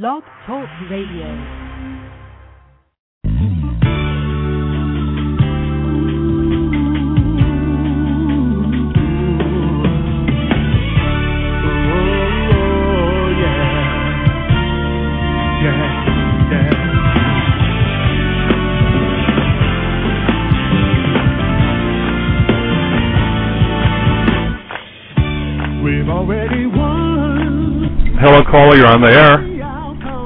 Blog Talk Radio. We've already won. Hello, caller. You're on the air.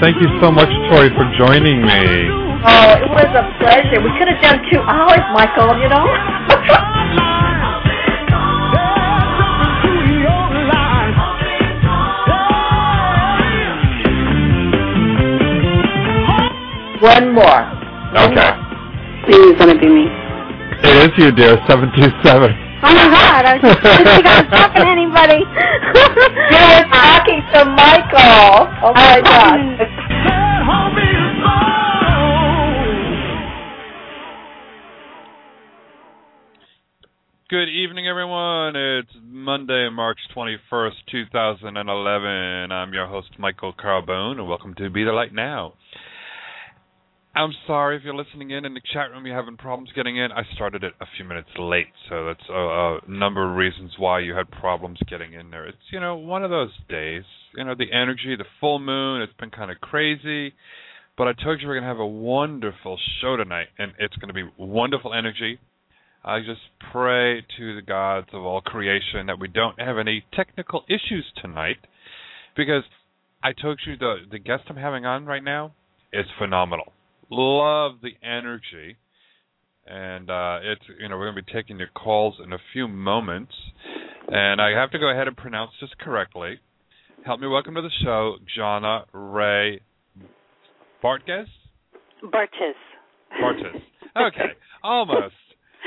Thank you so much, Tori, for joining me. Oh, it was a pleasure. We could have done two hours, Michael. You know. One more. Okay. Please, gonna be me. It is you, dear. Seven two seven. Oh my God! I was just thinking I was talking to anybody. You were talking to Michael. Oh my God. Good evening, everyone. It's Monday, March 21st, 2011. I'm your host, Michael Carbone, and welcome to Be the Light Now. I'm sorry if you're listening in in the chat room, you're having problems getting in. I started it a few minutes late, so that's a, a number of reasons why you had problems getting in there. It's, you know, one of those days. You know, the energy, the full moon, it's been kind of crazy. But I told you we're to have a wonderful show tonight, and it's to be wonderful energy. I just pray to the gods of all creation that we don't have any technical issues tonight, because I told you the the guest I'm having on right now is phenomenal. Love the energy, and uh, it's you know we're going to be taking your calls in a few moments, and I have to go ahead and pronounce this correctly. Help me welcome to the show, Jonna Rae Bartges. Bartis. Bartis. Okay, almost.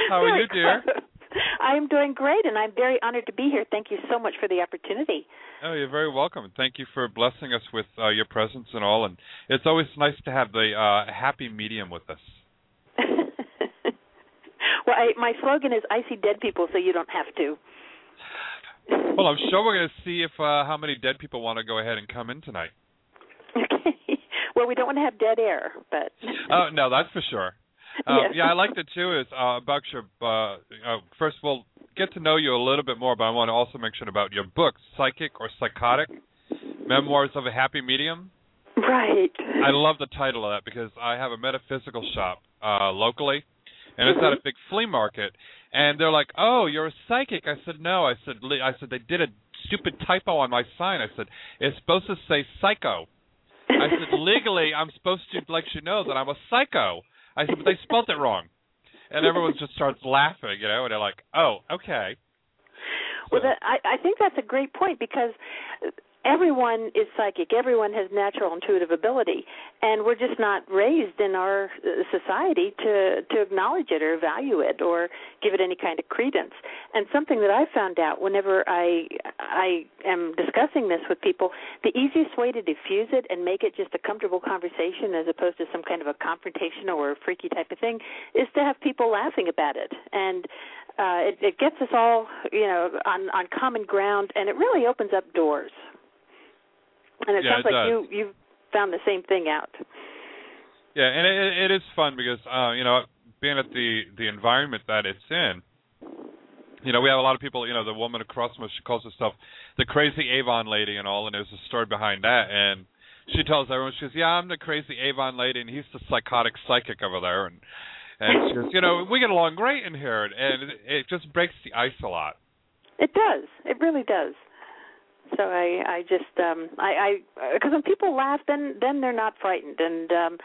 How are you, dear? I'm doing great, and I'm very honored to be here. Thank you so much for the opportunity. Oh, you're very welcome. Thank you for blessing us with uh, your presence and all. And it's always nice to have the uh, happy medium with us. well, I, my slogan is "I see dead people, so you don't have to." well, I'm sure we're going to see if uh, how many dead people want to go ahead and come in tonight. Okay. Well, we don't want to have dead air, but. Oh no, that's for sure. Uh, yes. Yeah, I liked it too. Is uh, about your uh, uh, first of all, get to know you a little bit more, but I want to also mention about your book, Psychic or Psychotic: Memoirs of a Happy Medium. Right. I love the title of that because I have a metaphysical shop uh, locally, and it's at a big flea market, and they're like, "Oh, you're a psychic." I said, "No." I said, "Le- "I said they did a stupid typo on my sign." I said, "It's supposed to say psycho." I said, "Legally, I'm supposed to let you know that I'm a psycho." I said, "But they spelt it wrong," and everyone just starts laughing, you know, and they're like, "Oh, okay." Well, that, I, I think that's a great point because everyone is psychic. Everyone has natural intuitive ability, and we're just not raised in our uh, society to to acknowledge it or value it or give it any kind of credence. And something that I found out whenever I I am discussing this with people, the easiest way to diffuse it and make it just a comfortable conversation as opposed to some kind of a confrontational or a freaky type of thing is to have people laughing about it and uh, it, it gets us all, you know, on on common ground, and it really opens up doors. And it Yeah, sounds it like does. you you found the same thing out. Yeah, and it, it is fun because uh, you know, being at the the environment that it's in, you know, we have a lot of people. You know, the woman across from us, she calls herself the crazy Avon lady and all, and there's a story behind that. And she tells everyone, she goes, "Yeah, I'm the crazy Avon lady, and he's the psychotic psychic over there." And and she goes, "You know, we get along great in here, and it, it just breaks the ice a lot." It does. It really does. So I I just um I I because when people laugh, then then they're not frightened, and um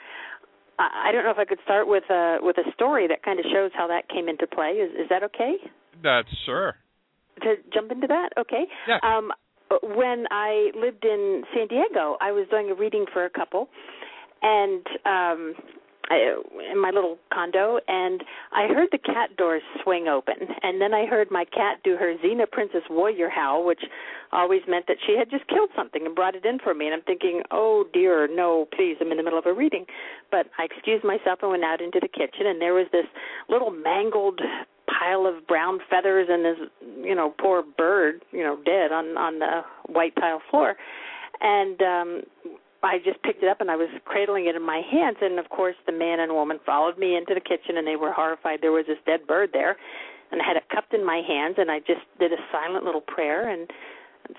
I I don't know if I could start with a with a story that kind of shows how that came into play. Is is that okay? That's sure. to jump into that? Okay. Yeah. Um, when I lived in San Diego, I was doing a reading for a couple, and um, In my little condo, and I heard the cat doors swing open, and then I heard my cat do her Xena Princess Warrior howl, which always meant that she had just killed something and brought it in for me. And I'm thinking, oh dear, no, please, I'm in the middle of a reading. But I excused myself and went out into the kitchen, and there was this little mangled pile of brown feathers and this you know poor bird you know dead on on the white tile floor and um I just picked it up and I was cradling it in my hands. And of course the man and woman followed me into the kitchen and they were horrified. There was this dead bird there and I had it cupped in my hands. And I just did a silent little prayer and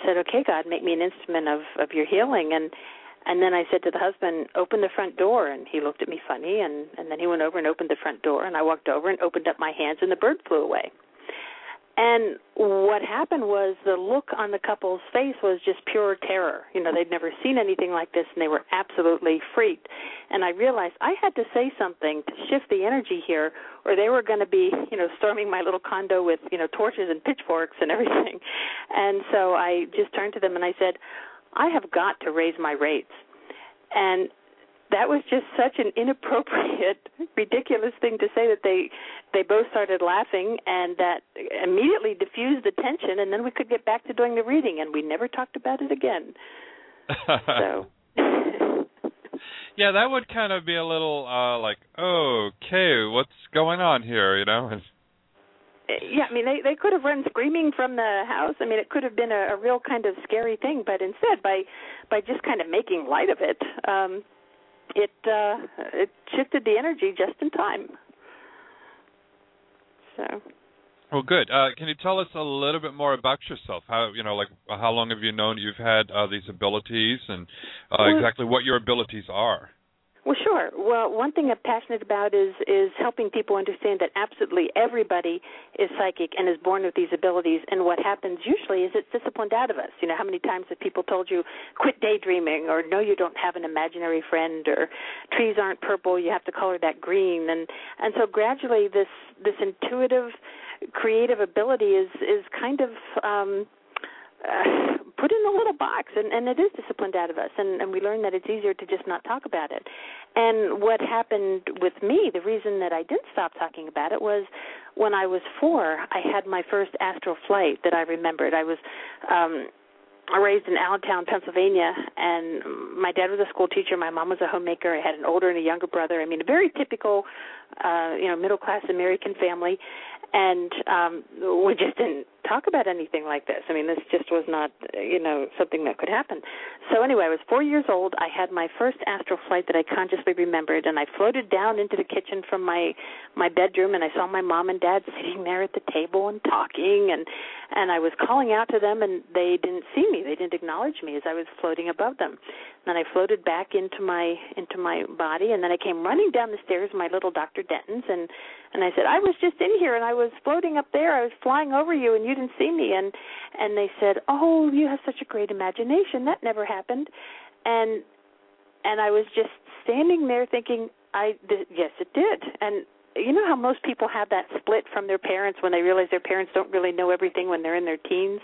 said okay God make me an instrument of of your healing. And and then I said to the husband, "Open the front door." And he looked at me funny, and and then he went over and opened the front door, and I walked over and opened up my hands, and the bird flew away. And what happened was the look on the couple's face was just pure terror. You know, they'd never seen anything like this, and they were absolutely freaked. And I realized I had to say something to shift the energy here, or they were going to be, you know, storming my little condo with, you know, torches and pitchforks and everything. And so I just turned to them and I said, I have got to raise my rates. And that was just such an inappropriate, ridiculous thing to say that they they both started laughing and that immediately diffused the tension and then we could get back to doing the reading and we never talked about it again. So yeah, that would kind of be a little uh like, okay, what's going on here, you know? yeah, I mean they they could have run screaming from the house. I mean it could have been a, a real kind of scary thing, but instead by by just kind of making light of it, um it uh it shifted the energy just in time. So Well, good. Uh, can you tell us a little bit more about yourself? How you know, like, how long have you known you've had uh, these abilities, and uh, Well- exactly what your abilities are? Well, sure. Well, one thing I'm passionate about is is helping people understand that absolutely everybody is psychic and is born with these abilities. And what happens usually is it's disciplined out of us. You know, how many times have people told you quit daydreaming, or no, you don't have an imaginary friend, or trees aren't purple, you have to color that green. And and so gradually this this intuitive, creative ability is is kind of um, uh, put in a little box and, and it is disciplined out of us and, and we learn that it's easier to just not talk about it and what happened with me the reason that i didn't stop talking about it was when I was four, I had my first astral flight that I remembered. I was um raised in Allentown, Pennsylvania, and my dad was a school teacher. My mom was a homemaker. I had an older and a younger brother. I mean, a very typical, uh, you know, middle class American family and um we just didn't talk about anything like this. I mean, this just was not, you know, something that could happen. So anyway, I was 4 years old. I had my first astral flight that I consciously remembered and I floated down into the kitchen from my my bedroom and I saw my mom and dad sitting there at the table and talking and and I was calling out to them and they didn't see me. They didn't acknowledge me as I was floating above them. Then I floated back into my into my body and then I came running down the stairs my little Dr. Denton's and and I said, "I was just in here and I was floating up there. I was flying over you and you didn't see me." And and they said, "Oh, you have such a great imagination. That never happened." And and I was just standing there thinking, "I th- yes, it did." And you know how most people have that split from their parents when they realize their parents don't really know everything when they're in their teens?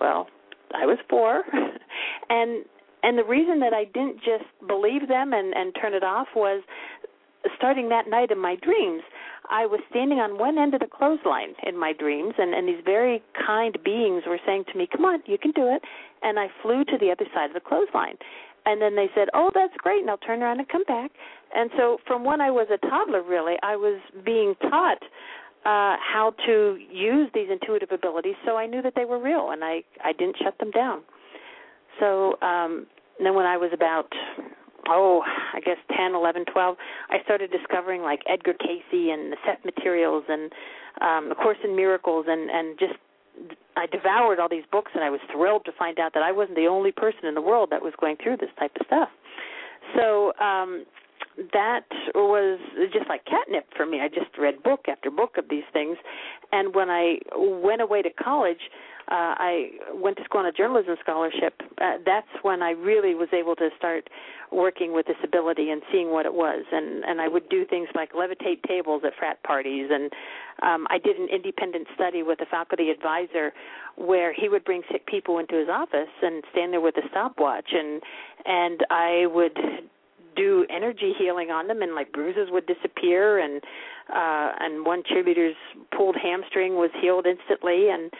Well, I was 4. and and the reason that I didn't just believe them and and turn it off was starting that night in my dreams, I was standing on one end of the clothesline in my dreams, and, and these very kind beings were saying to me, Come on, you can do it. And I flew to the other side of the clothesline. And then they said, Oh, that's great, and I'll turn around and come back. And so from when I was a toddler, really, I was being taught uh how to use these intuitive abilities so I knew that they were real and I I didn't shut them down. So um then when I was about oh, I guess ten, eleven, twelve, I started discovering like Edgar Cayce and the Seth Materials and um, A Course in Miracles, and and just I devoured all these books, and I was thrilled to find out that I wasn't the only person in the world that was going through this type of stuff. So um, that was just like catnip for me. I just read book after book of these things, and when I went away to college, uh, I went to school on a journalism scholarship. Uh, that's when I really was able to start working with disability and seeing what it was. And and I would do things like levitate tables at frat parties, and um, I did an independent study with a faculty advisor where he would bring sick people into his office and stand there with a stopwatch, and and I would do energy healing on them and like bruises would disappear and uh and one cheerleader's pulled hamstring was healed instantly and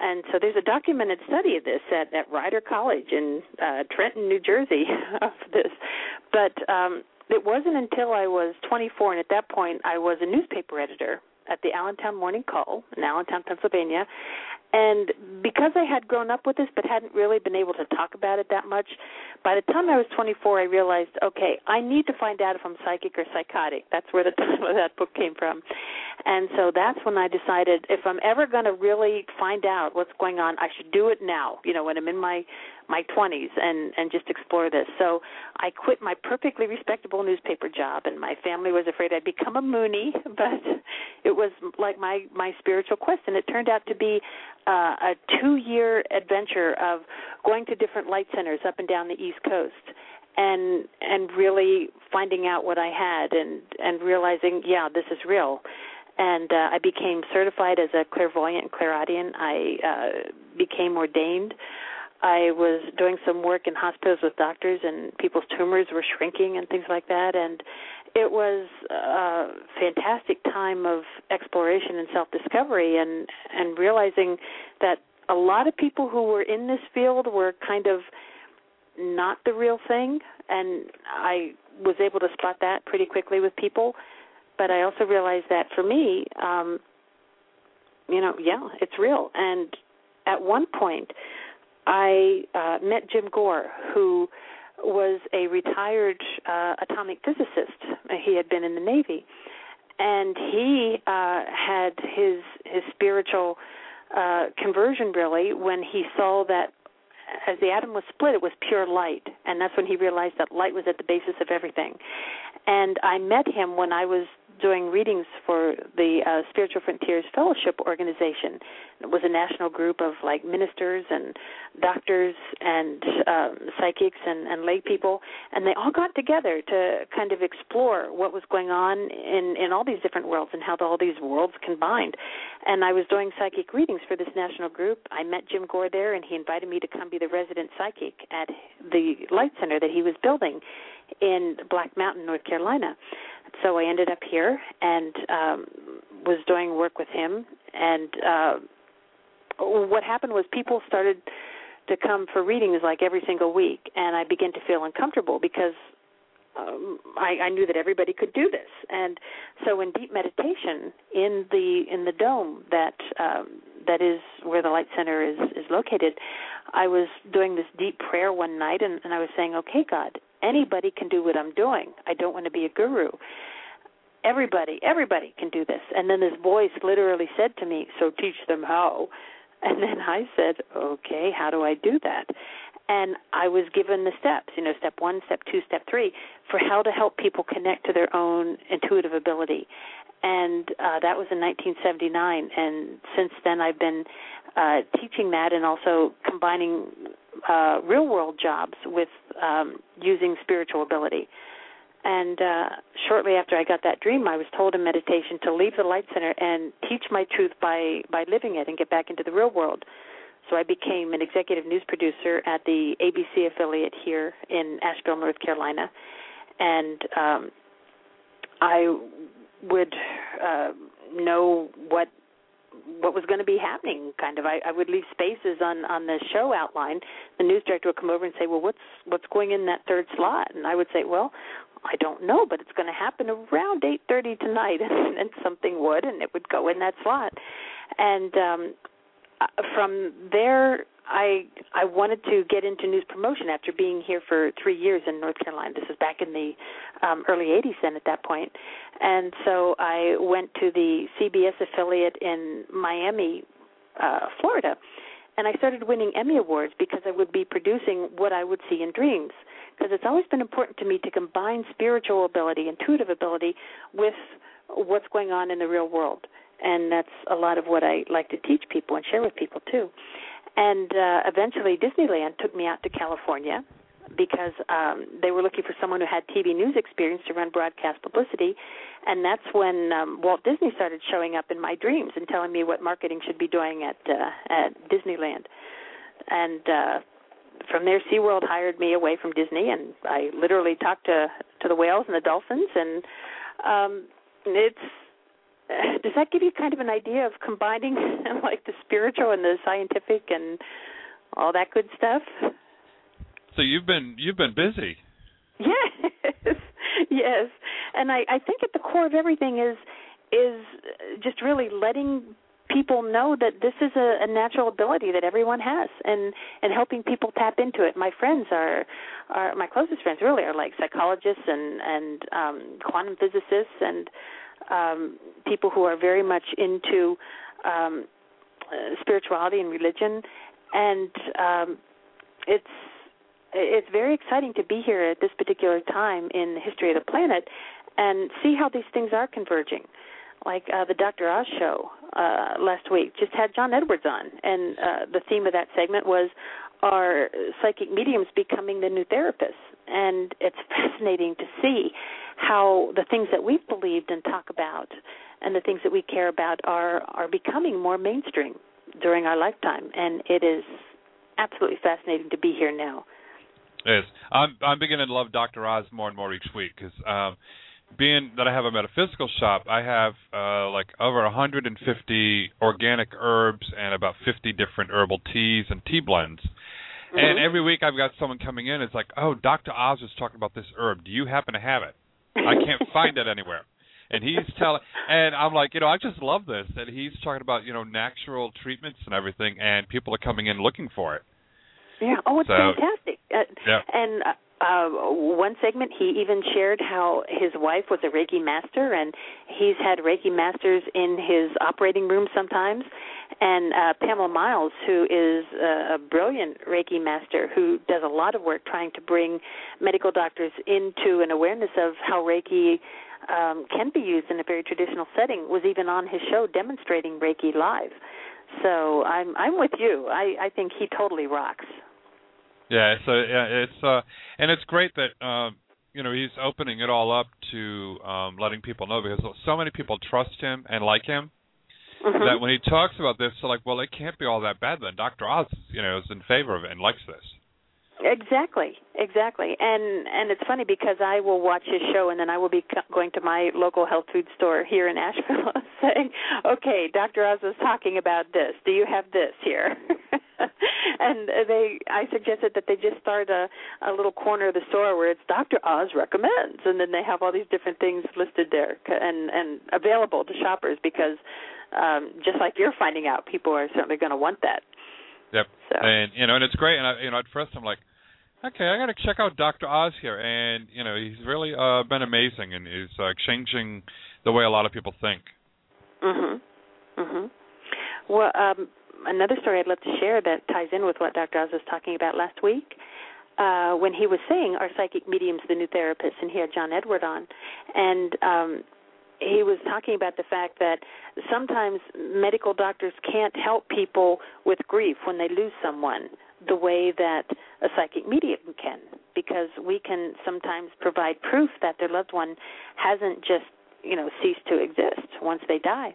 and so there's a documented study of this at at Rider College in uh Trenton, New Jersey of this. But um it wasn't until I was 24 and at that point I was a newspaper editor at the Allentown Morning Call in Allentown, Pennsylvania. And because I had grown up with this but hadn't really been able to talk about it that much, by the time I was 24, I realized, okay, I need to find out if I'm psychic or psychotic. That's where the title of that book came from. And so that's when I decided if I'm ever going to really find out what's going on, I should do it now, you know, when I'm in my my 20s and and just explore this. So I quit my perfectly respectable newspaper job and my family was afraid I'd become a Moonie, but it was like my my spiritual quest and it turned out to be uh, a 2-year adventure of going to different light centers up and down the East Coast and and really finding out what I had and and realizing yeah this is real and uh, I became certified as a clairvoyant and clairaudient I uh became ordained I was doing some work in hospitals with doctors, and people's tumors were shrinking and things like that. And it was a fantastic time of exploration and self-discovery, and and realizing that a lot of people who were in this field were kind of not the real thing, and I was able to spot that pretty quickly with people. But I also realized that for me, um, you know, yeah, it's real. And at one point, I uh, met Jim Gore, who was a retired uh, atomic physicist. He had been in the Navy, and he uh, had his his spiritual uh, conversion really when he saw that as the atom was split, it was pure light, and that's when he realized that light was at the basis of everything. And I met him when I was doing readings for the uh, Spiritual Frontiers Fellowship organization. It was a national group of like ministers and doctors and um, psychics and, and lay people, and they all got together to kind of explore what was going on in in all these different worlds and how all these worlds combined. And I was doing psychic readings for this national group. I met Jim Gore there, and he invited me to come be the resident psychic at the light center that he was building in Black Mountain, North Carolina. So I ended up here, and um, was doing work with him, and uh, what happened was people started to come for readings like every single week, and I began to feel uncomfortable because um, I, I knew that everybody could do this, and so in deep meditation in the in the dome that um, that is where the Light Center is is located, I was doing this deep prayer one night, and, and I was saying, "Okay, God, anybody can do what I'm doing. I don't want to be a guru." Everybody, everybody can do this. And then this voice literally said to me, "So teach them how." And then I said, "Okay, how do I do that?" and I was given the steps, you know, step one, step two, step three, for how to help people connect to their own intuitive ability. And uh, that was in 1979. And since then, I've been uh, teaching that and also combining uh, real world jobs with um, using spiritual ability. And uh, shortly after I got that dream, I was told in meditation to leave the Light Center and teach my truth by by living it and get back into the real world. So I became an executive news producer at the ABC affiliate here in Asheville, North Carolina, and um, I would uh, know what what was going to be happening. Kind of, I, I would leave spaces on on the show outline. The news director would come over and say, "Well, what's what's going in that third slot?" And I would say, "Well." I don't know, but it's going to happen around 8:30 tonight, and, and something would, and it would go in that slot. And um, uh, from there I I wanted to get into news promotion after being here for three years in North Carolina. This was back in the um, early '80s then at that point, and so I went to the CBS affiliate in Miami, uh, Florida, and I started winning Emmy awards because I would be producing what I would see in dreams. Because it's always been important to me to combine spiritual ability, intuitive ability, with what's going on in the real world and that's a lot of what I like to teach people and share with people too. And uh, eventually, Disneyland took me out to California because um, they were looking for someone who had TV news experience to run broadcast publicity, and that's when um, Walt Disney started showing up in my dreams and telling me what marketing should be doing at uh, at Disneyland. And uh, from there, SeaWorld hired me away from Disney, and I literally talked to to the whales and the dolphins, and um, it's does that give you kind of an idea of combining like the spiritual and the scientific and all that good stuff? So you've been you've been busy. Yes, yes, and I I think at the core of everything is is just really letting people know that this is a, a natural ability that everyone has and and helping people tap into it my friends are are my closest friends really are like psychologists and and um quantum physicists and um, people who are very much into um, uh, spirituality and religion, and um, it's it's very exciting to be here at this particular time in the history of the planet and see how these things are converging. Like uh, the Dr. Oz show uh, last week just had John Edwards on, and uh, the theme of that segment was are psychic mediums becoming the new therapists? And it's fascinating to see how the things that we've believed and talk about and the things that we care about are are becoming more mainstream during our lifetime and it is absolutely fascinating to be here now. Yes, I'm I'm beginning to love Dr. Oz more and more each week because um, being that I have a metaphysical shop, I have uh, like over 150 organic herbs and about 50 different herbal teas and tea blends. Mm-hmm. And every week I've got someone coming in. It's like, oh, Dr. Oz was talking about this herb. Do you happen to have it? I can't find it anywhere. And he's telling, and I'm like, you know, I just love this. And he's talking about, you know, natural treatments and everything, and people are coming in looking for it. Yeah. Oh, it's So- fantastic. Uh, Yeah. And uh, uh, one segment, he even shared how his wife was a Reiki master, and he's had Reiki masters in his operating room sometimes. And uh, Pamela Miles, who is a, a brilliant Reiki master, who does a lot of work trying to bring medical doctors into an awareness of how Reiki um, can be used in a very traditional setting, was even on his show demonstrating Reiki live. So I'm I'm with you. I I think he totally rocks. Yeah, so yeah, it's uh and it's great that um you know he's opening it all up to um letting people know because so many people trust him and like him Mhm. that when he talks about this, they're like, well, it can't be all that bad then. Dr. Oz, you know, is in favor of it and likes this. Exactly, exactly, and and it's funny because I will watch his show and then I will be co- going to my local health food store here in Asheville saying, "Okay, Dr. Oz is talking about this. Do you have this here?" and they, I suggested that they just start a a little corner of the store where it's Dr. Oz recommends, and then they have all these different things listed there and and available to shoppers because um just like you're finding out, people are certainly going to want that. Yep. So. And you know, and it's great. And I, you know, at first I'm like, okay, I got to check out Dr. Oz here, and you know, he's really uh been amazing, and he's uh, changing the way a lot of people think. Mhm. Mhm. Well, um, another story I'd love to share that ties in with what Dr. Oz was talking about last week. Uh, when he was saying our psychic mediums, the new therapists, and he had John Edward on, and um, he was talking about the fact that sometimes medical doctors can't help people with grief when they lose someone the way that a psychic medium can because we can sometimes provide proof that their loved one hasn't just you know ceased to exist once they die.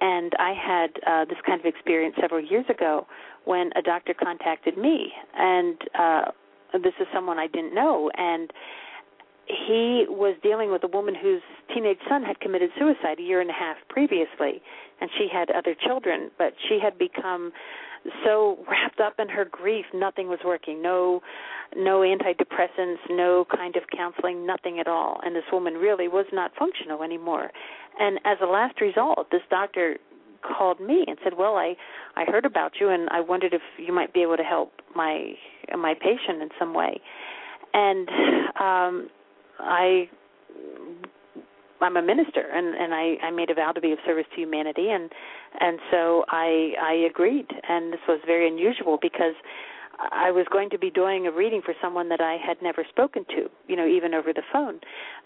And i had uh this kind of experience several years ago when a doctor contacted me and uh this is someone i didn't know and he was dealing with a woman whose teenage son had committed suicide a year and a half previously and she had other children but she had become so wrapped up in her grief nothing was working. No no antidepressants no kind of counseling nothing at all. And this woman really was not functional anymore. And as a last result this doctor called me and said well i i heard about you and i wondered if you might be able to help my my patient in some way. And um I I'm a minister and and I I made a vow to be of service to humanity and and so I I agreed and this was very unusual because I was going to be doing a reading for someone that I had never spoken to, you know, even over the phone.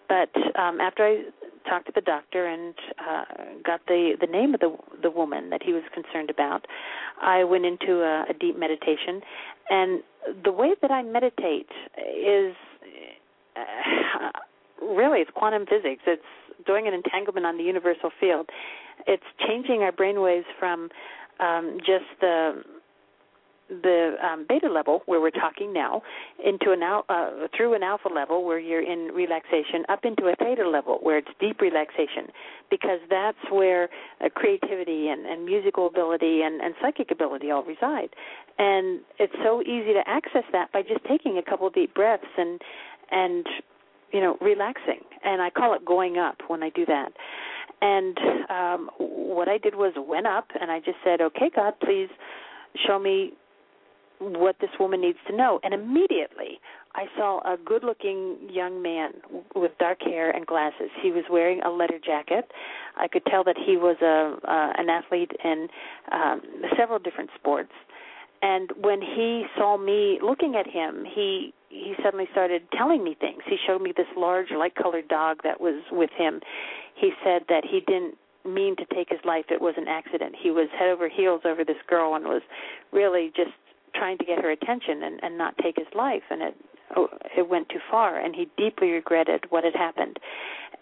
But um after I talked to the doctor and uh got the the name of the the woman that he was concerned about, I went into a, a deep meditation and the way that I meditate is uh, really it's quantum physics. It's doing an entanglement on the universal field. It's changing our brainwaves from um, just the the um, beta level where we're talking now into an al- uh, through an alpha level where you're in relaxation up into a theta level where it's deep relaxation because that's where uh, creativity and, and musical ability and, and psychic ability all reside and it's so easy to access that by just taking a couple deep breaths and and you know relaxing and i call it going up when i do that. And um what i did was went up and i just said okay god please show me what this woman needs to know. And immediately i saw a good looking young man with dark hair and glasses. He was wearing a leather jacket. I could tell that he was a uh, an athlete in um several different sports and when he saw me looking at him he he suddenly started telling me things. He showed me this large light colored dog that was with him. He said that he didn't mean to take his life. It was an accident. He was head over heels over this girl and was really just trying to get her attention and and not take his life. And it oh, it went too far. And he deeply regretted what had happened.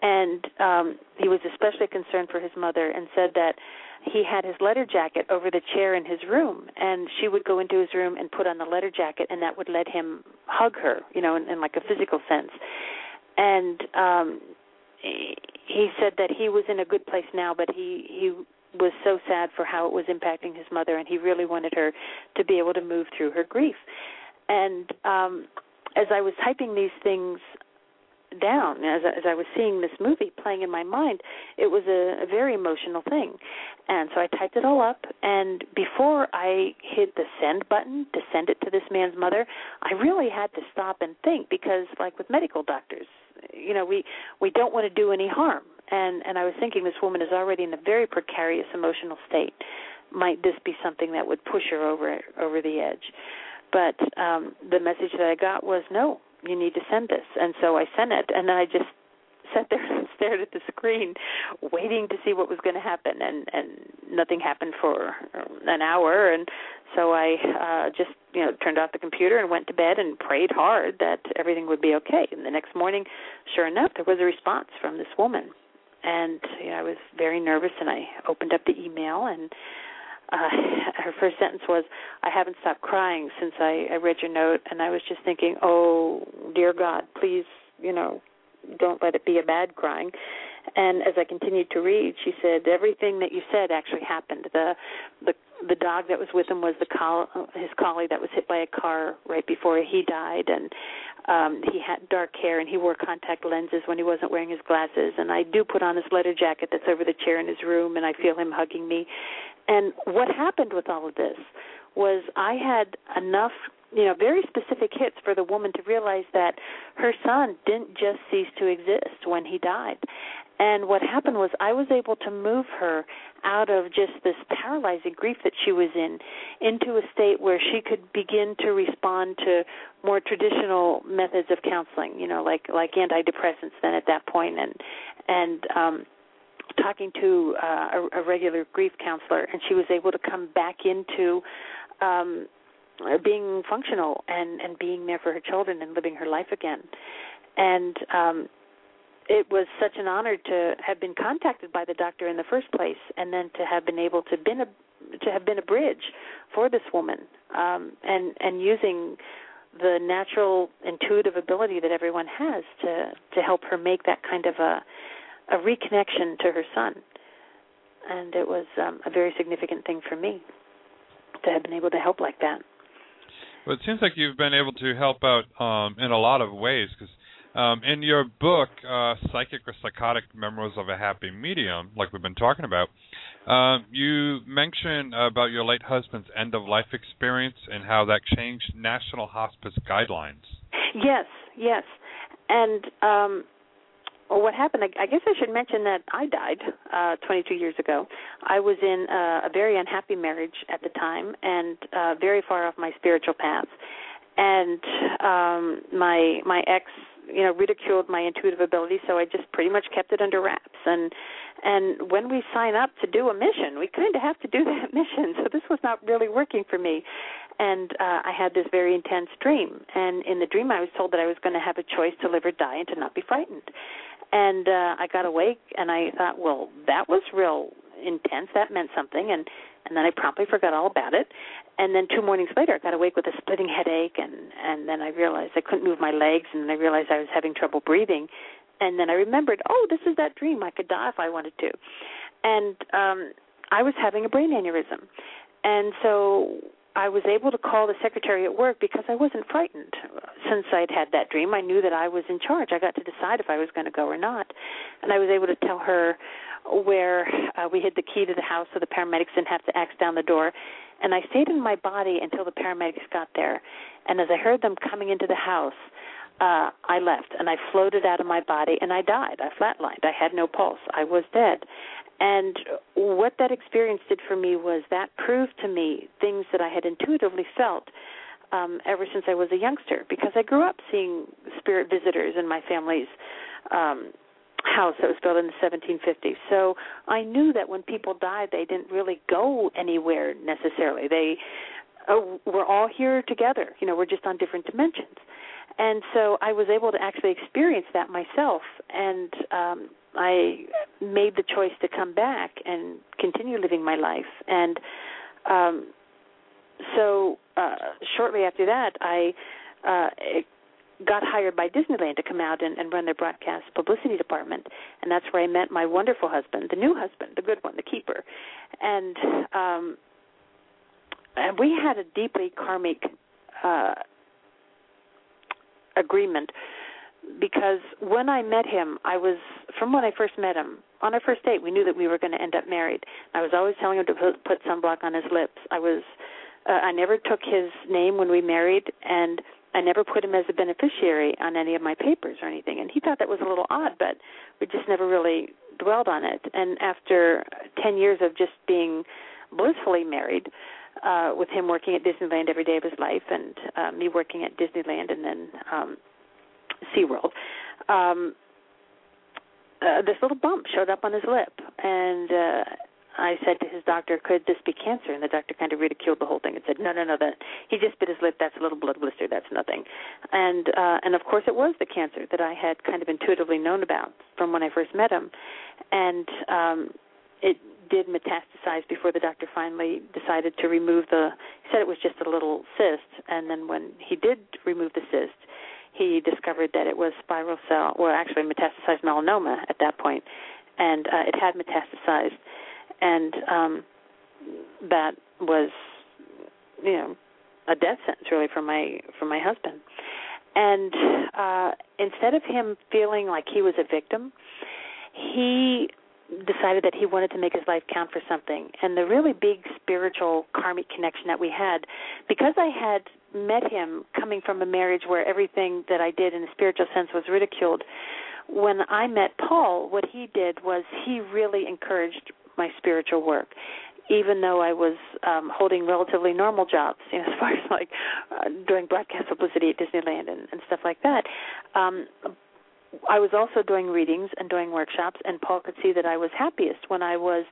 And um he was especially concerned for his mother and said that he had his letter jacket over the chair in his room and she would go into his room and put on the letter jacket and that would let him hug her you know in, in like a physical sense. And um he said that he was in a good place now but he he was so sad for how it was impacting his mother and he really wanted her to be able to move through her grief. And um as i was typing these things down as as I was seeing this movie playing in my mind. It was a, a very emotional thing, and so I typed it all up. And before I hit the send button to send it to this man's mother, I really had to stop and think because, like with medical doctors, you know, we we don't want to do any harm. And and I was thinking this woman is already in a very precarious emotional state. Might this be something that would push her over over the edge? But um, the message that I got was no, you need to send this. And so I sent it, and I just sat there and stared at the screen, waiting to see what was going to happen, and and nothing happened for an hour, and so I uh just you know turned off the computer and went to bed and prayed hard that everything would be okay. And the next morning, sure enough, there was a response from this woman, and you know, I was very nervous, and I opened up the email and uh, her first sentence was, "I haven't stopped crying since I, I read your note," and I was just thinking, "Oh, dear God, please, you know, don't let it be a bad crying." And as I continued to read, she said, "Everything that you said actually happened. The the the dog that was with him was the coll- his collie that was hit by a car right before he died, and um he had dark hair and he wore contact lenses when he wasn't wearing his glasses. And I do put on his leather jacket that's over the chair in his room, and I feel him hugging me. And what happened with all of this was I had enough you know very specific hits for the woman to realize that her son didn't just cease to exist when he died. And what happened was I was able to move her out of just this paralyzing grief that she was in into a state where she could begin to respond to more traditional methods of counseling, you know, like like antidepressants then at that point. And and um talking to uh, a, a regular grief counselor and she was able to come back into um being functional and and being there for her children and living her life again. And um it was such an honor to have been contacted by the doctor in the first place, and then to have been able to been a to have been a bridge for this woman, um, and and using the natural intuitive ability that everyone has to to help her make that kind of a a reconnection to her son, and it was um, a very significant thing for me to have been able to help like that. Well, it seems like you've been able to help out um, in a lot of ways because um, in your book, uh, Psychic or Psychotic Memoirs of a Happy Medium, like we've been talking about, um, you mention about your late husband's end of life experience and how that changed national hospice guidelines. Yes, yes. And um, well, what happened, I, guess I should mention that I died uh, 22 years ago. I was in uh, a very unhappy marriage at the time and uh, very far off my spiritual path. And um, my my ex you know ridiculed my intuitive ability so i just pretty much kept it under wraps and and when we sign up to do a mission we kind of have to do that mission so this was not really working for me and uh i had this very intense dream and in the dream i was told that i was going to have a choice to live or die and to not be frightened and uh i got awake and i thought well that was real intense that meant something and and then I promptly forgot all about it. And then two mornings later, I got awake with a splitting headache, and and then I realized I couldn't move my legs, and then I realized I was having trouble breathing. And then I remembered, oh, this is that dream. I could die if I wanted to. And um I was having a brain aneurysm. And so I was able to call the secretary at work because I wasn't frightened. Since I'd had that dream, I knew that I was in charge. I got to decide if I was going to go or not. And I was able to tell her where uh, we hid the key to the house so the paramedics didn't have to axe down the door. And I stayed in my body until the paramedics got there. And as I heard them coming into the house, uh, I left and I floated out of my body and I died. I flatlined. I had no pulse. I was dead. And what that experience did for me was that proved to me things that I had intuitively felt um, ever since I was a youngster, because I grew up seeing spirit visitors in my family's um, house that was built in the 1750s. So I knew that when people died, they didn't really go anywhere necessarily. They uh, were all here together. You know, we're just on different dimensions. And so I was able to actually experience that myself, and um, I made the choice to come back and continue living my life. And um, so uh, shortly after that, I uh, got hired by Disneyland to come out and, and run their broadcast publicity department, and that's where I met my wonderful husband, the new husband, the good one, the keeper, and um, and we had a deeply karmic uh, agreement because when I met him, I was from when I first met him on our first date. We knew that we were going to end up married. I was always telling him to put, put sunblock on his lips. I was, uh, I never took his name when we married, and I never put him as a beneficiary on any of my papers or anything. And he thought that was a little odd, but we just never really dwelled on it. And after ten years of just being blissfully married, uh, with him working at Disneyland every day of his life, and uh, me working at Disneyland, and then um, SeaWorld, um, uh, this little bump showed up on his lip, and uh, I said to his doctor, "Could this be cancer?" And the doctor kind of ridiculed the whole thing and said, "No, no, no. That he just bit his lip. That's a little blood blister. That's nothing." And uh, and of course, it was the cancer that I had kind of intuitively known about from when I first met him, and um, it did metastasize before the doctor finally decided to remove the. He said it was just a little cyst, and then when he did remove the cyst, he discovered that it was spiral cell, well, actually metastasized melanoma at that point, and uh, it had metastasized, and um, that was, you know, a death sentence really for my for my husband. And uh, instead of him feeling like he was a victim, he decided that he wanted to make his life count for something. And the really big spiritual karmic connection that we had, because I had met him coming from a marriage where everything that I did in a spiritual sense was ridiculed, when I met Paul, what he did was he really encouraged my spiritual work even though I was um holding relatively normal jobs, you know, as far as like uh, doing broadcast publicity at Disneyland and, and stuff like that. Um I was also doing readings and doing workshops, and Paul could see that I was happiest when I was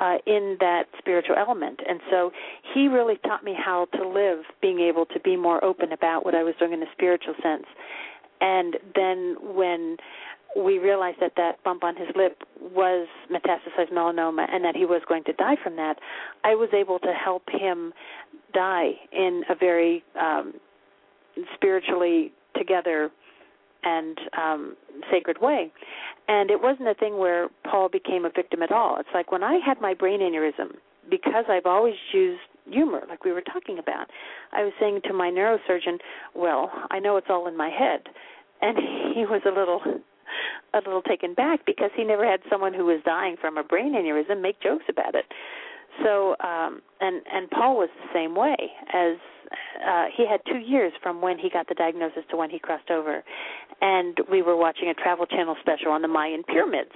uh, in that spiritual element. And so he really taught me how to live, being able to be more open about what I was doing in a spiritual sense. And then when we realized that that bump on his lip was metastasized melanoma and that he was going to die from that, I was able to help him die in a very um, spiritually together and um sacred way. And it wasn't a thing where Paul became a victim at all. It's like when I had my brain aneurysm, because I've always used humor, like we were talking about, I was saying to my neurosurgeon, Well, I know it's all in my head and he was a little a little taken back because he never had someone who was dying from a brain aneurysm make jokes about it. So um and and Paul was the same way as uh he had 2 years from when he got the diagnosis to when he crossed over. And we were watching a travel channel special on the Mayan pyramids.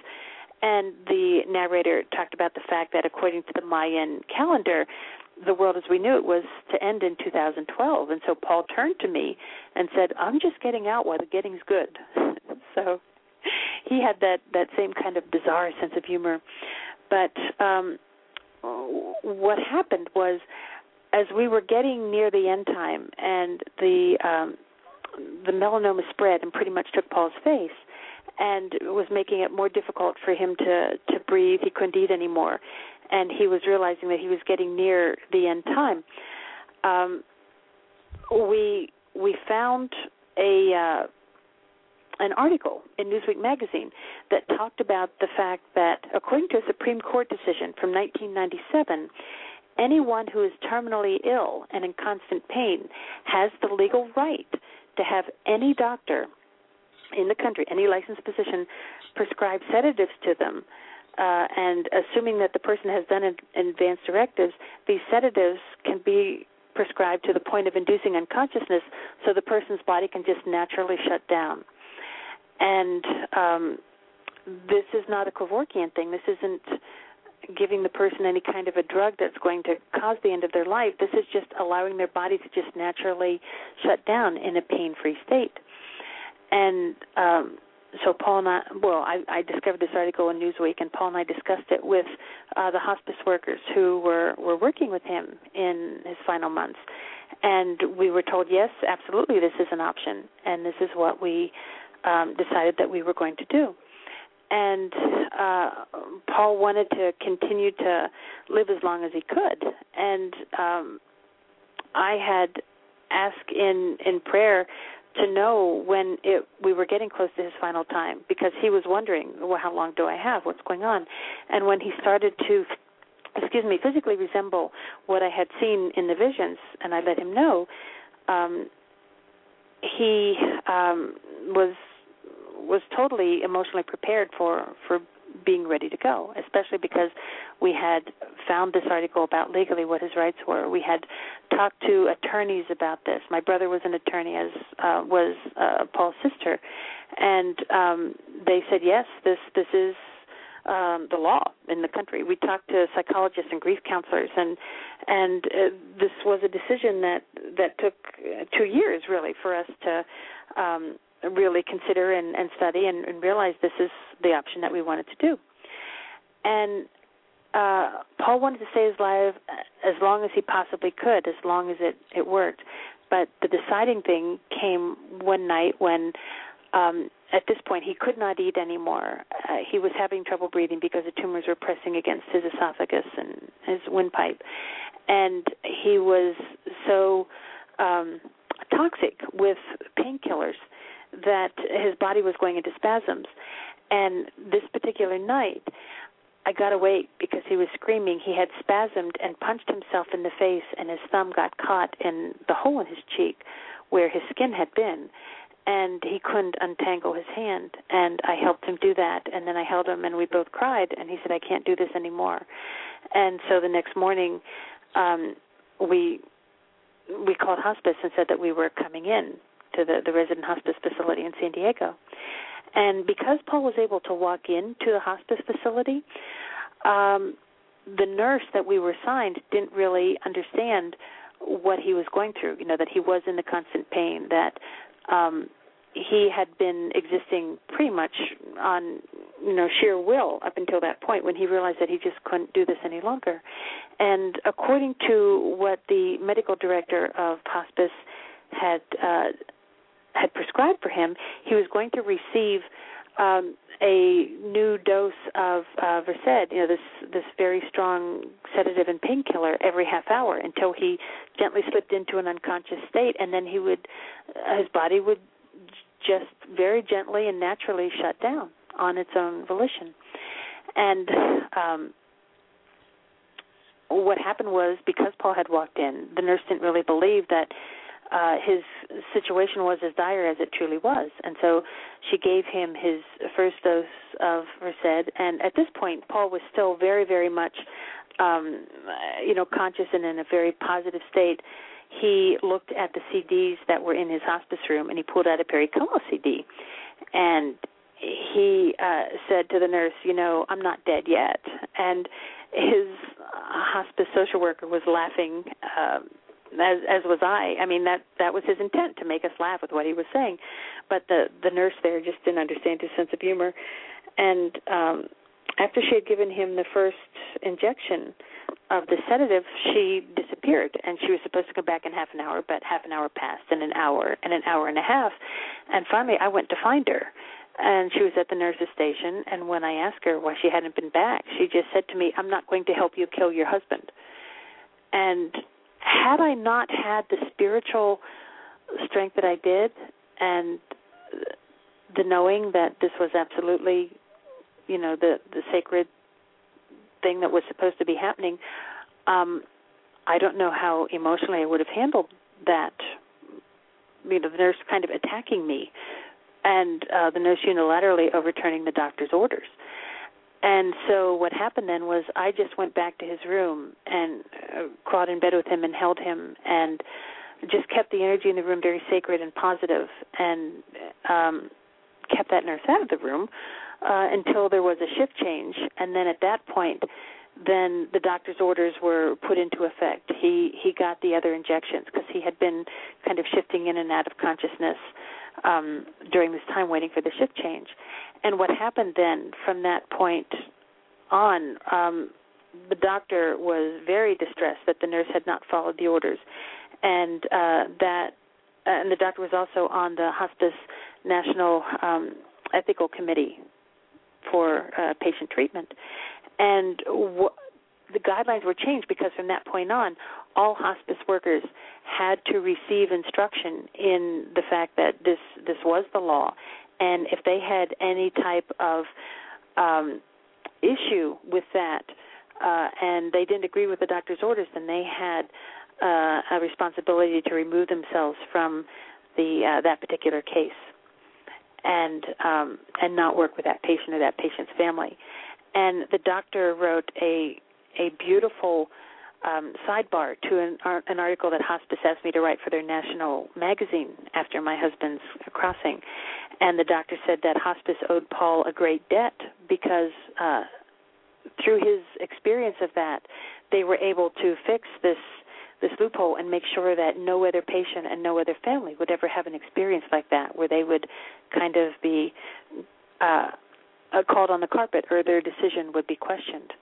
And the narrator talked about the fact that according to the Mayan calendar, the world as we knew it was to end in 2012. And so Paul turned to me and said, "I'm just getting out while the getting's good." so he had that that same kind of bizarre sense of humor. But um what happened was as we were getting near the end time and the um the melanoma spread and pretty much took Paul's face and was making it more difficult for him to to breathe he couldn't eat anymore and he was realizing that he was getting near the end time um we we found a uh an article in Newsweek magazine that talked about the fact that, according to a Supreme Court decision from 1997, anyone who is terminally ill and in constant pain has the legal right to have any doctor in the country, any licensed physician, prescribe sedatives to them. Uh, and assuming that the person has done advance directives, these sedatives can be prescribed to the point of inducing unconsciousness so the person's body can just naturally shut down and um, this is not a Kevorkian thing. This isn't giving the person any kind of a drug that's going to cause the end of their life. This is just allowing their body to just naturally shut down in a pain-free state. And um, so Paul and I, well, I, I discovered this article in Newsweek, and Paul and I discussed it with uh, the hospice workers who were were working with him in his final months, and we were told, yes, absolutely, this is an option, and this is what we um, decided that we were going to do. And uh, Paul wanted to continue to live as long as he could, and um, I had asked in in prayer to know when it we were getting close to his final time because he was wondering, well, how long do I have? What's going on? And when he started to excuse me, physically resemble what I had seen in the visions, and I let him know, um, he um, was was totally emotionally prepared for for being ready to go, especially because we had found this article about legally what his rights were. We had talked to attorneys about this. My brother was an attorney, as uh, was uh, Paul's sister, and um, they said yes, this this is um, the law in the country. We talked to psychologists and grief counselors, and and uh, this was a decision that that took two years really for us to. Um, really consider and, and study and, and realize this is the option that we wanted to do. And uh, Paul wanted to stay his life as long as he possibly could, as long as it, it worked. But the deciding thing came one night when um, at this point, he could not eat anymore. Uh, he was having trouble breathing because the tumors were pressing against his esophagus and his windpipe, and he was so um, toxic with painkillers that his body was going into spasms. And this particular night, I got awake because he was screaming. He had spasmed and punched himself in the face, and his thumb got caught in the hole in his cheek where his skin had been. And he couldn't untangle his hand, and I helped him do that. And then I held him, and we both cried. And he said, "I can't do this anymore." And so the next morning, um, we we called hospice and said that we were coming in to the the resident hospice facility in San Diego. And because Paul was able to walk into the hospice facility, um, the nurse that we were assigned didn't really understand what he was going through. You know that he was in the constant pain. That um, he had been existing pretty much on you know sheer will up until that point when he realized that he just couldn't do this any longer. And according to what the medical director of hospice had uh, had prescribed for him, he was going to receive um, a new dose of uh, Versed, you know, this this very strong sedative and painkiller every half hour until he gently slipped into an unconscious state, and then he would, uh, his body would just very gently and naturally shut down on its own volition. And um, what happened was because Paul had walked in, the nurse didn't really believe that uh, his situation was as dire as it truly was. And so she gave him his first dose of Versed. And at this point, Paul was still very, very much, um, you know, conscious and in a very positive state. He looked at the CDs that were in his hospice room and he pulled out a Perry CD. And he uh, said to the nurse, you know, I'm not dead yet. And his hospice social worker was laughing. Uh, as as was I. I mean that that was his intent to make us laugh with what he was saying, but the the nurse there just didn't understand his sense of humor, and um, after she had given him the first injection of the sedative, she disappeared, and she was supposed to come back in half an hour, but half an hour passed, and an hour, and an hour and a half, and finally I went to find her. And she was at the nurse's station, and when I asked her why she hadn't been back, she just said to me, "I'm not going to help you kill your husband." And had I not had the spiritual strength that I did and the knowing that this was absolutely you know the the sacred thing that was supposed to be happening um I don't know how emotionally I would have handled that. You know the nurse kind of attacking me and uh the nurse unilaterally overturning the doctor's orders and so what happened then was I just went back to his room and uh, crawled in bed with him and held him and just kept the energy in the room very sacred and positive and um kept that nurse out of the room uh until there was a shift change and then at that point then the doctor's orders were put into effect. He he got the other injections because he had been kind of shifting in and out of consciousness um during this time waiting for the shift change and what happened then from that point on um the doctor was very distressed that the nurse had not followed the orders. And uh that and the doctor was also on the hospice national um ethical committee for uh, patient treatment. And w- the guidelines were changed because from that point on all hospice workers had to receive instruction in the fact that this this was the law and if they had any type of um, issue with that, uh, and they didn't agree with the doctor's orders, then they had uh, a responsibility to remove themselves from the uh, that particular case, and um, and not work with that patient or that patient's family. And the doctor wrote a a beautiful um, sidebar to an, an article that hospice asked me to write for their national magazine after my husband's crossing, and the doctor said that hospice owed Paul a great debt because uh, through his experience of that, they were able to fix this this loophole and make sure that no other patient and no other family would ever have an experience like that, where they would kind of be uh, called on the carpet or their decision would be questioned.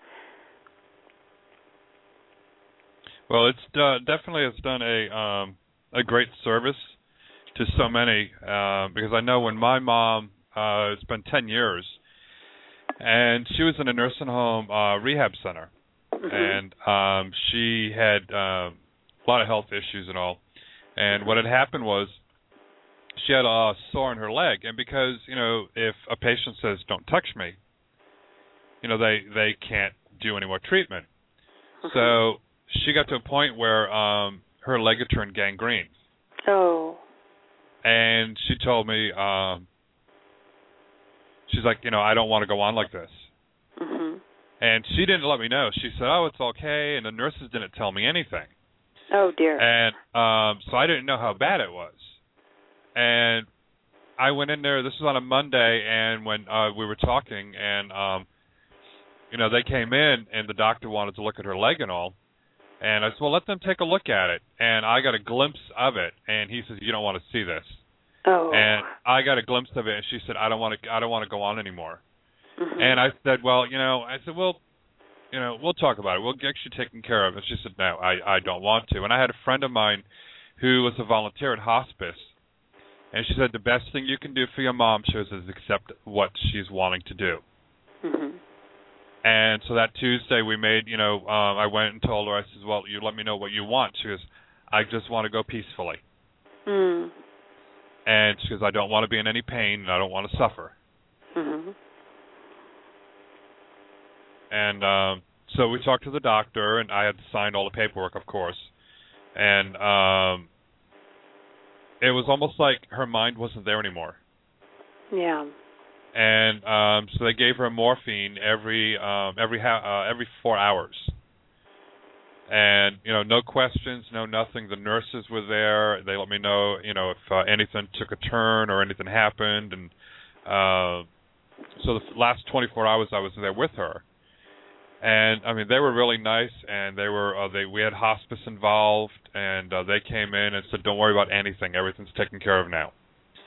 Well, it's uh, definitely has done a um, a great service to so many uh, because I know when my mom Uh, it's been ten years, and she was in a nursing home uh, rehab center, Mhm. and um, she had uh, a lot of health issues and all. And what had happened was she had a sore in her leg, and because you know if a patient says "Don't touch me," you know they they can't do any more treatment. So she got to a point where um her leg had turned gangrene, Oh. and she told me um she's like, you know, I don't want to go on like this. Mhm. And she didn't let me know. She said, "Oh, it's okay," and the nurses didn't tell me anything. Oh dear. And um so I didn't know how bad it was. And I went in there this was on a Monday and when uh we were talking and um you know, they came in and the doctor wanted to look at her leg and all. And I said, "Well, let them take a look at it." And I got a glimpse of it and he says, "You don't want to see this." oh. And I got a glimpse of it and she said, "I don't want to I don't want to go on anymore." Mhm. And I said, "Well, you know," I said, "Well, you know, we'll talk about it. We'll get you taken care of." And she said, "No, I I don't want to." And I had a friend of mine who was a volunteer at hospice, and she said the best thing you can do for your mom, she says, is accept what she's wanting to do. Mhm. And so that Tuesday we made, you know, um I went and told her, I says, "Well, you let me know what you want." She goes, "I just want to go peacefully." Mm. And she goes, "I don't want to be in any pain, and I don't want to suffer." Mm-hmm. And um so we talked to the doctor and I had signed all the paperwork of course. And um it was almost like her mind wasn't there anymore. Yeah. And um so they gave her morphine every um every ha- uh, every 4 hours. And you know, no questions, no nothing. The nurses were there. They let me know, you know, if uh, anything took a turn or anything happened and uh so the last 24 hours I was there with her and I mean they were really nice and they were uh, they we had hospice involved and uh, they came in and said don't worry about anything everything's taken care of now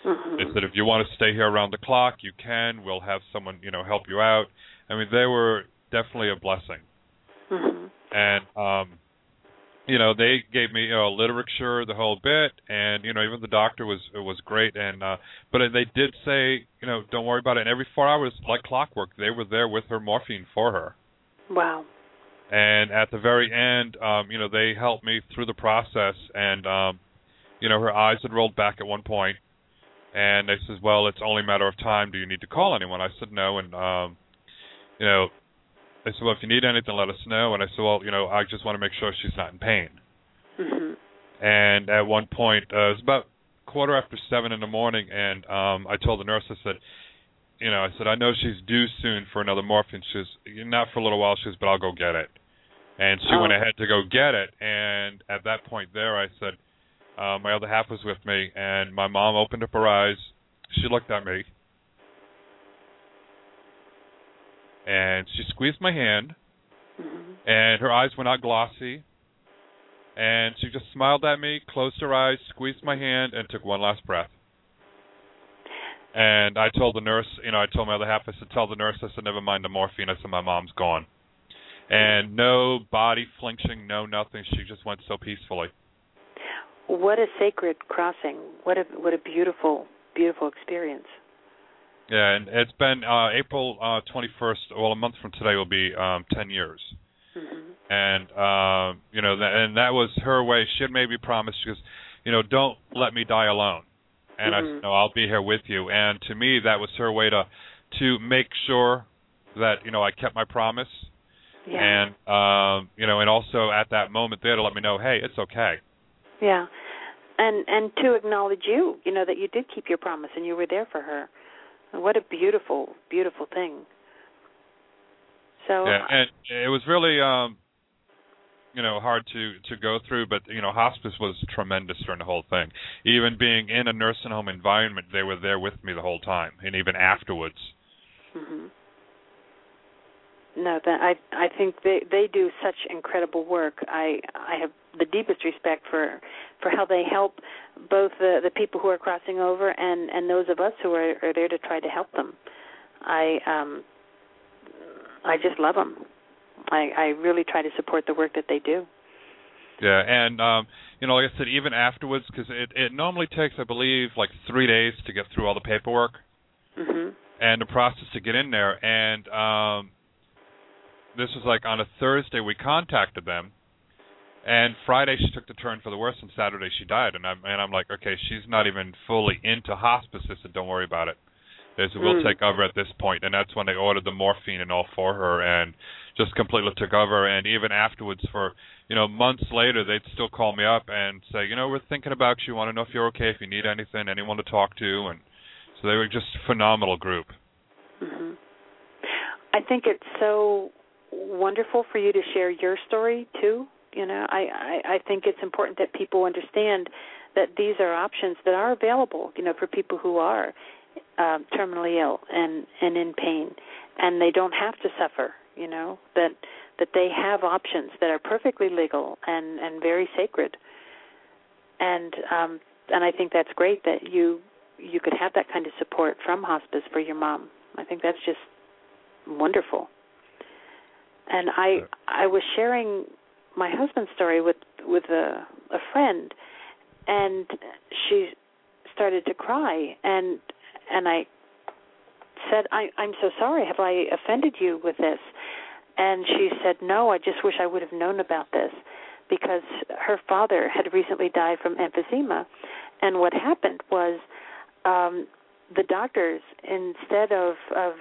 Mhm. they said if you want to stay here around the clock you can. We'll have someone you know help you out. I mean they were definitely a blessing. Mhm. and um you know they gave me you know literature the whole bit and you know even the doctor was was great. And uh but they did say you know don't worry about it. And every 4 hours like clockwork they were there with her morphine for her. Wow. and at the very end um you know they helped me through the process and um you know her eyes had rolled back at one point and they says well it's only a matter of time. Do you need to call anyone? I said no. And um you know they said well if you need anything let us know. And i said well you know i just want to make sure she's not in pain. Mhm. and at one point uh, it was about quarter after seven in the morning and um i told the nurse i said you know i said i know she's due soon for another morphine. She's not for a little while She's, but i'll go get it. And she went Oh. ahead to go get it. And at that point there i said uh, my other half was with me and my mom opened up her eyes. She looked at me. And she squeezed my hand. Mhm. and her eyes went out glossy. And she just smiled at me closed her eyes squeezed my hand and took one last breath. And i told the nurse you know i told my other half i said tell the nurse i said never mind the morphine i said my mom's gone. And no body flinching no nothing. She just went so peacefully What a sacred crossing. What a what a beautiful beautiful experience. yeah and it's been uh april uh 21st well a month from today will be um 10 years Mhm. and um you know that and that was her way she had maybe promised she goes you know don't let me die alone and i Mhm. said no i'll be here with you and to me that was her way to to make sure that you know i kept my promise Yeah. and um you know and also at that moment there to let me know hey it's okay Yeah. And and to acknowledge you, you know that you did keep your promise and you were there for her. What a beautiful beautiful thing. So yeah and it was really um you know hard to to go through but you know hospice was tremendous during the whole thing even being in a nursing home environment they were there with me the whole time and even afterwards hmm No, that I I think they they do such incredible work. I I have the deepest respect for for how they help both the the people who are crossing over and and those of us who are, are there to try to help them. I um I just love them. I I really try to support the work that they do. yeah and um you know like i said even afterwards because it it normally takes i believe like three days to get through all the paperwork Mhm. and the process to get in there. And um, this was like on a Thursday we contacted them, and Friday she took the turn for the worse, and Saturday she died. And I'm and I'm like, okay, she's not even fully into hospice. Said, don't worry about it. They said we'll Mm. take over at this point, and that's when they ordered the morphine and all for her, and just completely took over. And even afterwards, for you know months later, they'd still call me up and say, you know, we're thinking about you. Want to know if you're okay, if you need anything, anyone to talk to, and so they were just a phenomenal group. Mhm. I think it's so wonderful for you to share your story too. You know, I, I I think it's important that people understand that these are options that are available. You know, for people who are um, terminally ill and and in pain, and they don't have to suffer. You know that that they have options that are perfectly legal and and very sacred. And um, and I think that's great that you you could have that kind of support from hospice for your mom. I think that's just wonderful. And I I was sharing my husband's story with with a a friend and she started to cry. And and I said I I'm so sorry. Have I offended you with this? And she said no I just wish I would have known about this because her father had recently died from emphysema. And what happened was um the doctors instead of of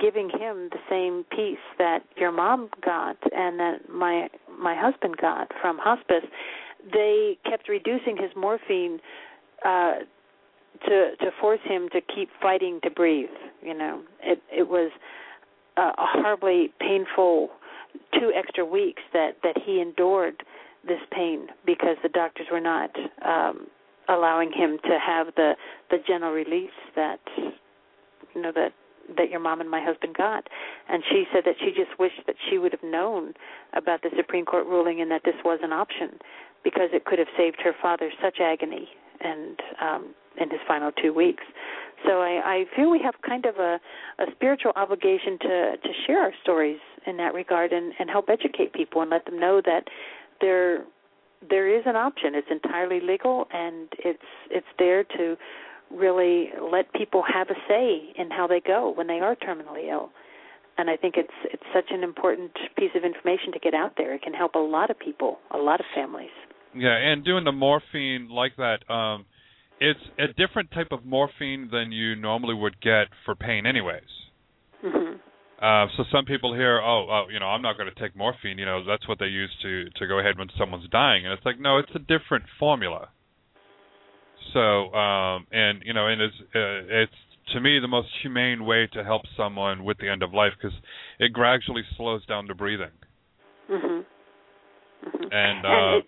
giving him the same peace that your mom got and that my my husband got from hospice they kept reducing his morphine uh to to force him to keep fighting to breathe you know. It it was a, a horribly painful two extra weeks that that he endured this pain because the doctors were not um allowing him to have the the gentle release that you know that that your mom and my husband got. And she said that she just wished that she would have known about the supreme court ruling and that this was an option because it could have saved her father such agony and um in his final two weeks. So i i feel we have kind of a a spiritual obligation to to share our stories in that regard and and help educate people and let them know that there there is an option. It's entirely legal, and it's it's there to really let people have a say in how they go when they are terminally ill. And I think it's it's such an important piece of information to get out there. It can help a lot of people, a lot of families. Yeah, and doing the morphine like that, um, it's a different type of morphine than you normally would get for pain, anyways. hmm Uh, so some people hear, oh, oh, you know, I'm not going to take morphine. You know, that's what they use to to go ahead when someone's dying, and it's like, no, it's a different formula. So, um, and you know, and it's uh, it's to me the most humane way to help someone with the end of life because it gradually slows down the breathing. hmm hmm And, uh, and it,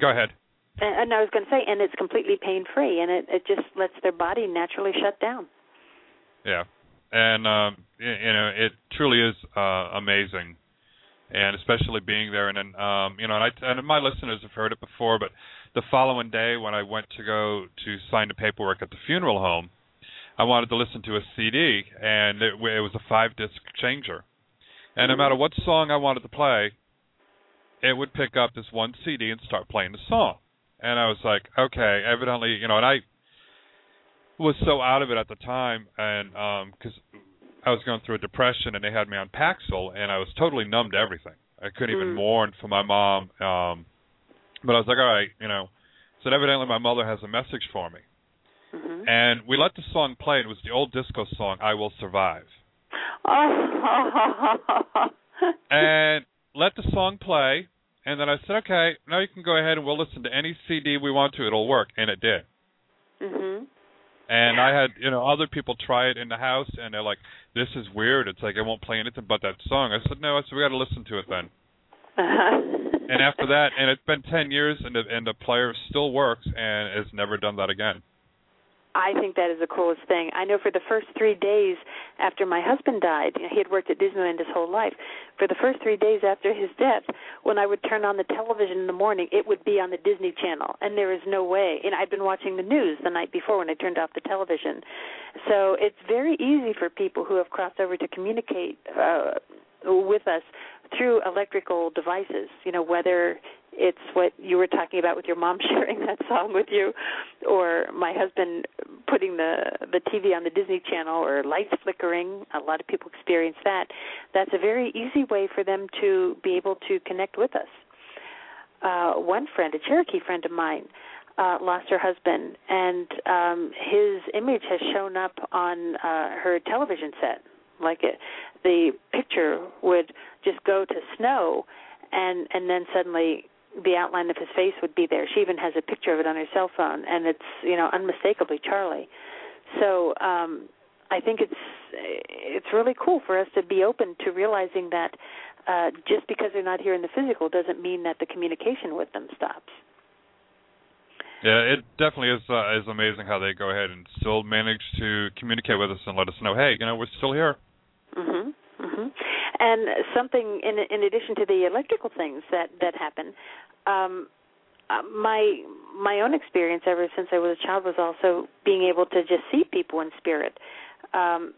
Go ahead. and and I was going to say, and it's completely pain free, and it it just lets their body naturally shut down. Yeah, and um, you know it truly is uh, amazing, and especially being there. And then um, you know, and, I, and my listeners have heard it before, but the following day when I went to go to sign the paperwork at the funeral home, I wanted to listen to a CD, and it, it was a five disc changer, and no matter what song I wanted to play, it would pick up this one CD and start playing the song. And I was like, okay, evidently, you know, and I was so out of it at the time, and because I was going through a depression, and they had me on Paxil, and I was totally numb to everything. I couldn't even Mm. mourn for my mom. Um, but I was like, all right, you know. So evidently, my mother has a message for me, hmm and we let the song play. It was the old disco song, "I Will Survive," Oh. and let the song play. And then I said, okay, now you can go ahead and we'll listen to any CD we want to. It'll work, and it did. mhm. And I had, you know, other people try it in the house, and they're like, "This is weird. It's like it won't play anything but that song." I said, "No, I said we got to listen to it then." And after that, and it's been ten years, and the and the player still works, and has never done that again. I think that is the coolest thing. I know for the first three days after my husband died, you know, he had worked at Disneyland his whole life. For the first three days after his death, when I would turn on the television in the morning, it would be on the Disney Channel, and there is no way. And I'd been watching the news the night before when I turned off the television. So it's very easy for people who have crossed over to communicate uh, with us through electrical devices. You know, whether it's what you were talking about with your mom sharing that song with you, or my husband putting the the TV on the Disney Channel or lights flickering. A lot of people experience that. That's a very easy way for them to be able to connect with us. Uh, one friend, a Cherokee friend of mine, uh, lost her husband, and um, his image has shown up on uh, her television set. Like it, the picture would just go to snow, and and then suddenly the outline of his face would be there. She even has a picture of it on her cell phone, and it's you know unmistakably Charlie. So um, I think it's it's really cool for us to be open to realizing that uh, just because they're not here in the physical doesn't mean that the communication with them stops. Yeah, it definitely is uh, is amazing how they go ahead and still manage to communicate with us and let us know, hey, you know, we're still here. Mhm. Mhm. And something in in addition to the electrical things that that happen, um uh, my my own experience ever since I was a child was also being able to just see people in spirit. Um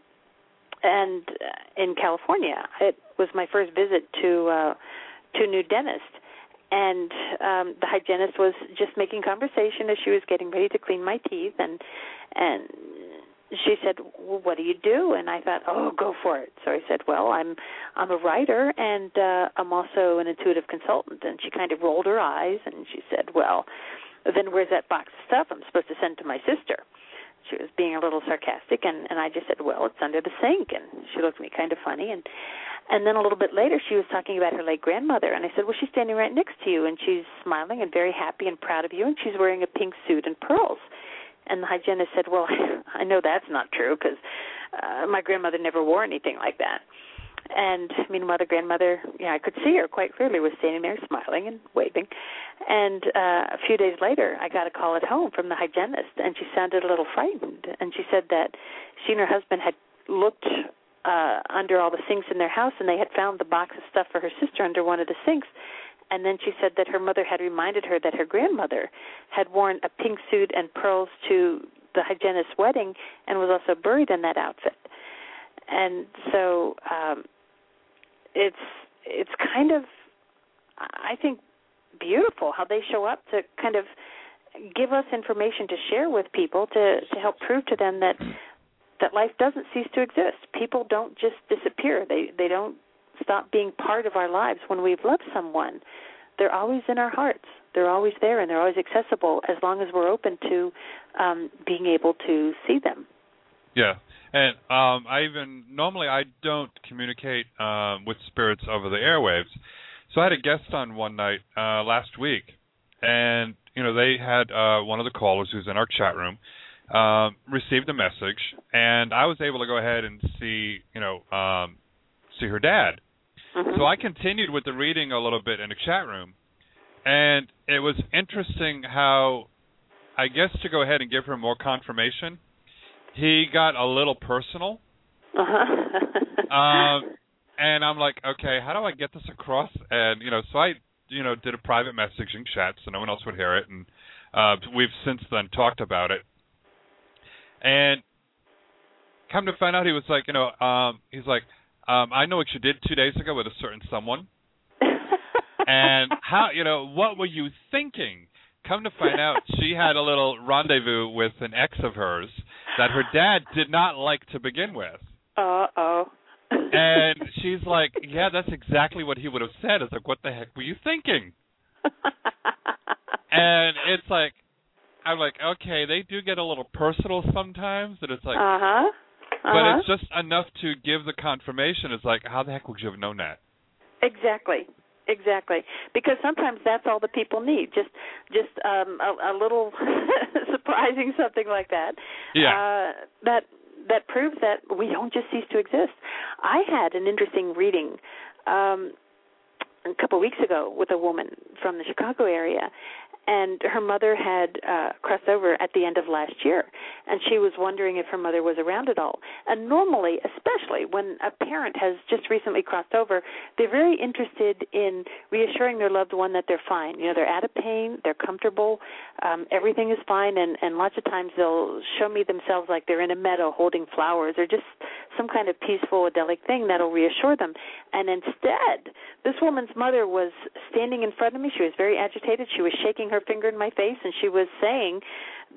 and uh, in California, it was my first visit to uh to a new dentist and um the hygienist was just making conversation as she was getting ready to clean my teeth and and she said well what do you do? And i thought oh go for it. So i said well i'm i'm a writer and uh i'm also an intuitive consultant. And she kind of rolled her eyes and she said well then where's that box of stuff i'm supposed to send to my sister? She was being a little sarcastic and and i just said well it's under the sink. And she looked at me kind of funny. And and then a little bit later, she was talking about her late grandmother, and I said, "Well, she's standing right next to you, and she's smiling and very happy and proud of you, and she's wearing a pink suit and pearls." And the hygienist said, "Well, I know that's not true because uh, my grandmother never wore anything like that." And meanwhile, the grandmother, yeah, I could see her quite clearly, was standing there smiling and waving. And uh, a few days later, I got a call at home from the hygienist, and she sounded a little frightened. And she said that she and her husband had looked uh under all the sinks in their house and they had found the box of stuff for her sister under one of the sinks and then she said that her mother had reminded her that her grandmother had worn a pink suit and pearls to the hygienist's wedding and was also buried in that outfit and so um it's it's kind of i think beautiful how they show up to kind of give us information to share with people to to help prove to them that that life doesn't cease to exist. People don't just disappear. They they don't stop being part of our lives when we've loved someone. They're always in our hearts. They're always there and they're always accessible as long as we're open to um being able to see them. Yeah. And um I even normally I don't communicate um with spirits over the airwaves. So I had a guest on one night uh last week and you know they had uh one of the callers who's in our chat room um, received a message, and I was able to go ahead and see, you know, um, see her dad. Mm-hmm. So I continued with the reading a little bit in the chat room, and it was interesting how, I guess, to go ahead and give her more confirmation, he got a little personal. Uh-huh. um, and I'm like, okay, how do I get this across? And you know, so I, you know, did a private messaging chat so no one else would hear it, and uh, we've since then talked about it. And come to find out, he was like, you know, um, he's like, um, I know what you did two days ago with a certain someone, and how, you know, what were you thinking? Come to find out, she had a little rendezvous with an ex of hers that her dad did not like to begin with. Uh oh. and she's like, "Yeah, that's exactly what he would have said." It's like, "What the heck were you thinking?" and it's like, I'm like, okay, they do get a little personal sometimes, and it's like, uh huh. Uh-huh. but it's just enough to give the confirmation. It's like, how the heck would you have known that? Exactly. Exactly. Because sometimes that's all the people need. Just just um a, a little surprising something like that. Yeah. Uh that that proves that we don't just cease to exist. I had an interesting reading um a couple of weeks ago with a woman from the Chicago area and her mother had uh crossed over at the end of last year and she was wondering if her mother was around at all. And normally especially when a parent has just recently crossed over they're very interested in reassuring their loved one that they're fine. You know they're out of pain they're comfortable um everything is fine and and lots of times they'll show me themselves like they're in a meadow holding flowers or just some kind of peaceful idyllic thing that'll reassure them. And instead this woman's mother was standing in front of me. She was very agitated. She was shaking her her finger in my face and she was saying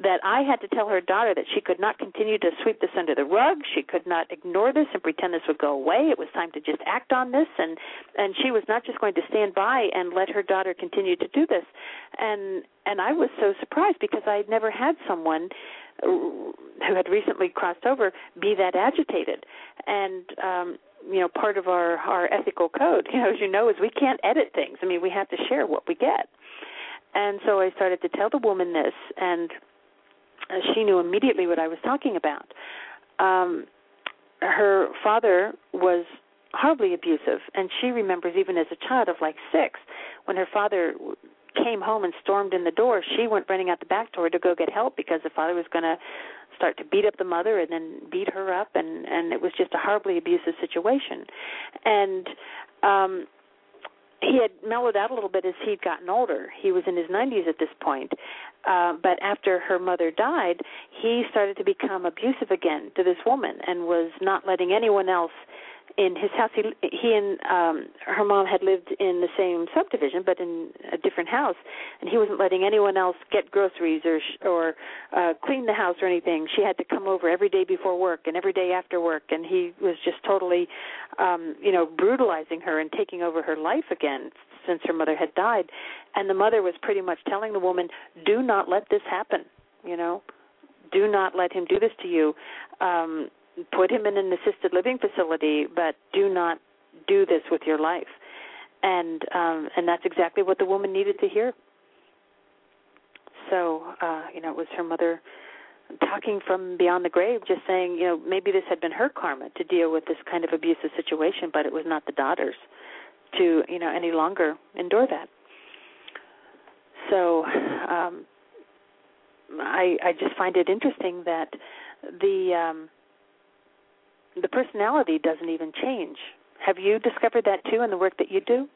that I had to tell her daughter that she could not continue to sweep this under the rug. She could not ignore this and pretend this would go away. It was time to just act on this, and and she was not just going to stand by and let her daughter continue to do this. And and I was so surprised because I had never had someone who had recently crossed over be that agitated and um you know part of our our ethical code you know as you know is we can't edit things i mean we have to share what we get and so i started to tell the woman this and she knew immediately what i was talking about um her father was horribly abusive and she remembers even as a child of like 6 when her father came home and stormed in the door, she went running out the back door to go get help because the father was going to start to beat up the mother and then beat her up and and it was just a horribly abusive situation. And um he had mellowed out a little bit as he'd gotten older. He was in his 90s at this point. Uh, but after her mother died, he started to become abusive again to this woman and was not letting anyone else in his house he he and um her mom had lived in the same subdivision but in a different house and he wasn't letting anyone else get groceries or or uh clean the house or anything. She had to come over every day before work and every day after work and he was just totally um you know brutalizing her and taking over her life again since her mother had died. And the mother was pretty much telling the woman do not let this happen you know? Do not let him do this to you. Um put him in an assisted living facility, but do not do this with your life. And um and that's exactly what the woman needed to hear. So, uh, you know, it was her mother talking from beyond the grave, just saying, you know, maybe this had been her karma to deal with this kind of abusive situation, but it was not the daughter's to, you know, any longer endure that. So, um I I just find it interesting that the um the personality doesn't even change. Have you discovered that too in the work that you do?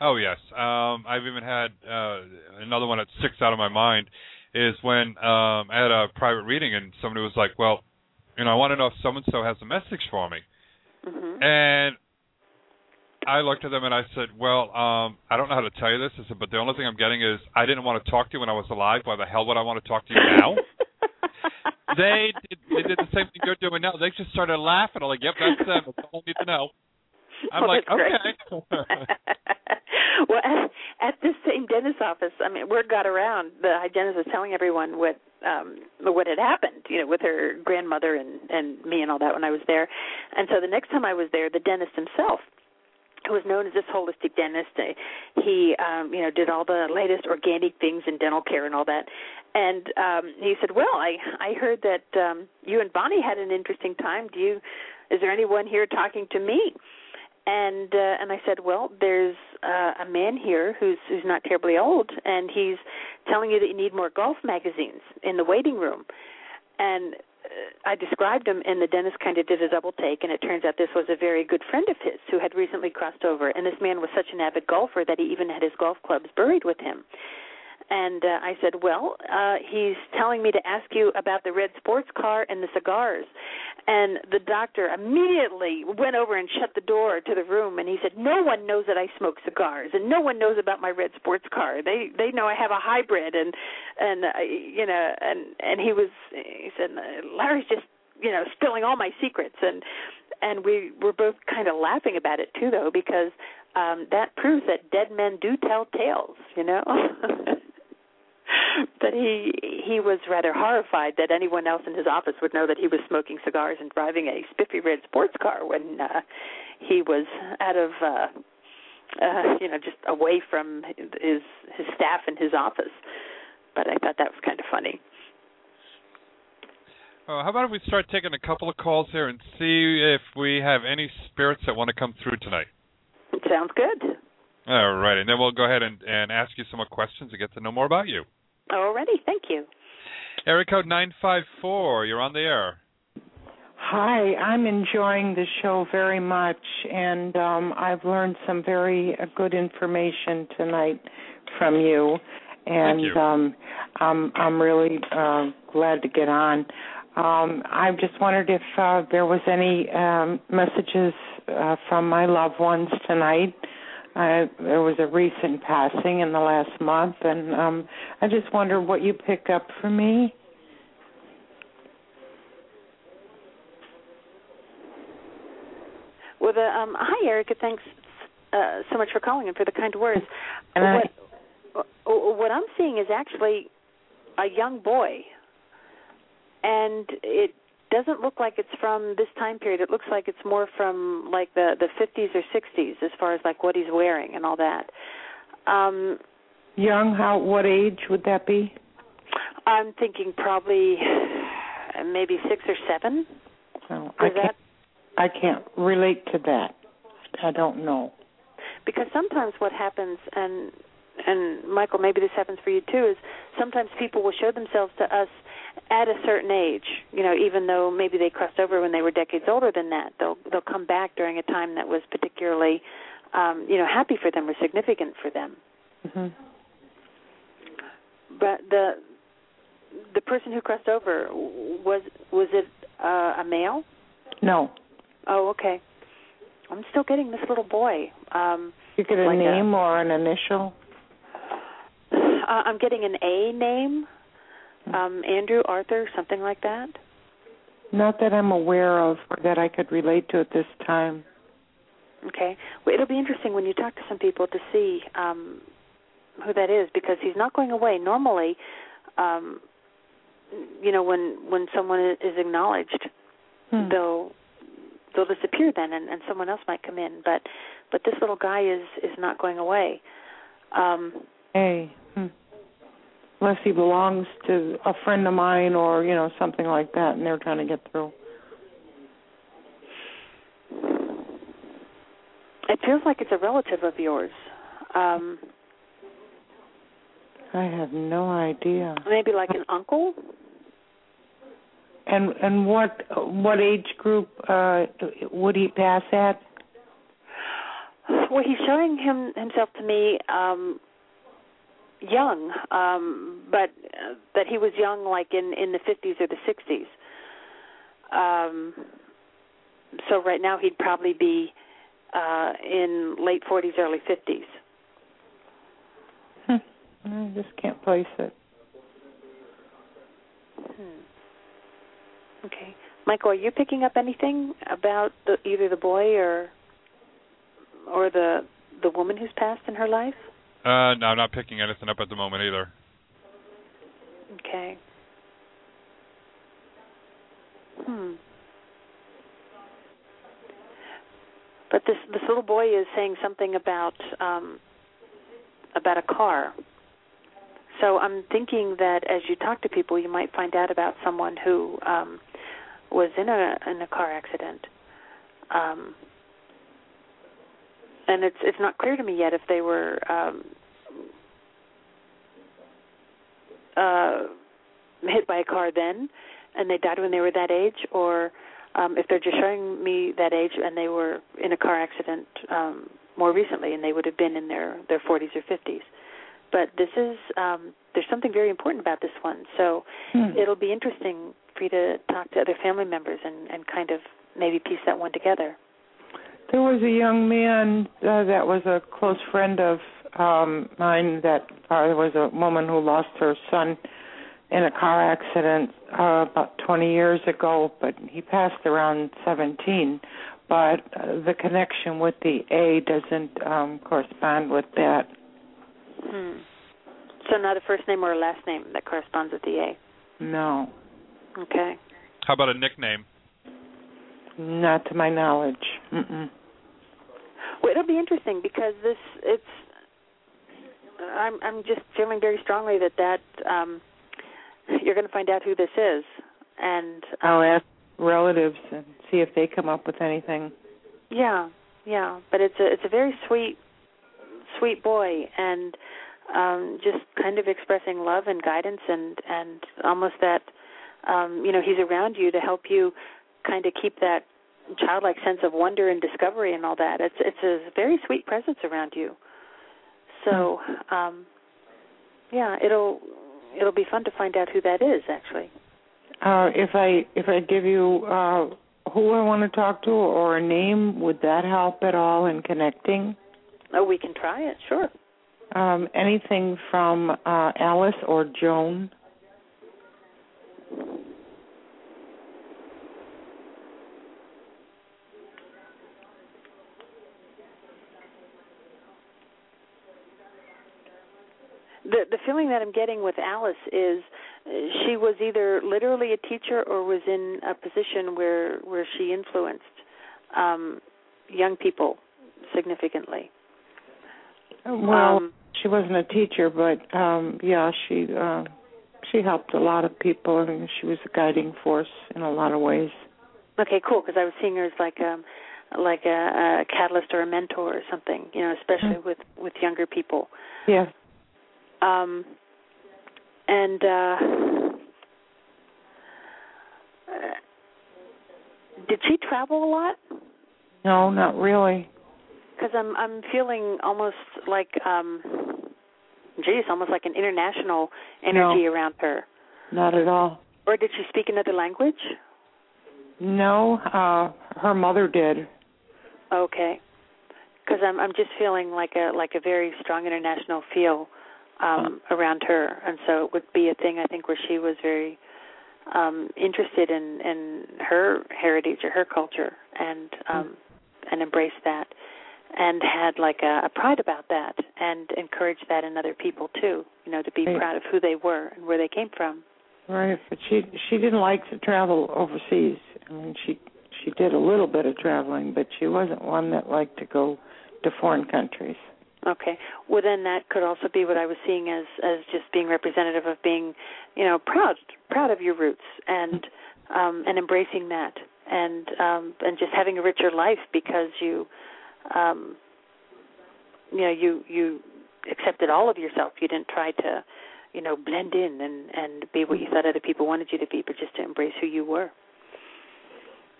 Oh yes, um, I've even had uh, another one that sticks out of my mind is when um, I had a private reading and somebody was like, "Well, you know, I want to know if so and so has a message for me," mm-hmm. and I looked at them and I said, "Well, um, I don't know how to tell you this." I said, "But the only thing I'm getting is I didn't want to talk to you when I was alive. Why the hell would I want to talk to you now?" they did, they did the same thing you're doing now. They just started laughing. I'm like, "Yep, that's them. That's all I need to know." I'm well, like, okay. well, at, at this same dentist office, I mean, word got around. The hygienist was telling everyone what um what had happened, you know, with her grandmother and and me and all that when I was there. And so the next time I was there, the dentist himself who was known as this holistic dentist. He, um, you know, did all the latest organic things in dental care and all that. And um, he said, "Well, I I heard that um, you and Bonnie had an interesting time. Do you? Is there anyone here talking to me?" And uh, and I said, "Well, there's uh, a man here who's who's not terribly old, and he's telling you that you need more golf magazines in the waiting room." And I described him, and the dentist kind of did a double take, and it turns out this was a very good friend of his who had recently crossed over. And this man was such an avid golfer that he even had his golf clubs buried with him. And uh, I said, Well, uh, he's telling me to ask you about the red sports car and the cigars. And the doctor immediately went over and shut the door to the room and he said, "No one knows that I smoke cigars and no one knows about my red sports car. They they know I have a hybrid and and uh, you know and and he was he said Larry's just you know spilling all my secrets and and we were both kind of laughing about it too though because um that proves that dead men do tell tales, you know. but he he was rather horrified that anyone else in his office would know that he was smoking cigars and driving a spiffy red sports car when uh he was out of uh uh you know just away from his his staff in his office. But i thought that was kind of funny. Uh, how about if we start taking a couple of calls here and see if we have any spirits that want to come through tonight? Sounds good. All right and then we'll go ahead and, and ask you some more questions to get to know more about you Already, thank you. Area code 954, you're on the air. Hi, I'm enjoying the show very much, and um, I've learned some very uh, good information tonight from you, and Thank you. um, I'm I'm really uh, glad to get on. Um, I just wondered if uh, there was any um, messages uh, from my loved ones tonight I, there was a recent passing in the last month, and um, I just wonder what you pick up for me. Well, the, um, hi, Erica. Thanks uh, so much for calling and for the kind words. And I, what uh, I'm seeing is actually a young boy, and it doesn't look like it's from this time period. It looks like it's more from like the the 50s or 60s, as far as like what he's wearing and all that. Um, Young, how? What age would that be? I'm thinking probably maybe six or seven. No, I Is can't. that I can't relate to that. I don't know. because sometimes what happens and and Michael maybe this happens for you too is sometimes people will show themselves to us at a certain age you know even though maybe they crossed over when they were decades older than that they'll they'll come back during a time that was particularly um you know happy for them or significant for them. Hmm but the the person who crossed over was was it uh, a male? No. oh okay. I'm still getting this little boy um You get a Like a- name or an initial? Uh, I'm getting an A name, um, Andrew Arthur, something like that. Not that I'm aware of or that I could relate to at this time. Okay. Well, it'll be interesting when you talk to some people to see um, who that is because he's not going away. Normally, um, you know, when when someone is acknowledged, Hmm. they'll they'll disappear then, and, and someone else might come in. But but this little guy is is not going away. Um, Hey. Hmm. Unless he belongs to a friend of mine or, you know, something like that and they're trying to get through. it feels like it's a relative of yours. Um, I have no idea. maybe like an uncle. And and what what age group uh would he pass at? Well, he's showing him himself to me um young, um but uh, that he was young like in in the 50s or the 60s. Um so right now he'd probably be uh in late 40s early 50s. Hmm. I just can't place it. Hmm. Okay. Michael, are you picking up anything about the, either the boy or or the the woman who's passed in her life? Uh, no, I'm not picking anything up at the moment either. Okay. Hmm. But this this little boy is saying something about um about a car. So I'm thinking that as you talk to people, you might find out about someone who um was in a in a car accident. Um and it's it's not clear to me yet if they were um uh hit by a car then and they died when they were that age or um if they're just showing me that age and they were in a car accident um more recently and they would have been in their their 40s or 50s but this is um there's something very important about this one. So Hmm. it'll be interesting for you to talk to other family members and and kind of maybe piece that one together There was a young man uh, that was a close friend of um mine that uh, there was a woman who lost her son in a car accident uh, about 20 years ago, but he passed around 17. But uh, the connection with the A doesn't um correspond with that. hmm so not a first name or a last name that corresponds with the A No, okay How about a nickname? Not to my knowledge. Mm-mm. Well, it'll be interesting because this it's. I'm I'm just feeling very strongly that that um, you're going to find out who this is, and I'll ask relatives and see if they come up with anything. yeah, yeah. But it's a it's a very sweet, sweet boy, and um, just kind of expressing love and guidance, and and almost that um, you know he's around you to help you kind of keep that childlike sense of wonder and discovery and all that. It's it's a very sweet presence around you. So, um yeah, it'll it'll be fun to find out who that is actually. Uh, if I if I give you uh, who I want to talk to or a name, would that help at all in connecting? Oh, we can try it, sure. Um, anything from uh, Alice or Joan? The the feeling that I'm getting with Alice is uh, she was either literally a teacher or was in a position where where she influenced um young people significantly. Well, Um, she wasn't a teacher, but um yeah, she uh she helped a lot of people and she was a guiding force in a lot of ways. Okay, cool. Because I was seeing her as like um like a, a catalyst or a mentor or something. You know, especially with with younger people. Yeah. Um, and uh, uh, did she travel a lot? No, not really. Because I'm I'm feeling almost like um, geez, almost like an international energy around her. Not at all. Or did she speak another language? No, uh her mother did. Okay. Because I'm I'm just feeling like a like a very strong international feel um around her, and so it would be a thing I think where she was very um interested in in her heritage or her culture and um and embraced that and had like a, a pride about that and encouraged that in other people too you know to be Right. proud of who they were and where they came from Right, but she she didn't like to travel overseas. I mean, she she did a little bit of traveling, but she wasn't one that liked to go to foreign countries. Okay. Well, then that could also be what I was seeing as as just being representative of being, you know, proud proud of your roots and um and embracing that and um and just having a richer life because you um you know you you accepted all of yourself. You didn't try to, you know, blend in and and be what you thought other people wanted you to be, but just to embrace who you were.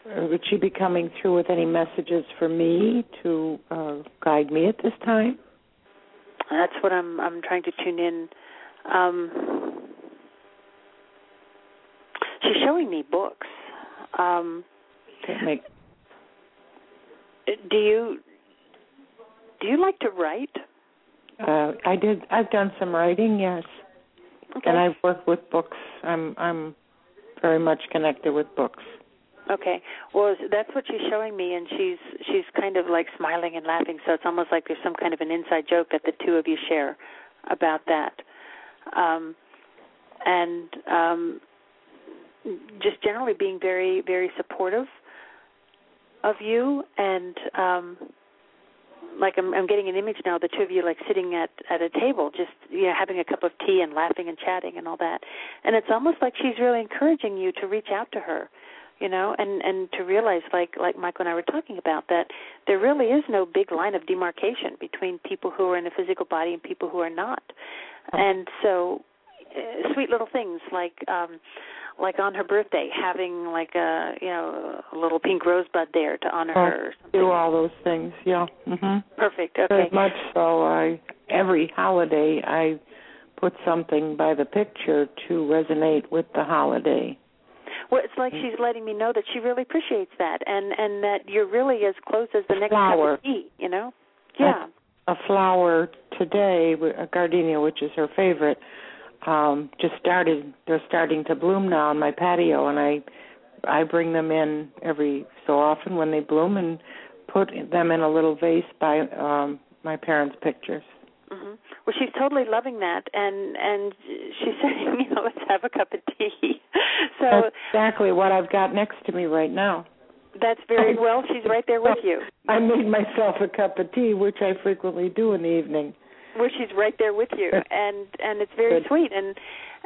Uh, Would she be coming through with any messages for me to uh, guide me at this time? That's what I'm I'm trying to tune in. Um, she's showing me books. Um, make do you do you like to write? Uh, I did. I've done some writing, yes, Okay. and I've worked with books. I'm I'm very much connected with books. Okay. Well, that's what she's showing me, and she's she's kind of like smiling and laughing. So it's almost like there's some kind of an inside joke that the two of you share about that, um, and um, just generally being very very supportive of you, and um, like I'm, I'm getting an image now, the two of you like sitting at at a table, just you know having a cup of tea and laughing and chatting and all that, and it's almost like she's really encouraging you to reach out to her you know and and to realize like like michael and i were talking about that there really is no big line of demarcation between people who are in a physical body and people who are not and so uh, sweet little things like um like on her birthday having like a you know a little pink rosebud there to honor her or something Do all those things, yeah. Mhm. perfect okay Very much so. I every holiday I put something by the picture to resonate with the holiday. Well it's like she's letting me know that she really appreciates that and and that you're really as close as the next Flower. cup of tea you know yeah A flower today, a gardenia, which is her favorite, um, just started. They're starting to bloom now on my patio, and I I bring them in every so often when they bloom and put them in a little vase by um, my parents' pictures. hmm Well, she's totally loving that, and and she's saying, you know, let's have a cup of tea. so That's exactly what I've got next to me right now. that's very well. She's right there with you. I made myself a cup of tea, which I frequently do in the evening. Where she's right there with you, and and it's very Good. sweet. And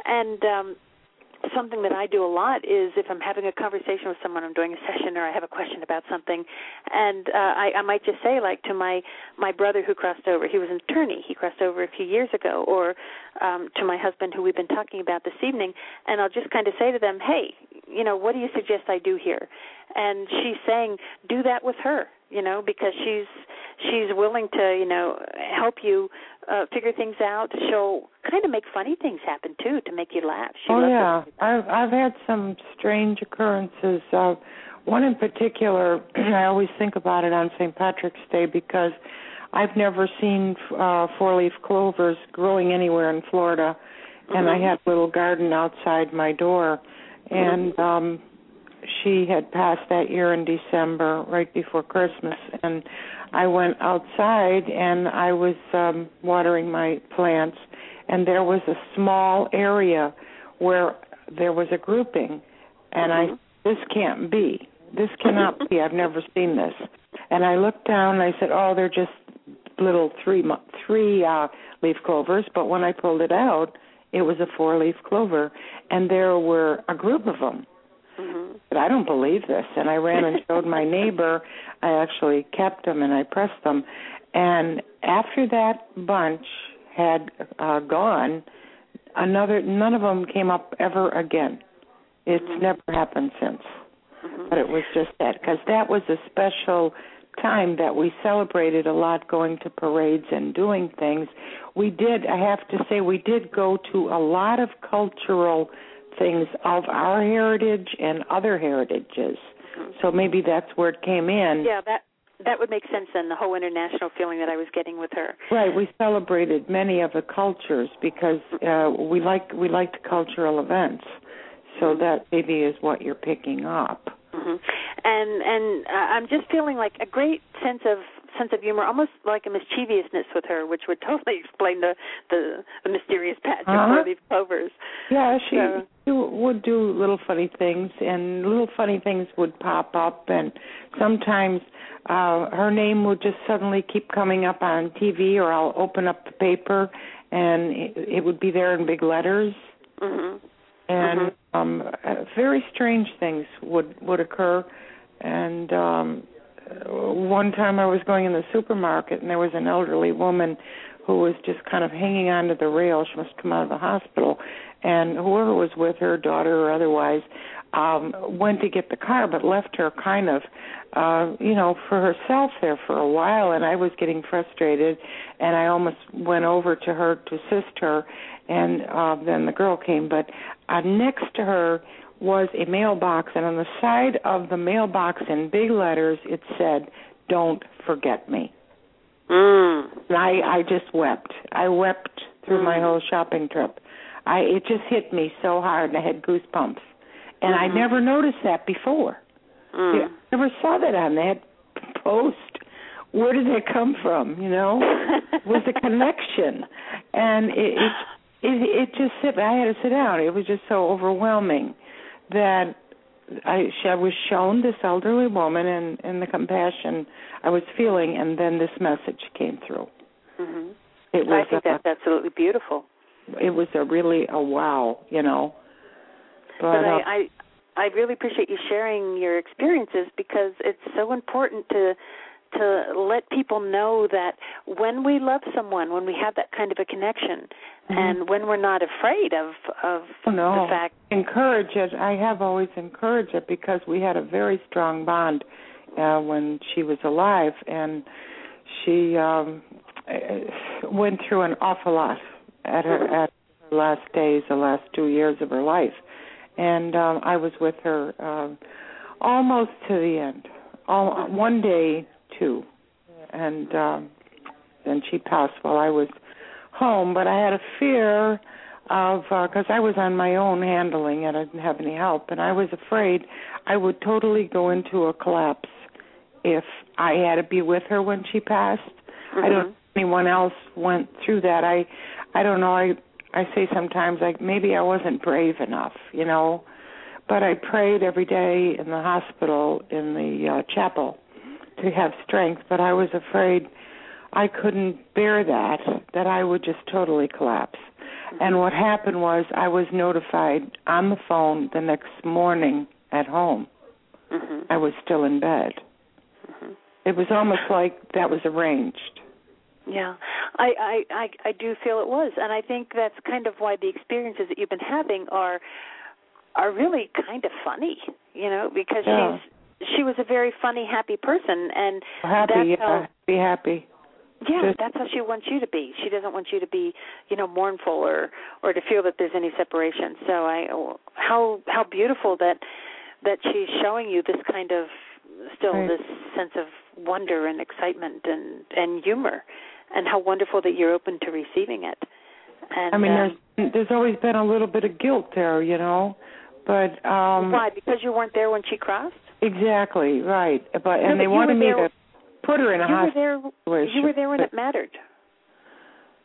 and um something that I do a lot is if I'm having a conversation with someone, I'm doing a session, or I have a question about something, and uh, I, I might just say like to my my brother who crossed over, he was an attorney, he crossed over a few years ago, or um, to my husband who we've been talking about this evening, and I'll just kind of say to them, hey, you know, what do you suggest I do here? And she's saying, do that with her, you know, because she's she's willing to, you know, help you uh, figure things out. She'll kind of make funny things happen too to make you laugh. She oh yeah, it. I've I've had some strange occurrences. Uh, one in particular, I always think about it on St. Patrick's Day because I've never seen uh, four-leaf clovers growing anywhere in Florida, and I Mhm. had a little garden outside my door, and um, she had passed that year in December, right before Christmas, and I went outside and I was um watering my plants and there was a small area where there was a grouping, and Mhm. I this can't be. This cannot be. I've never seen this. And I looked down and I said, "Oh, they're just little three three uh leaf clovers." But when I pulled it out, it was a four leaf clover, and there were a group of them. Mhm. But I don't believe this. And I ran and showed my neighbor. I actually kept them and I pressed them. And after that bunch had uh, gone, another none of them came up ever again. It's Mhm. never happened since. Mhm. But it was just that because that was a special time that we celebrated a lot going to parades and doing things. We did, I have to say, we did go to a lot of cultural things of our heritage and other heritages. So maybe that's where it came in. Yeah, that that would make sense then. The whole international feeling that I was getting with her. Right, we celebrated many of the cultures because uh, we like we liked cultural events. So that maybe is what you're picking up. hmm And and uh, I'm just feeling like a great sense of sense of humor, almost like a mischievousness with her, which would totally explain the the, the mysterious patch Uh-huh. of four-leaf clovers. Yeah, she, So- she would do little funny things, and little funny things would pop up, and sometimes uh her name would just suddenly keep coming up on TV, or I'll open up the paper, and it, it would be there in big letters, Mm-hmm. and Mhm. um uh, very strange things would would occur, and um one time I was going in the supermarket, and there was an elderly woman who was just kind of hanging onto the rail. She must come out of the hospital, and whoever was with her, daughter or otherwise, um went to get the car, but left her kind of, uh, you know, for herself there for a while. And I was getting frustrated, and I almost went over to her to assist her, and uh, then the girl came. But uh, next to her was a mailbox, and on the side of the mailbox in big letters it said, "Don't forget me." Mm. And I I just wept. I wept through my Mm. whole shopping trip. I it just hit me so hard, and I had goosebumps. And I Mhm. never noticed that before. Mm. I never saw that on that post. Where did that come from? You know, was a connection, and it it it, it just sit. I had to sit down. It was just so overwhelming that I, I was shown this elderly woman and and the compassion I was feeling, and then this message came through. hmm It was I think a, that's absolutely beautiful. it was a really a wow, you know. But, But uh, I, I I really appreciate you sharing your experiences because it's so important to to let people know that when we love someone, when we have that kind of a connection, Mhm. and when we're not afraid of of Oh, no. the fact. encourage it. I have always encouraged it because we had a very strong bond uh, when she was alive, and she um, uh, went through an awful lot at her at her last days, the last two years of her life, and um, I was with her um, almost to the end. All, one day, too, and um, then she passed while I was home. But I had a fear of because I was on my own handling it. I didn't have any help, and I was afraid I would totally go into a collapse if I had to be with her when she passed. I don't know if anyone else went through that. I I don't know. I I say sometimes like maybe I wasn't brave enough, you know. But I prayed every day in the hospital in the uh, chapel to have strength, but I was afraid I couldn't bear that that I would just totally collapse. And what happened was I was notified on the phone the next morning at home. hmm I was still in bed. hmm It was almost like that was arranged. Yeah, I, I I I do feel it was, and I think that's kind of why the experiences that you've been having are are really kind of funny, you know, because Yeah. she's she was a very funny, happy person, and Happy, that's yeah, how be happy. yeah, Just- that's how she wants you to be. She doesn't want you to be, you know, mournful or or to feel that there's any separation. So I how how beautiful that that she's showing you this kind of still Right. this sense of wonder and excitement and and humor and how wonderful that you're open to receiving it. And I mean, um, there's there's always been a little bit of guilt there, you know, but um why? Because you weren't there when she crossed. Exactly right. But No, and but they wanted me there- to put her in a you were hospital. there. You were there when it mattered.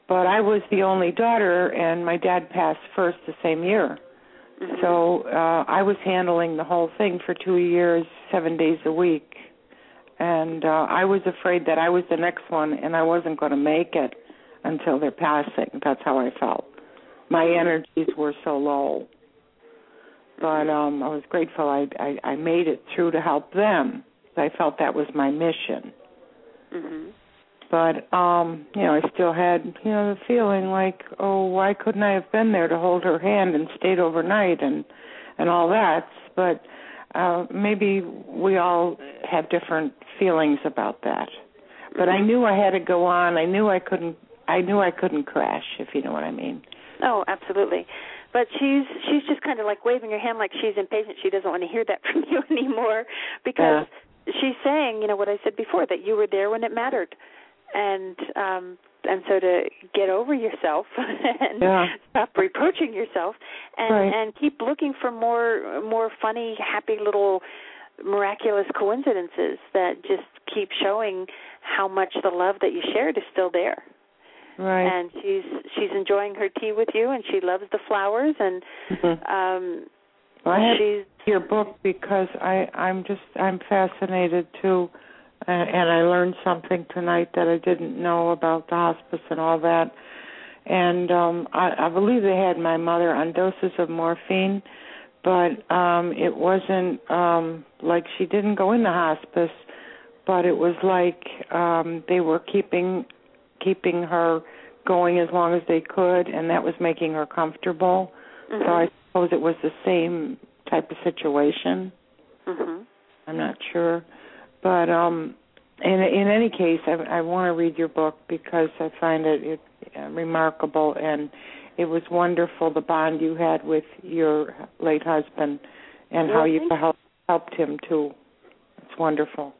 but I was the only daughter, and my dad passed first the same year. Mhm. So uh I was handling the whole thing for 2 years, 7 days a week. And uh I was afraid that I was the next one and I wasn't going to make it until their passing. That's how I felt. My energies were so low. But um I was grateful I I I made it through to help them. I felt that was my mission. Mhm. But um, you know, I still had, you know, the feeling like, oh, why couldn't I have been there to hold her hand and stayed overnight and and all that? But uh maybe we all have different feelings about that. But I knew I had to go on. I knew I couldn't I knew I couldn't crash, if you know what I mean. Oh, absolutely. But she's she's just kind of like waving her hand like she's impatient. She doesn't want to hear that from you anymore because she's saying, you know, what I said before that you were there when it mattered. And um and so to get over yourself and Yeah. stop reproaching yourself and Right. and keep looking for more more funny happy little miraculous coincidences that just keep showing how much the love that you shared is still there Right. and she's she's enjoying her tea with you and she loves the flowers and Mhm. um Well, I she's your book because I I'm just I'm fascinated too, uh, and I learned something tonight that I didn't know about the hospice and all that. And um I, I believe they had my mother on doses of morphine, but um it wasn't um like she didn't go in the hospice, but it was like um they were keeping keeping her going as long as they could, and that was making her comfortable. mhm, So I suppose it was the same type of situation. mhm. I'm not sure, but um, in in any case, I, I want to read your book because I find it, it uh, remarkable, and it was wonderful the bond you had with your late husband, and Well, how you helped helped him too. It's wonderful.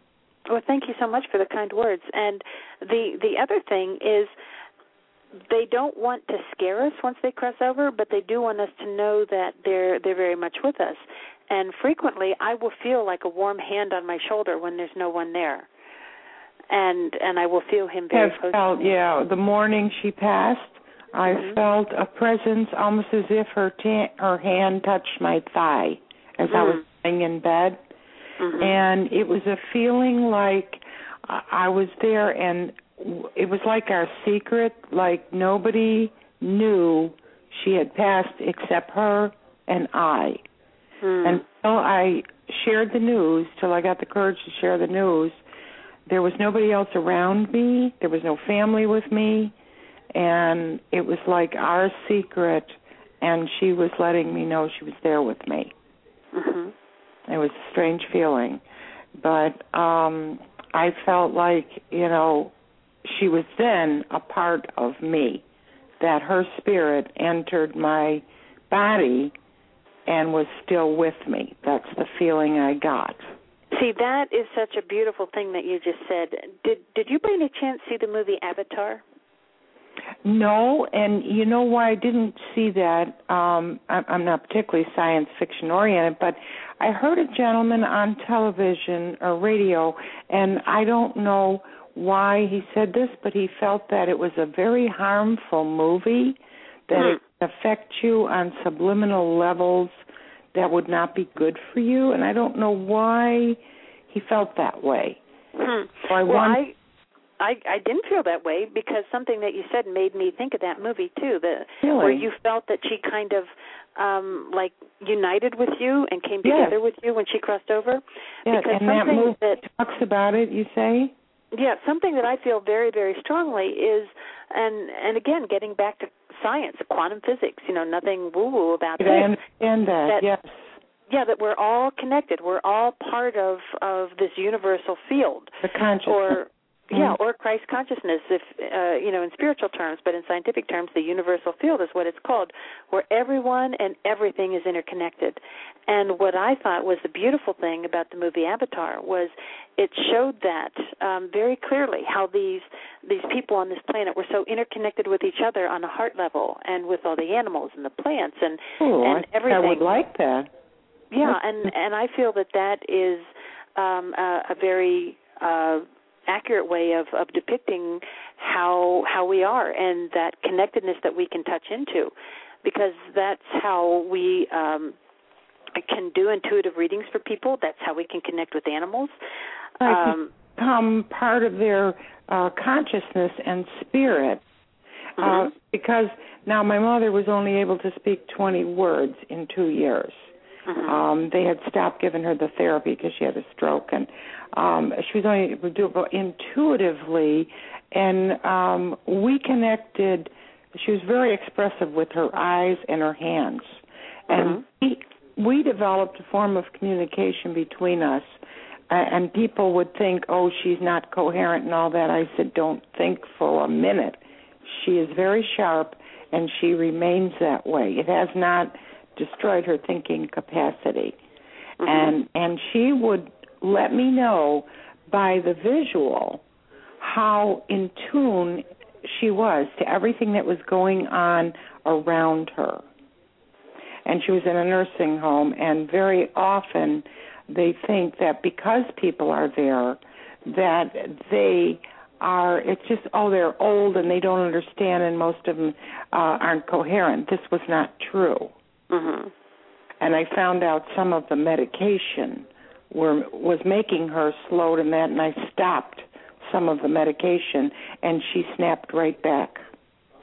Well, thank you so much for the kind words. And the the other thing is they don't want to scare us once they cross over, but they do want us to know that they're they're very much with us. And frequently I will feel like a warm hand on my shoulder when there's no one there. And and I will feel him very close. felt, to me. yeah. The morning she passed, I Mhm. felt a presence, almost as if her ta- her hand touched my thigh as I was Mm. lying in bed, Mhm. and it was a feeling like I was there, and w- it was like our secret, like nobody knew she had passed except her and I. Hmm. Until I shared the news, till I got the courage to share the news, there was nobody else around me. There was no family with me, and it was like our secret. And she was letting me know she was there with me. Mhm. It was a strange feeling, but um I felt like you know she was then a part of me. That her spirit entered my body and was still with me. That's the feeling I got. See, that is such a beautiful thing that you just said. Did did you by any chance see the movie Avatar? No, and you know why I didn't see that? Um, I'm I'm not particularly science fiction oriented, but I heard a gentleman on television or radio, and I don't know why he said this, but he felt that it was a very harmful movie, that Hmm. it would affect you on subliminal levels that would not be good for you, and I don't know why he felt that way. Hmm. So I well, want- I, I I didn't feel that way because something that you said made me think of that movie too. The Really? where you felt that she kind of um like united with you and came Yes. together with you when she crossed over. Yeah, because and that something movie that talks about it. You say? yeah, something that I feel very very strongly is and and again getting back to science, quantum physics, you know, nothing woo woo about I this. understand that. That- yes. Yeah, that we're all connected. We're all part of of this universal field. The consciousness. or yeah, Mhm. or Christ consciousness, if uh, you know, in spiritual terms, but in scientific terms, the universal field is what it's called, where everyone and everything is interconnected. And what I thought was the beautiful thing about the movie Avatar was it showed that um, very clearly how these these people on this planet were so interconnected with each other on a heart level, and with all the animals and the plants and Oh, and I, everything. I would like that. Yeah, and and I feel that that is um, a, a very uh, accurate way of of depicting how how we are and that connectedness that we can touch into because that's how we um can do intuitive readings for people. That's how we can connect with animals. Um become part of their uh consciousness and spirit. Mm-hmm. uh because now my mother was only able to speak 20 words in 2 years mm-hmm. um they had stopped giving her the therapy because she had a stroke and um she was only able to do it intuitively and um we connected she was very expressive with her eyes and her hands and mm-hmm. we we developed a form of communication between us uh, and people would think oh she's not coherent and all that i said don't think for a minute she is very sharp and she remains that way it has not destroyed her thinking capacity mm-hmm. and and she would let me know by the visual how in tune she was to everything that was going on around her. And she was in a nursing home, and very often they think that because people are there, that they are, it's just, oh, they're old and they don't understand, and most of them uh, aren't coherent. This was not true. Mm-hmm. And I found out some of the medication were was making her slow to that, and I stopped some of the medication, and she snapped right back.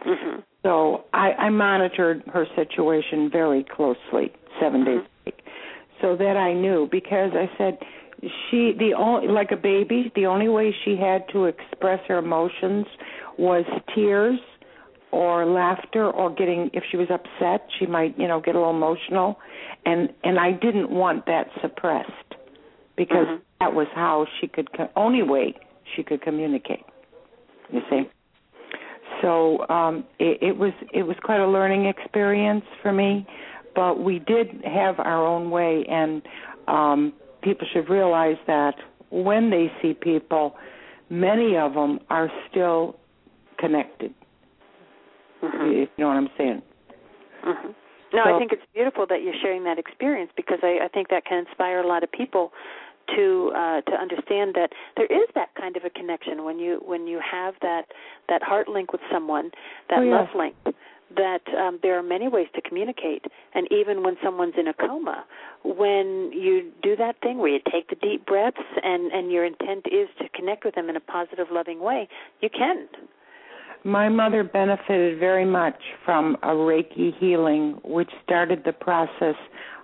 Mm-hmm. So I, I monitored her situation very closely, 7 Mm-hmm. days a week, so that I knew because I said she the only like a baby, the only way she had to express her emotions was tears or laughter or getting if she was upset she might you know get a little emotional. And and I didn't want that suppressed because Mhm. that was how she could co- only way she could communicate you see. So um it, it was it was quite a learning experience for me but we did have our own way. And um people should realize that when they see people many of them are still connected Mhm. if you know what i'm saying Mhm. No, So- I think it's beautiful that you're sharing that experience because I, I think that can inspire a lot of people to uh, to understand that there is that kind of a connection when you when you have that that heart link with someone, that Oh, yeah. love link. That um, there are many ways to communicate, and even when someone's in a coma, when you do that thing where you take the deep breaths and and your intent is to connect with them in a positive, loving way, you can. My mother benefited very much from a Reiki healing, which started the process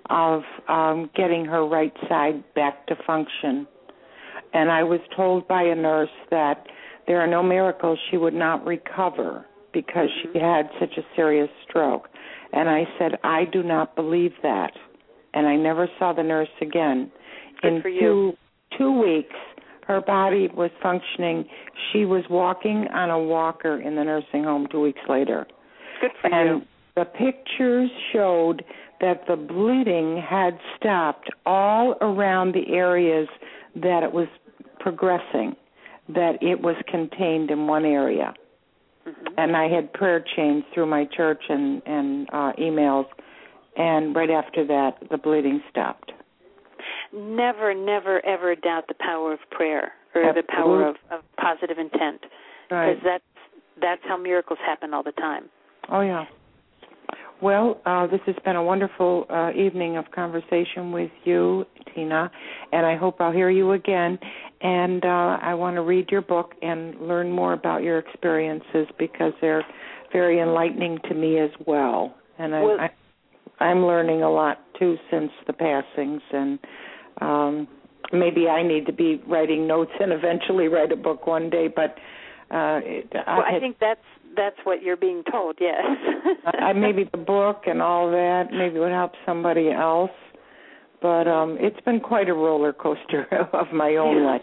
of um, getting her right side back to function. And I was told by a nurse that there are no miracles she would not recover because she had such a serious stroke. And I said, I do not believe that. And I never saw the nurse again. Good In for you. two two weeks, her body was functioning. She was walking on a walker in the nursing home two weeks later. Good for and you. the pictures showed that the bleeding had stopped all around the areas that it was progressing, that it was contained in one area. Mhm. And I had prayer chains through my church and, and uh, emails, and right after that, the bleeding stopped. Never, never, ever doubt the power of prayer or the power of, of positive intent, because Right. that's that's how miracles happen all the time. Oh yeah. Well, uh, this has been a wonderful uh, evening of conversation with you, Tina, and I hope I'll hear you again. And uh, I want to read your book and learn more about your experiences because they're very enlightening to me as well. And I, Well- I, I'm learning a lot too since the passings, and um, maybe I need to be writing notes and eventually write a book one day. But uh, it, well, I had- think that's that's what you're being told. Yes. I, maybe the book and all that maybe would help somebody else. But um it's been quite a roller coaster of my own Yeah. life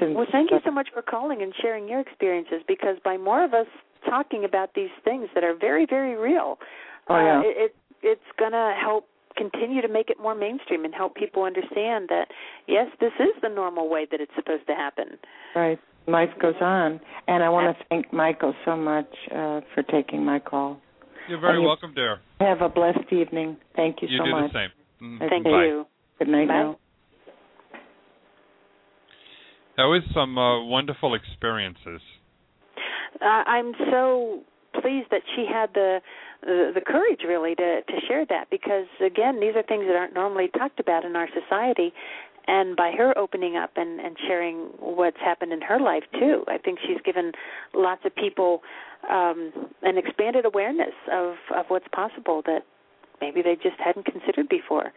since. Well, thank you so much for calling and sharing your experiences because by more of us talking about these things that are very, very real, Oh, yeah. uh, it, it it's going to help continue to make it more mainstream and help people understand that yes, this is the normal way that it's supposed to happen. Right. Life goes on, and I want to thank Michael so much uh for taking my call. You're very you- welcome, dear. Have a blessed evening. Thank you, You so do much. the same. Mm, Okay. Thank bye. you. Good night Bye. now. That was some uh, wonderful experiences. Uh, I'm so pleased that she had the, the the courage really to to share that because again these are things that aren't normally talked about in our society. And by her opening up and and sharing what's happened in her life too i think she's given lots of people um an expanded awareness of of what's possible that maybe they just hadn't considered before.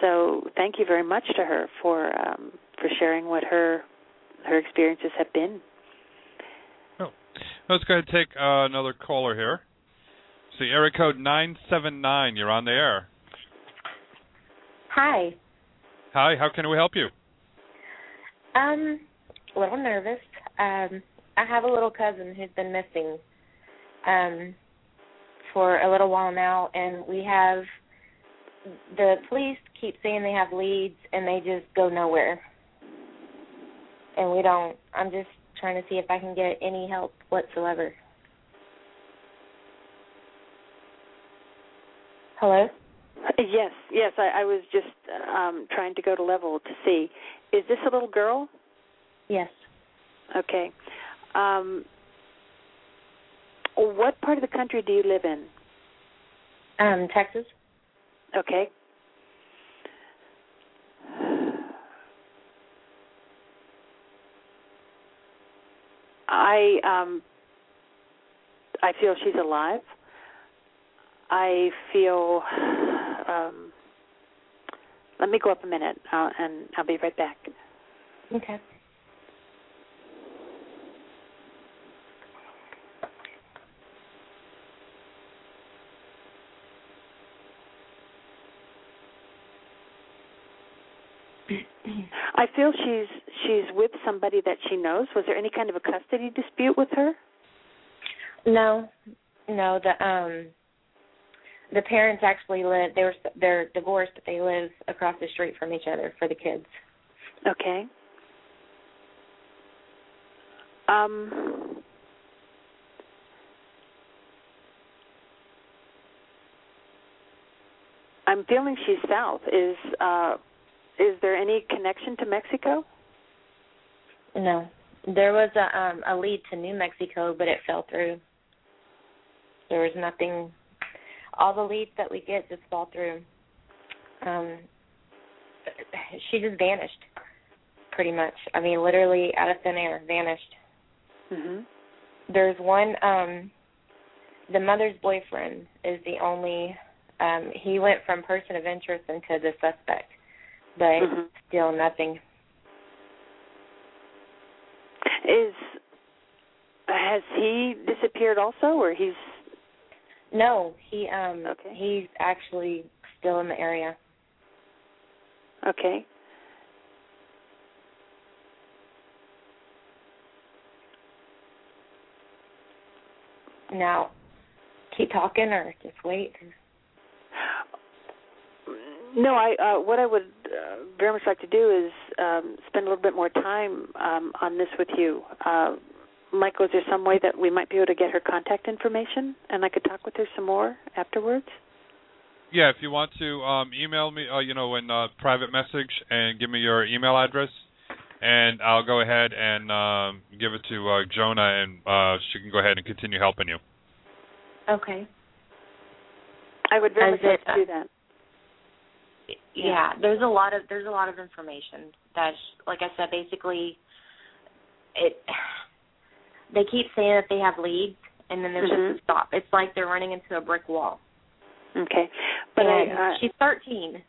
So thank you very much to her for um for sharing what her her experiences have been. Let's go ahead and take uh, another caller here. See, area code 979, you're on the air. Hi. Hi, how can we help you? Um, a little nervous. Um, I have a little cousin who's been missing um for a little while now and we have the police keep saying they have leads and they just go nowhere. And we don't I'm just trying to see if I can get any help whatsoever. Hello? Yes, yes. I, I was just um, trying to go to level to see. Is this a little girl? Yes. Okay. Um, what part of the country do you live in? Um, Texas. Okay. I um I feel she's alive. I feel um let me go up a minute uh, and I'll be right back. Okay. I feel she's she's with somebody that she knows. Was there any kind of a custody dispute with her? No, no. The um, the parents actually live. They were they're divorced, but they live across the street from each other for the kids. Okay. Um. I'm feeling she's south. Is uh is there any connection to Mexico? No, there was a um a lead to New Mexico, but it fell through. There was nothing. All the leads that we get just fall through. Um, she just vanished, pretty much. I mean, literally out of thin air, vanished. Mhm. There's one. um The mother's boyfriend is the only. um He went from person of interest into the suspect, but Mhm. still nothing. Is has he disappeared also, or he's No, he um Okay. he's actually still in the area. okay? Now, keep talking or just wait. No, I uh, what I would uh, very much like to do is um, spend a little bit more time um, on this with you. Uh, Michael, is there some way that we might be able to get her contact information, and I could talk with her some more afterwards? Yeah, if you want to um, email me, uh, you know, in uh, private message and give me your email address, and I'll go ahead and um, give it to uh, Jonna, and uh, she can go ahead and continue helping you. Okay. I would very much like to uh, do that. Yeah, there's a lot of there's a lot of information that, like I said, basically, it. They keep saying that they have leads, and then there's Mhm. just a stop. It's like they're running into a brick wall. Okay, but and I, uh, she's 13.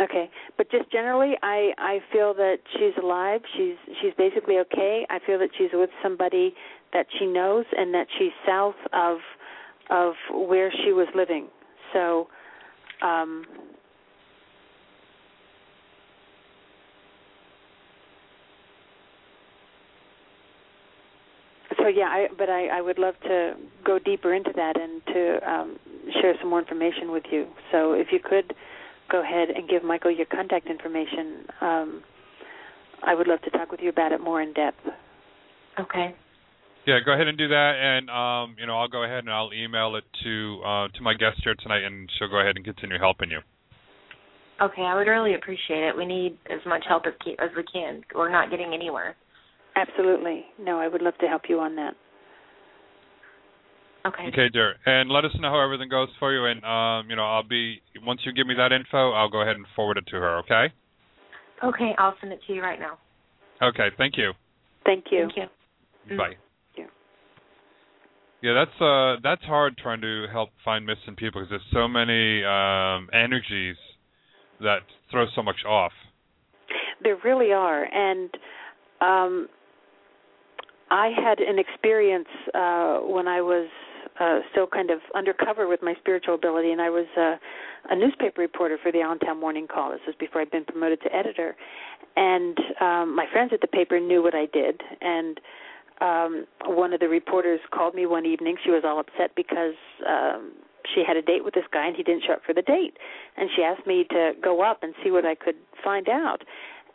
Okay, but just generally, I I feel that she's alive. She's she's basically okay. I feel that she's with somebody that she knows, and that she's south of of where she was living. So, um, so yeah. I but I I would love to go deeper into that and to um, share some more information with you. So if you could go ahead and give Michael your contact information. Um, I would love to talk with you about it more in depth. Okay. Yeah, go ahead and do that, and um, you know, I'll go ahead and I'll email it to uh, to my guest here tonight, and she'll go ahead and continue helping you. Okay, I would really appreciate it. We need as much help as ke- as we can. We're not getting anywhere. Absolutely. No, I would love to help you on that. Okay. Okay, dear. And let us know how everything goes for you. And um, you know, I'll be once you give me that info, I'll go ahead and forward it to her. Okay. Okay, I'll send it to you right now. Okay. Thank you. Thank you. Thank you. Bye. Yeah. Yeah, that's uh that's hard trying to help find missing people because there's so many um energies that throw so much off. There really are, and um, I had an experience uh, when I was uh, still kind of undercover with my spiritual ability, and I was uh, a newspaper reporter for the Allentown Morning Call. This was before I'd been promoted to editor, and um, my friends at the paper knew what I did, and um, one of the reporters called me one evening. She was all upset because um, she had a date with this guy and he didn't show up for the date, and she asked me to go up and see what I could find out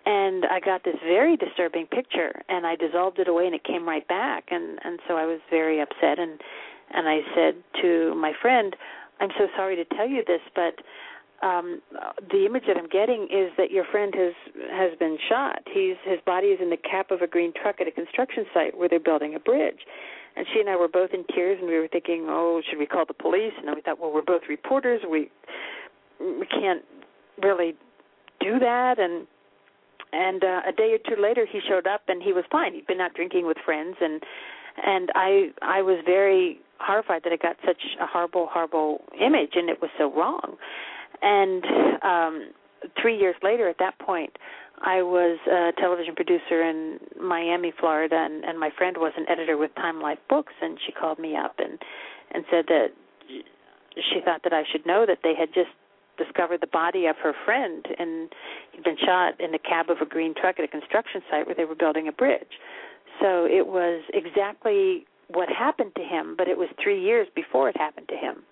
and I got this very disturbing picture and I dissolved it away and it came right back. And and so I was very upset and and I said to my friend I'm so sorry to tell you this but um the image that I'm getting is that your friend has has been shot. He's his body is in the cab of a green truck at a construction site where they're building a bridge. And she and I were both in tears and we were thinking oh should we call the police? And then we thought well we're both reporters. We we can't really do that. And and uh, a day or two later he showed up and he was fine. He'd been out drinking with friends and and i i was very horrified that i got such a horrible horrible image and it was so wrong. And um three years later at that point i was a television producer in miami florida and and my friend was an editor with time life books and she called me up and and said that she thought that i should know that they had just discovered the body of her friend and he'd been shot in the cab of a green truck at a construction site where they were building a bridge. So it was exactly what happened to him, but it was 3 years before it happened to him.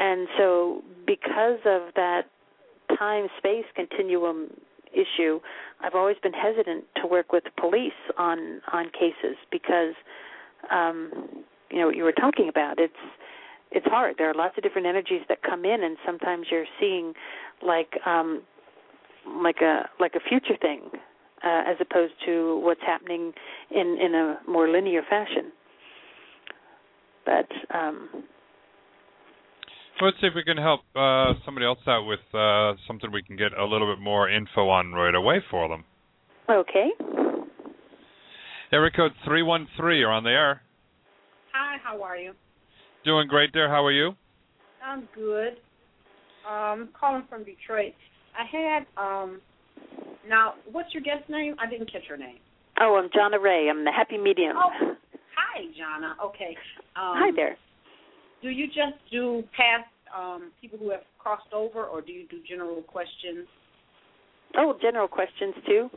And so because of that time space continuum issue, I've always been hesitant to work with police on on cases because um you know what you were talking about it's it's hard. There are lots of different energies that come in, and sometimes you're seeing like um, like a like a future thing, uh, as opposed to what's happening in in a more linear fashion. But um, So let's see if we can help uh, somebody else out with uh, something we can get a little bit more info on right away for them. okay, Area code three one three. You're on the air. Hi, how are you? Doing great there. How are you? I'm good. Um, calling from Detroit. I had um now what's your guest name? I didn't catch her name. oh, I'm Jonna Rae. I'm the Happy Medium. Oh, hi, Jonna. Okay. Um Hi there. Do you just do past um people who have crossed over or do you do general questions? Oh, general questions too.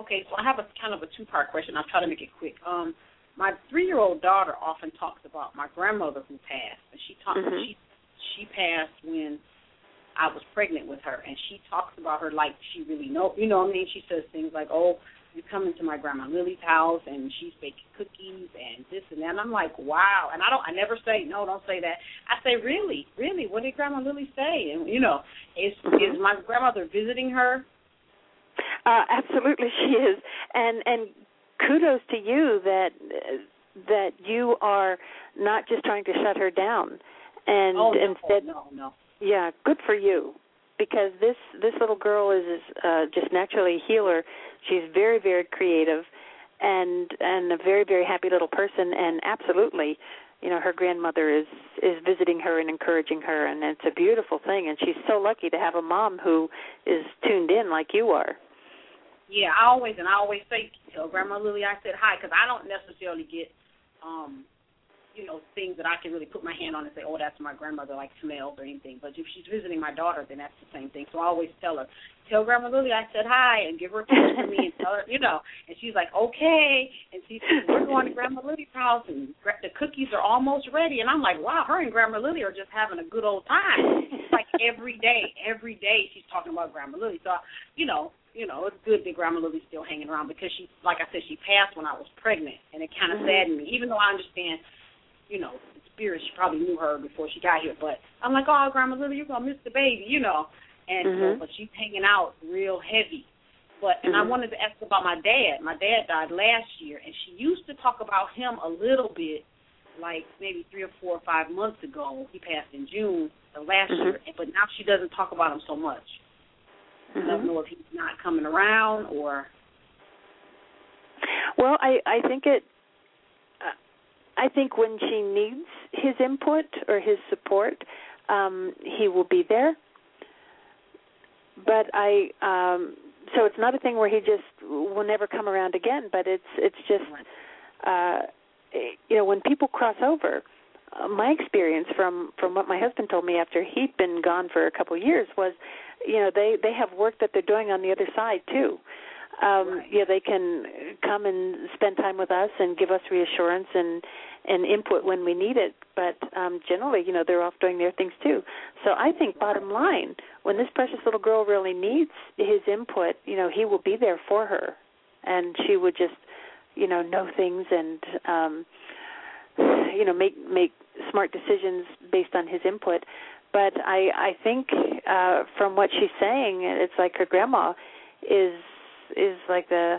Okay, so I have a kind of a two part question. I'll try to make it quick. Um my three year old daughter often talks about my grandmother who passed and she talked Mhm. she she passed when I was pregnant with her and she talks about her like she really know you know what I mean? She says things like, Oh, you come into my grandma Lily's house and she's baking cookies and this and that and I'm like, Wow and I don't I never say, No, don't say that. I say, Really, really, what did Grandma Lily say? And you know, is is my grandmother visiting her? Uh, absolutely, she is, and and kudos to you that that you are not just trying to shut her down, and oh, no, instead, no, no. yeah, good for you, because this this little girl is uh, just naturally a healer. She's very very creative, and and a very very happy little person, and absolutely. You know, her grandmother is is visiting her and encouraging her, and it's a beautiful thing. And she's so lucky to have a mom who is tuned in like you are. Yeah, I always and I always say, tell Grandma Lily I said hi because I don't necessarily get, um, you know, things that I can really put my hand on and say, oh, that's my grandmother, like smells or anything. But if she's visiting my daughter, then that's the same thing. So I always tell her, tell Grandma Lily I said hi and give her a kiss for me and tell her, you know. And she's like, okay. And she says, we're going to Grandma Lily's house and the cookies are almost ready. And I'm like, wow, her and Grandma Lily are just having a good old time. Like every day, every day she's talking about Grandma Lily. So, you know, you know, it's good that Grandma Lily's still hanging around because she, like I said, she passed when I was pregnant, and it kind of Mhm. saddened me. Even though I understand, you know, the spirit, she probably knew her before she got here, but I'm like, oh, Grandma Lily, you're gonna miss the baby, you know. and Mhm. so but she's hanging out real heavy. But and I Mhm. wanted to ask about my dad. My dad died last year, and she used to talk about him a little bit, like maybe three or four or five months ago. He passed in June of last Mhm. year, but now she doesn't talk about him so much. I don't Mhm. know if he's not coming around or. Well, I I think it. Uh, I think when she needs his input or his support, um, he will be there. But I, um, so it's not a thing where he just will never come around again. But it's it's just, uh, you know, when people cross over. Uh, my experience from from what my husband told me after he'd been gone for a couple of years was, you know, they they have work that they're doing on the other side too. Um yeah they can come and spend time with us and give us reassurance and and input when we need it. But um generally you know they're off doing their things too. So i think bottom line when this precious little girl really needs his input you know he will be there for her. And she would just you know know things and um you know make make smart decisions based on his input. But i i think uh from what she's saying it's like her grandma is is like the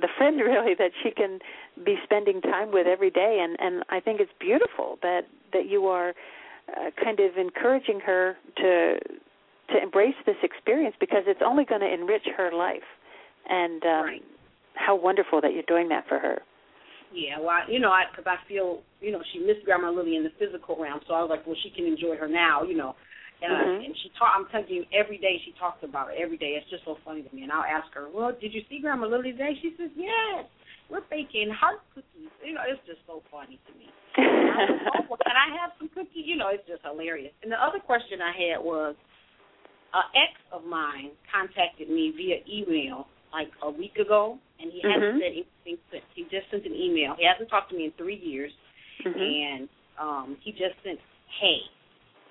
the friend really that she can be spending time with every day. And and I think it's beautiful that that you are uh, kind of encouraging her to to embrace this experience because it's only going to enrich her life. And um Right. how wonderful that you're doing that for her Yeah, well, I, you know, because I feel, you know, she missed Grandma Lily in the physical realm, so I was like, well, she can enjoy her now, you know. And, I, Mhm. and she talk. I'm telling you, every day she talks about it. Every day, it's just so funny to me. And I'll ask her, well, did you see Grandma Lily today? She says, yes. We're baking heart cookies. You know, it's just so funny to me. I oh, well, can I have some cookies? You know, it's just hilarious. And the other question I had was, an ex of mine contacted me via email like a week ago, and he hasn't Mhm. said anything since. He just sent an email. He hasn't talked to me in three years, Mhm. and um, he just sent hey,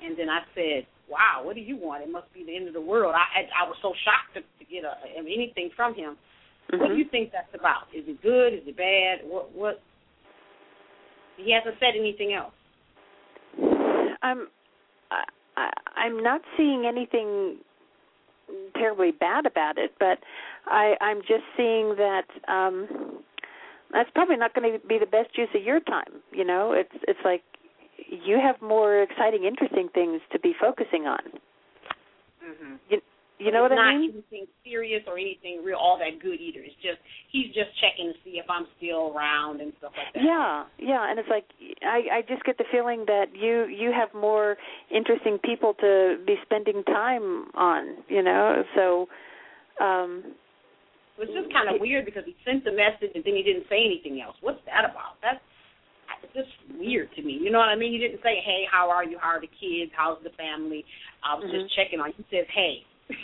and then I said, wow, what do you want? It must be the end of the world. I I, I was so shocked to, to get a, anything from him. What do Mhm. you think that's about? Is it good? Is it bad? What what? He hasn't said anything else. I'm I, I I'm not seeing anything terribly bad about it, but I I'm just seeing that um that's probably not going to be the best use of your time, you know? It's it's like you have more exciting interesting things to be focusing on. Mm-hmm. You you know what I mean? it's not anything serious or anything real all that good either. It's just he's just checking to see if I'm still around and stuff like that. Yeah, yeah, and it's like I I just get the feeling that you you have more interesting people to be spending time on, you know. So um It was just kind of weird because he sent the message and then he didn't say anything else. What's that about? That's it's just weird to me. You know what I mean? He didn't say, "Hey, how are you? How are the kids? How's the family?" I was Mhm. just checking on. He says, "Hey."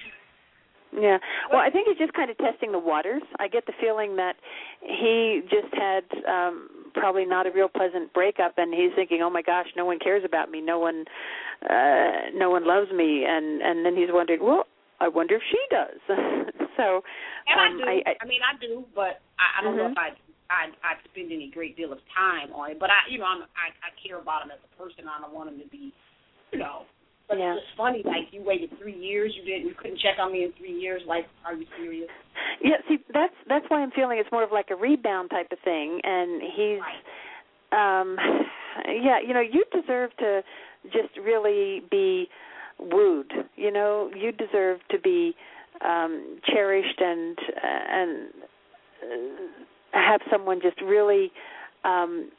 Yeah. Well, I think he's just kind of testing the waters. I get the feeling that he just had um probably not a real pleasant breakup and he's thinking, "Oh my gosh, no one cares about me. No one uh no one loves me." And and then he's wondering, "Well, I wonder if she does." so And um, I do. I, I, mean, I do, but I, I don't know Mhm. if I I I spend any great deal of time on it. But I, you know, I'm I, I care about him as a person. I don't want him to be, you know. But Yeah. it's just funny. Like you waited three years. You didn't. You couldn't check on me in three years. Like, are you serious? Yeah, see, that's that's why I'm feeling it's more of like a rebound type of thing, and he's, um, yeah, you know, you deserve to just really be wooed. You know, you deserve to be um cherished and uh, and uh, have someone just really, um,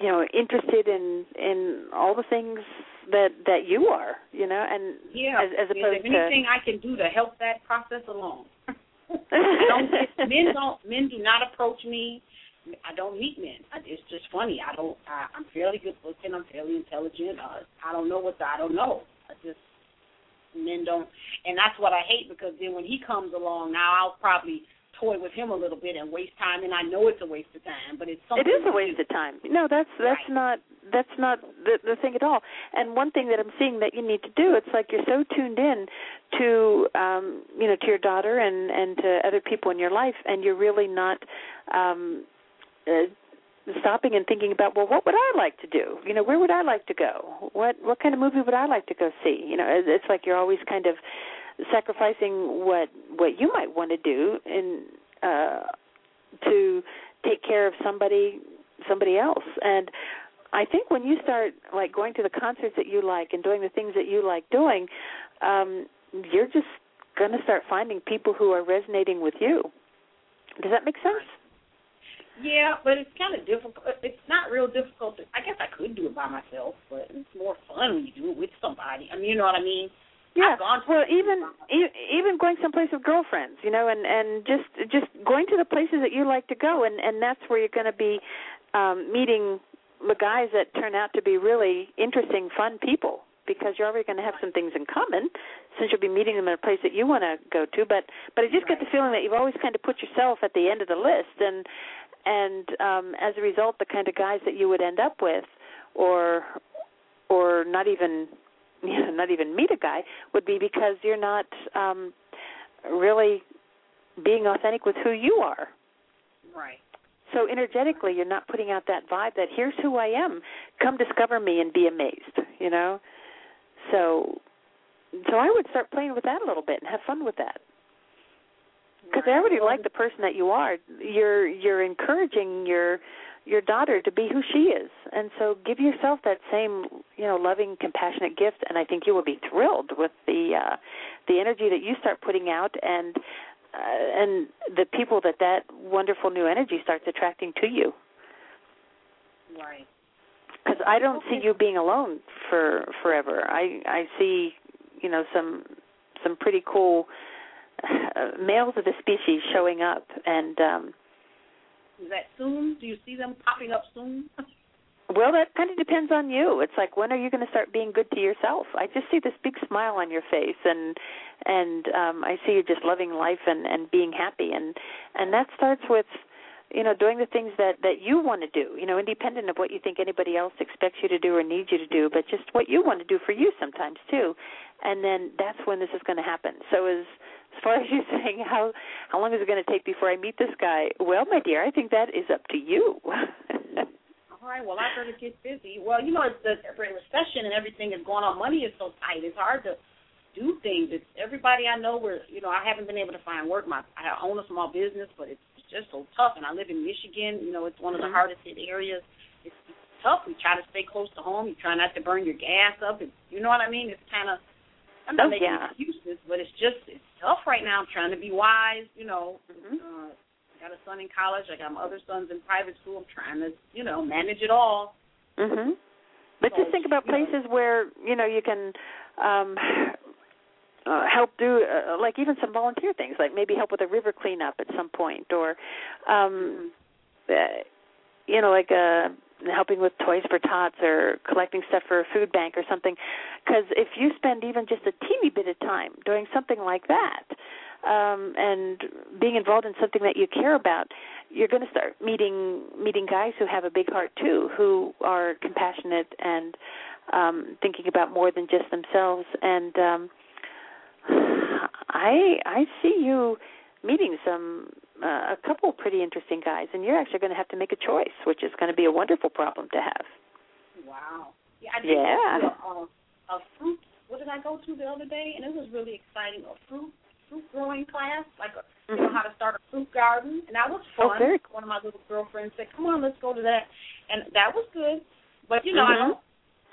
you know, interested in in all the things that that you are. You know, and Yeah. as, as opposed there anything I can do to help that process along? Don't get, men don't men do not approach me. I don't meet men. It's just funny. I don't. I, I'm fairly good looking. I'm fairly intelligent. Uh, I don't know what the, I don't know. I just men don't, and that's what I hate because then when he comes along, now I'll probably toy with him a little bit and waste time, and I know it's a waste of time, but it's something. It is a waste do. of time. No, that's that's not that's not the the thing at all. And one thing that I'm seeing that you need to do, it's like you're so tuned in to um, you know, to your daughter and and to other people in your life and you're really not um uh, stopping and thinking about well what would I like to do you know where would I like to go what what kind of movie would I like to go see you know it's like you're always kind of sacrificing what what you might want to do in uh to take care of somebody somebody else and I think when you start like going to the concerts that you like and doing the things that you like doing um you're just going to start finding people who are resonating with you does that make sense Yeah, but it's kind of difficult. It's not real difficult. To, I guess I could do it by myself, but it's more fun when you do it with somebody. I mean, you know what I mean? Yeah. I've gone to well, even e- even going someplace with girlfriends, you know, and and just just going to the places that you like to go, and and that's where you're going to be um meeting the guys that turn out to be really interesting, fun people because you're already going to have some things in common since you'll be meeting them in a place that you want to go to but but I just get the feeling that you've always kind of put yourself at the end of the list and and um as a result the kind of guys that you would end up with or or not even you know not even meet a guy would be because you're not um really being authentic with who you are. Right. so energetically you're not putting out that vibe that here's who I am. Come discover me and be amazed you know? So so I would start playing with that a little bit and have fun with that. Because I already like the person that you are. You're you're encouraging your your daughter to be who she is, and so give yourself that same you know loving, compassionate gift, and I think you will be thrilled with the uh, the energy that you start putting out, and uh, and the people that that wonderful new energy starts attracting to you. Right. Because I don't see you being alone for forever. I I see you know some some pretty cool uh, males of the species showing up and um Is that soon? Do you see them popping up soon? well that kind of depends on you. It's like when are you going to start being good to yourself? I just see this big smile on your face and and um i see you just loving life and and being happy. And and that starts with you know doing the things that that you want to do you know independent of what you think anybody else expects you to do or needs you to do but just what you want to do for you sometimes too. And then that's when this is going to happen. So as as far as you saying how how long is it going to take before i meet this guy well my dear i think that is up to you All right. Well, I better get busy. Well, you know, it's the recession and everything is going on. Money is so tight. It's hard to do things. It's everybody I know. Where you know, I haven't been able to find work. My I own a small business, but it's just so tough. And I live in Michigan. You know, it's one of the Mhm. hardest hit areas. It's, it's tough. We try to stay close to home. You try not to burn your gas up. It's, you know what I mean? It's kind of. I'm not Oh, making yeah. excuses, but it's just it's tough right now. I'm trying to be wise. You know, Mhm. uh, I got a son in college. I got my other sons in private school. I'm trying to, you know, manage it all. Mhm. But just think about places where you know you can um uh, help do uh, like even some volunteer things, like maybe help with a river cleanup at some point, or um uh, you know like uh helping with toys for tots or collecting stuff for a food bank or something. Because if you spend even just a teeny bit of time doing something like that um and being involved in something that you care about you're going to start meeting meeting guys who have a big heart too who are compassionate and um thinking about more than just themselves. And um i i see you meeting some uh, a couple pretty interesting guys and you're actually going to have to make a choice which is going to be a wonderful problem to have Wow. Yeah, I did Yeah. go a, a fruit. What did I go to the other day? And it was really exciting. A fruit fruit growing class, like a, you know Mhm. how to start a fruit garden, and that was Oh, fun. very One of my little girlfriends said, "Come on, let's go to that," and that was good. But you know, I Mhm. don't.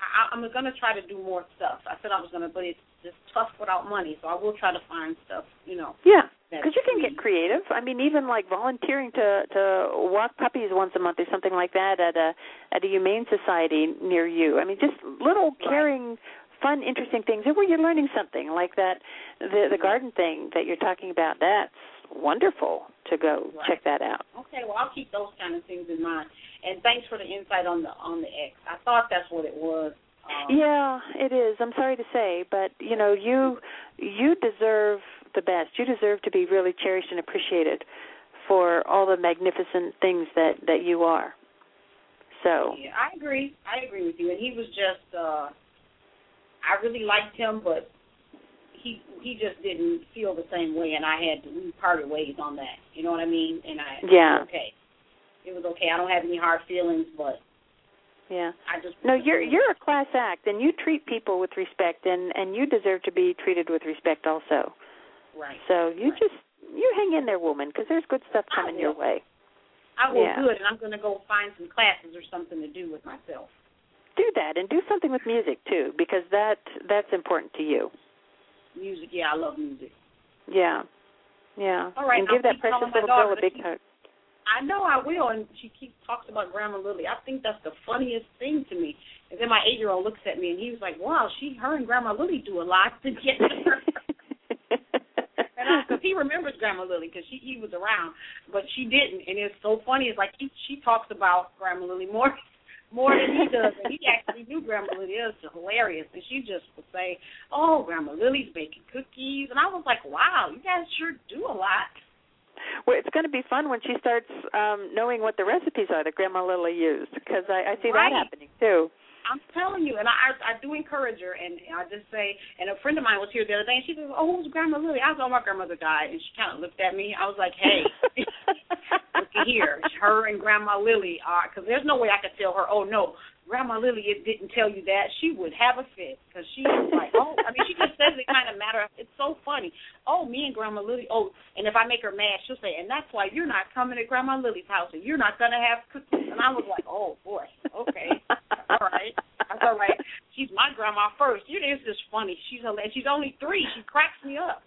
I, I'm going to try to do more stuff. I said I was going to, but it's just tough without money. So I will try to find stuff. You know. Yeah, because you can get creative. I mean, even like volunteering to to walk puppies once a month or something like that at a at a humane society near you. I mean, just little caring, fun, interesting things, where you're learning something like that. The the garden thing that you're talking about. That's wonderful to go Right. check that out. Okay, well I'll keep those kind of things in mind. And thanks for the insight on the on the X. I thought that's what it was. Um, Yeah, it is. I'm sorry to say, but you know, you you deserve the best. You deserve to be really cherished and appreciated for all the magnificent things that that you are. So, Yeah, I agree. I agree with you. And he was just uh I really liked him but he he just didn't feel the same way and I had to we parted ways on that. You know what I mean? And I Yeah. okay. it was okay. I don't have any hard feelings, but Yeah. I just No, you're you're a class act, and you treat people with respect, and and you deserve to be treated with respect also. Right. So you just you hang in there, woman, because there's good stuff coming your way. I will Yeah. good, and I'm gonna go find some classes or something to do with myself. Do that, and do something with music too, because that that's important to you. Music, yeah, I love music. Yeah, yeah. All right, and I'll give that precious little girl a big hug. I know I will, and she keeps talks about Grandma Lily. I think that's the funniest thing to me. And then my eight year old looks at me and he was like, "Wow, she, her, and Grandma Lily do a lot together." Because he remembers Grandma Lily because she he was around, but she didn't, and it's so funny. It's like he, she talks about Grandma Lily more more than he does, and he actually knew Grandma Lily. It was hilarious, and she just would say, "Oh, Grandma Lily's baking cookies," and I was like, "Wow, you guys sure do a lot." Well, it's going to be fun when she starts um knowing what the recipes are that Grandma Lily used, because I, I see Right. that happening too. I'm telling you, and I I do encourage her, and I just say, and a friend of mine was here the other day, and she says, "Oh, who's Grandma Lily?" I was, "Oh, my grandmother died," and she kind of looked at me. I was like, "Hey, look at here, her and Grandma Lily are, because there's no way I could tell her, oh no, Grandma Lily didn't tell you that. She would have a fit because she was like, oh, I mean, she just says it kind of matter. It's so funny. Oh, me and Grandma Lily. Oh, and if I make her mad, she'll say, and that's why you're not coming to Grandma Lily's house, and you're not gonna have cookies. And I was like, oh boy, okay, all right, that's all right. She's my grandma first. You know, it's just funny. She's hilarious. She's only three. She cracks me up.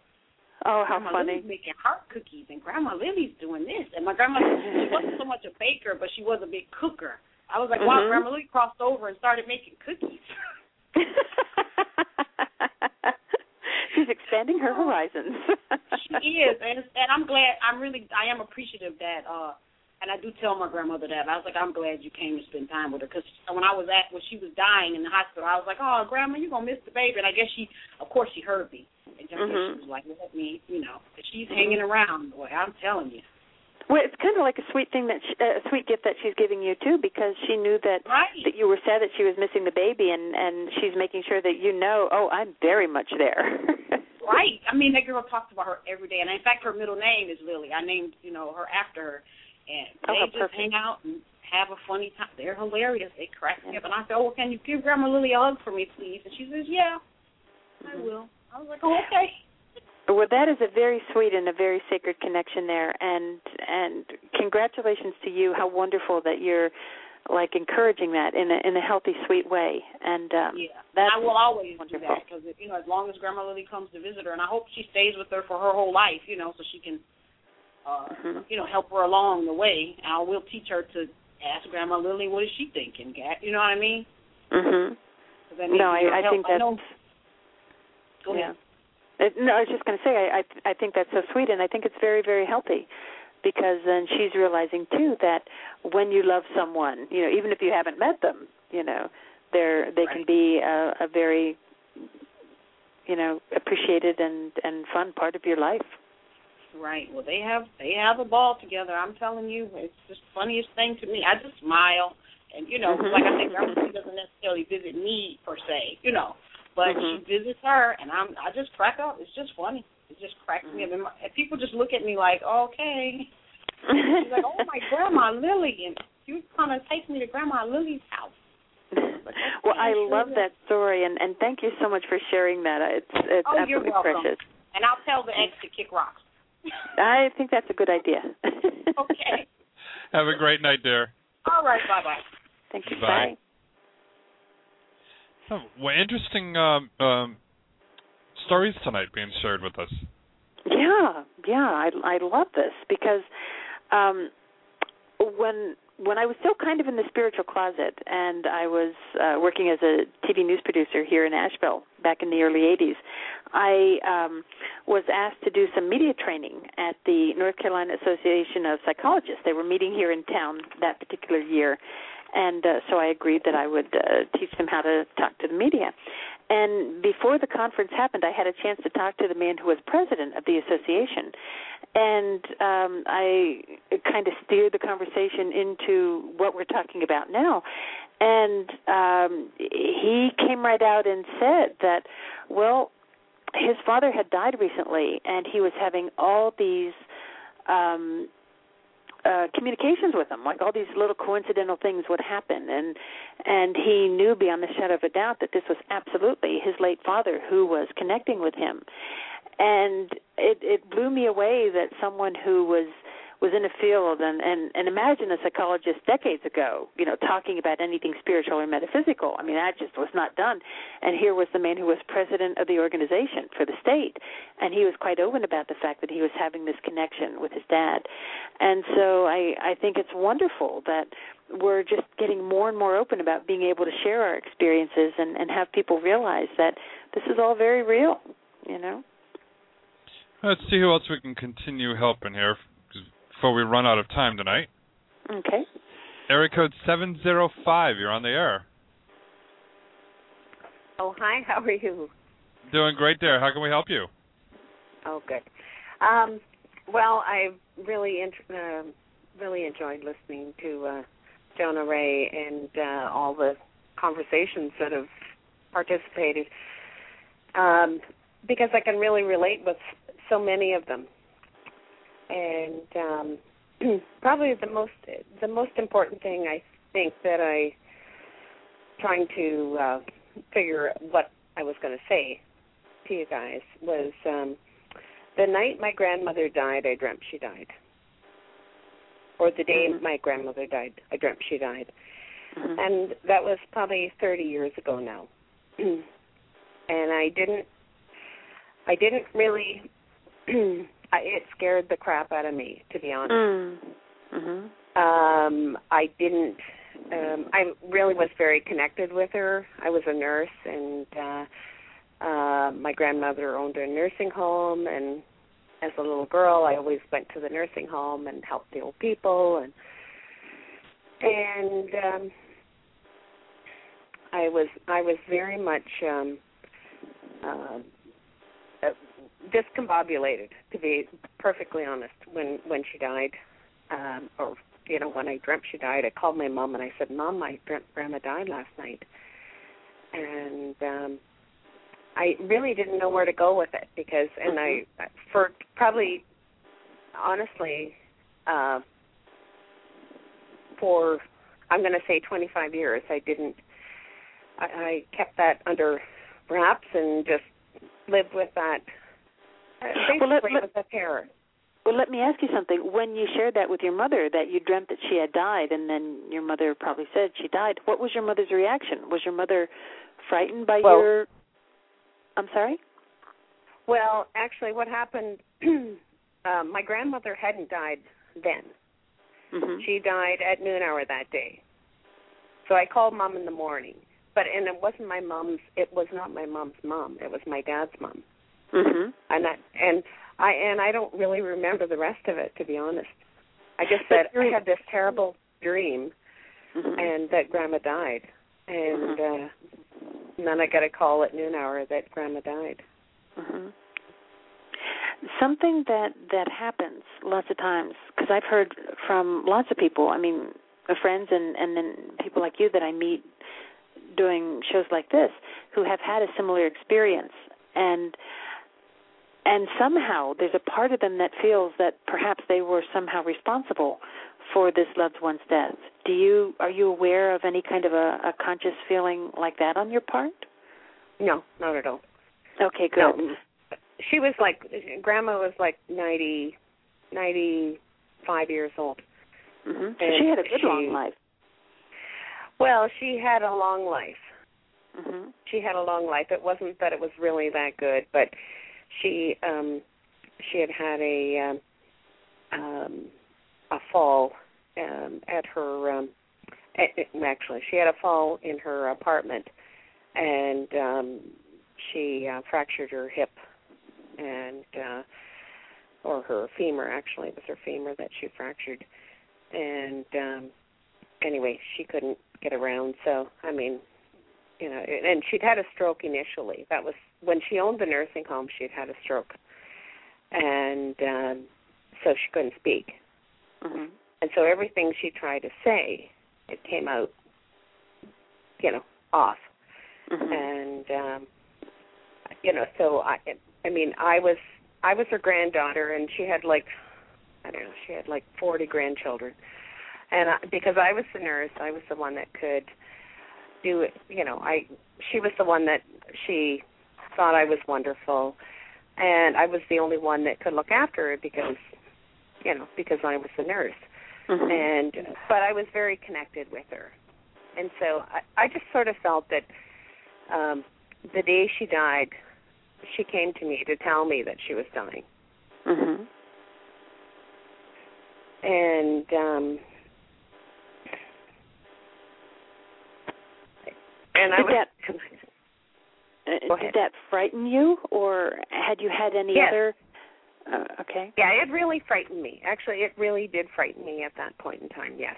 Oh, how Grandma funny! Lily's making heart cookies, and Grandma Lily's doing this. And my grandma, she wasn't so much a baker, but she was a big cooker. I was like, wow, Mhm. Grandma Lily crossed over and started making cookies. She's expanding her horizons. she is, and and I'm glad. I'm really, I am appreciative that. uh and I do tell my grandmother that. I was like, I'm glad you came to spend time with her because when I was at when she was dying in the hospital, I was like, oh, grandma, you're gonna miss the baby. And I guess she, of course, she heard me. And guess Mhm. she was like, let me, you know, she's Mhm. hanging around. Boy, I'm telling you. Well, it's kind of like a sweet thing that she, a sweet gift that she's giving you too, because she knew that Right. that you were sad that she was missing the baby, and and she's making sure that you know, oh, I'm very much there. Right. I mean, that girl talks about her every day, and in fact, her middle name is Lily. I named you know her after her, and Oh, they just perfect. hang out and have a funny time. They're hilarious. They crack me up, and I said, "Oh, can you give Grandma Lily a hug for me, please?" And she says, "Yeah, I Mm-hmm. will." I was like, "Oh, okay." Well, that is a very sweet and a very sacred connection there, and and congratulations to you. How wonderful that you're like encouraging that in a in a healthy, sweet way. And um, Yeah, that's I will always do that because you know, as long as Grandma Lily comes to visit her, and I hope she stays with her for her whole life, you know, so she can, uh, Mhm. you know, help her along the way. I will teach her to ask Grandma Lily what is she thinking, Gat. You know what I mean? Mhm. 'Cause that needs No, I, I think I that's know. Go yeah. ahead. It, no, I was just going to say I, I I think that's so sweet, and I think it's very very healthy because then she's realizing too that when you love someone, you know, even if you haven't met them, you know, they're they can be a, a very you know appreciated and and fun part of your life. Right. Well, they have they have a ball together. I'm telling you, it's just the funniest thing to me. I just smile, and you know, like I mm-hmm. said, Grandma doesn't necessarily visit me per se, you know, but Mhm. she visits her, and I'm I just crack up. It's just funny. It just cracks me up, and, my, and people just look at me like, okay. She's like, oh my Grandma Lily, and she kind of take me to Grandma Lily's house. well, I love that story, and and thank you so much for sharing that. It's it's Oh, you're absolutely welcome. precious. And I'll tell the ex to kick rocks. I think that's a good idea. Okay. Have a great night, dear. All right. Bye bye. Thank you. Bye. Oh, well, interesting um, um, stories tonight being shared with us. Yeah, yeah, I I love this because um when when I was still kind of in the spiritual closet and I was uh working as a TV news producer here in Asheville back in the early 80s, I um was asked to do some media training at the North Carolina Association of Psychologists. They were meeting here in town that particular year. And uh, so I agreed that I would uh, teach them how to talk to the media. And before the conference happened, I had a chance to talk to the man who was president of the association. And um, I kind of steered the conversation into what we're talking about now. And um, he came right out and said that, well, his father had died recently, and he was having all these um, uh communications with him. Like all these little coincidental things would happen. And and he knew beyond the shadow of a doubt that this was absolutely his late father who was connecting with him. And it it blew me away that someone who was was in a field and and and imagine a psychologist decades ago you know talking about anything spiritual or metaphysical. I mean that just was not done. And here was the man who was president of the organization for the state. And he was quite open about the fact that he was having this connection with his dad. And so i i think it's wonderful that we're just getting more and more open about being able to share our experiences and and have people realize that this is all very real you know? Let's see who else we can continue helping here before we run out of time tonight. okay Area code 705, you're on the air. Oh, hi. How are you? Doing great there. How can we help you? Oh, good. Um, well, I really int- uh, really enjoyed listening to uh, Jonna Rae and uh, all the conversations that have participated um, because I can really relate with so many of them. And um, probably the most the most important thing I think that I trying to uh, figure what I was going to say to you guys was um, the night my grandmother died. I dreamt she died, or the day my grandmother died. I dreamt she died, and that was probably 30 years ago now. and I didn't I didn't really I, it scared the crap out of me to be honest. mm. mhm Um I didn't um I really was very connected with her. I was a nurse and uh uh my grandmother owned a nursing home and as a little girl I always went to the nursing home and helped the old people and and um I was I was very much um uh, discombobulated to be perfectly honest when when she died. Um or you know when I dreamt she died I called my mom and I said mom I dreamt grandma died last night. And um I really didn't know where to go with it because and I for probably honestly uh for I'm going to say 25 years I didn't I, I kept that under wraps and just lived with that basically Well, let- let- a terror. Well, let me ask you something. When you shared that with your mother, that you dreamt that she had died, and then your mother probably said she died, what was your mother's reaction? Was your mother frightened by Well- your. I'm sorry? Well, actually, what happened? um, my grandmother hadn't died then. Mm-hmm. She died at noon hour that day. So I called mom in the morning, but and it wasn't my mom's. It was not my mom's mom. It was my dad's mom. Mm-hmm. And I and I and I don't really remember the rest of it to be honest. I just said I had this terrible dream Mhm. and that grandma died. And Mm-hmm. uh and then I got a call at noon hour that grandma died. hmm Something that that happens lots of times because I've heard from lots of people. I mean, uh, friends and and then people like you that I meet doing shows like this who have had a similar experience and and somehow there's a part of them that feels that perhaps they were somehow responsible for this loved one's death. Do you are you aware of any kind of a, a conscious feeling like that on your part? No, not at all. Okay, good. No. She was like grandma was like ninety ninety five years old. hmm So she had a good she- long life. Well, she had a long life. hmm She had a long life. It wasn't that it was really that good, but she um she had had a um, um a fall um at her um a- a- actually she had a fall in her apartment and um she uh, fractured her hip and uh or her femur actually it was her femur that she fractured. And um anyway she couldn't get around. So i mean you know and she'd had a stroke initially. That was when she owned the nursing home she'd had a stroke. And um so she couldn't speak. Hmm and so everything she tried to say it came out you know off. Hmm and um you know so i i mean i was i was her granddaughter and she had like I don't know, she had like 40 grandchildren. And I, because I was the nurse, I was the one that could do it, you know, I she was the one that she thought I was wonderful and I was the only one that could look after her because you know, because I was the nurse. Mm-hmm. And but I was very connected with her. And so I, I just sort of felt that um the day she died, she came to me to tell me that she was dying. Mhm. And um and I Did was that uh, did that frighten you, or had you had any Yes. other? Uh, okay. Yeah, it really frightened me. Actually, it really did frighten me at that point in time. Yes.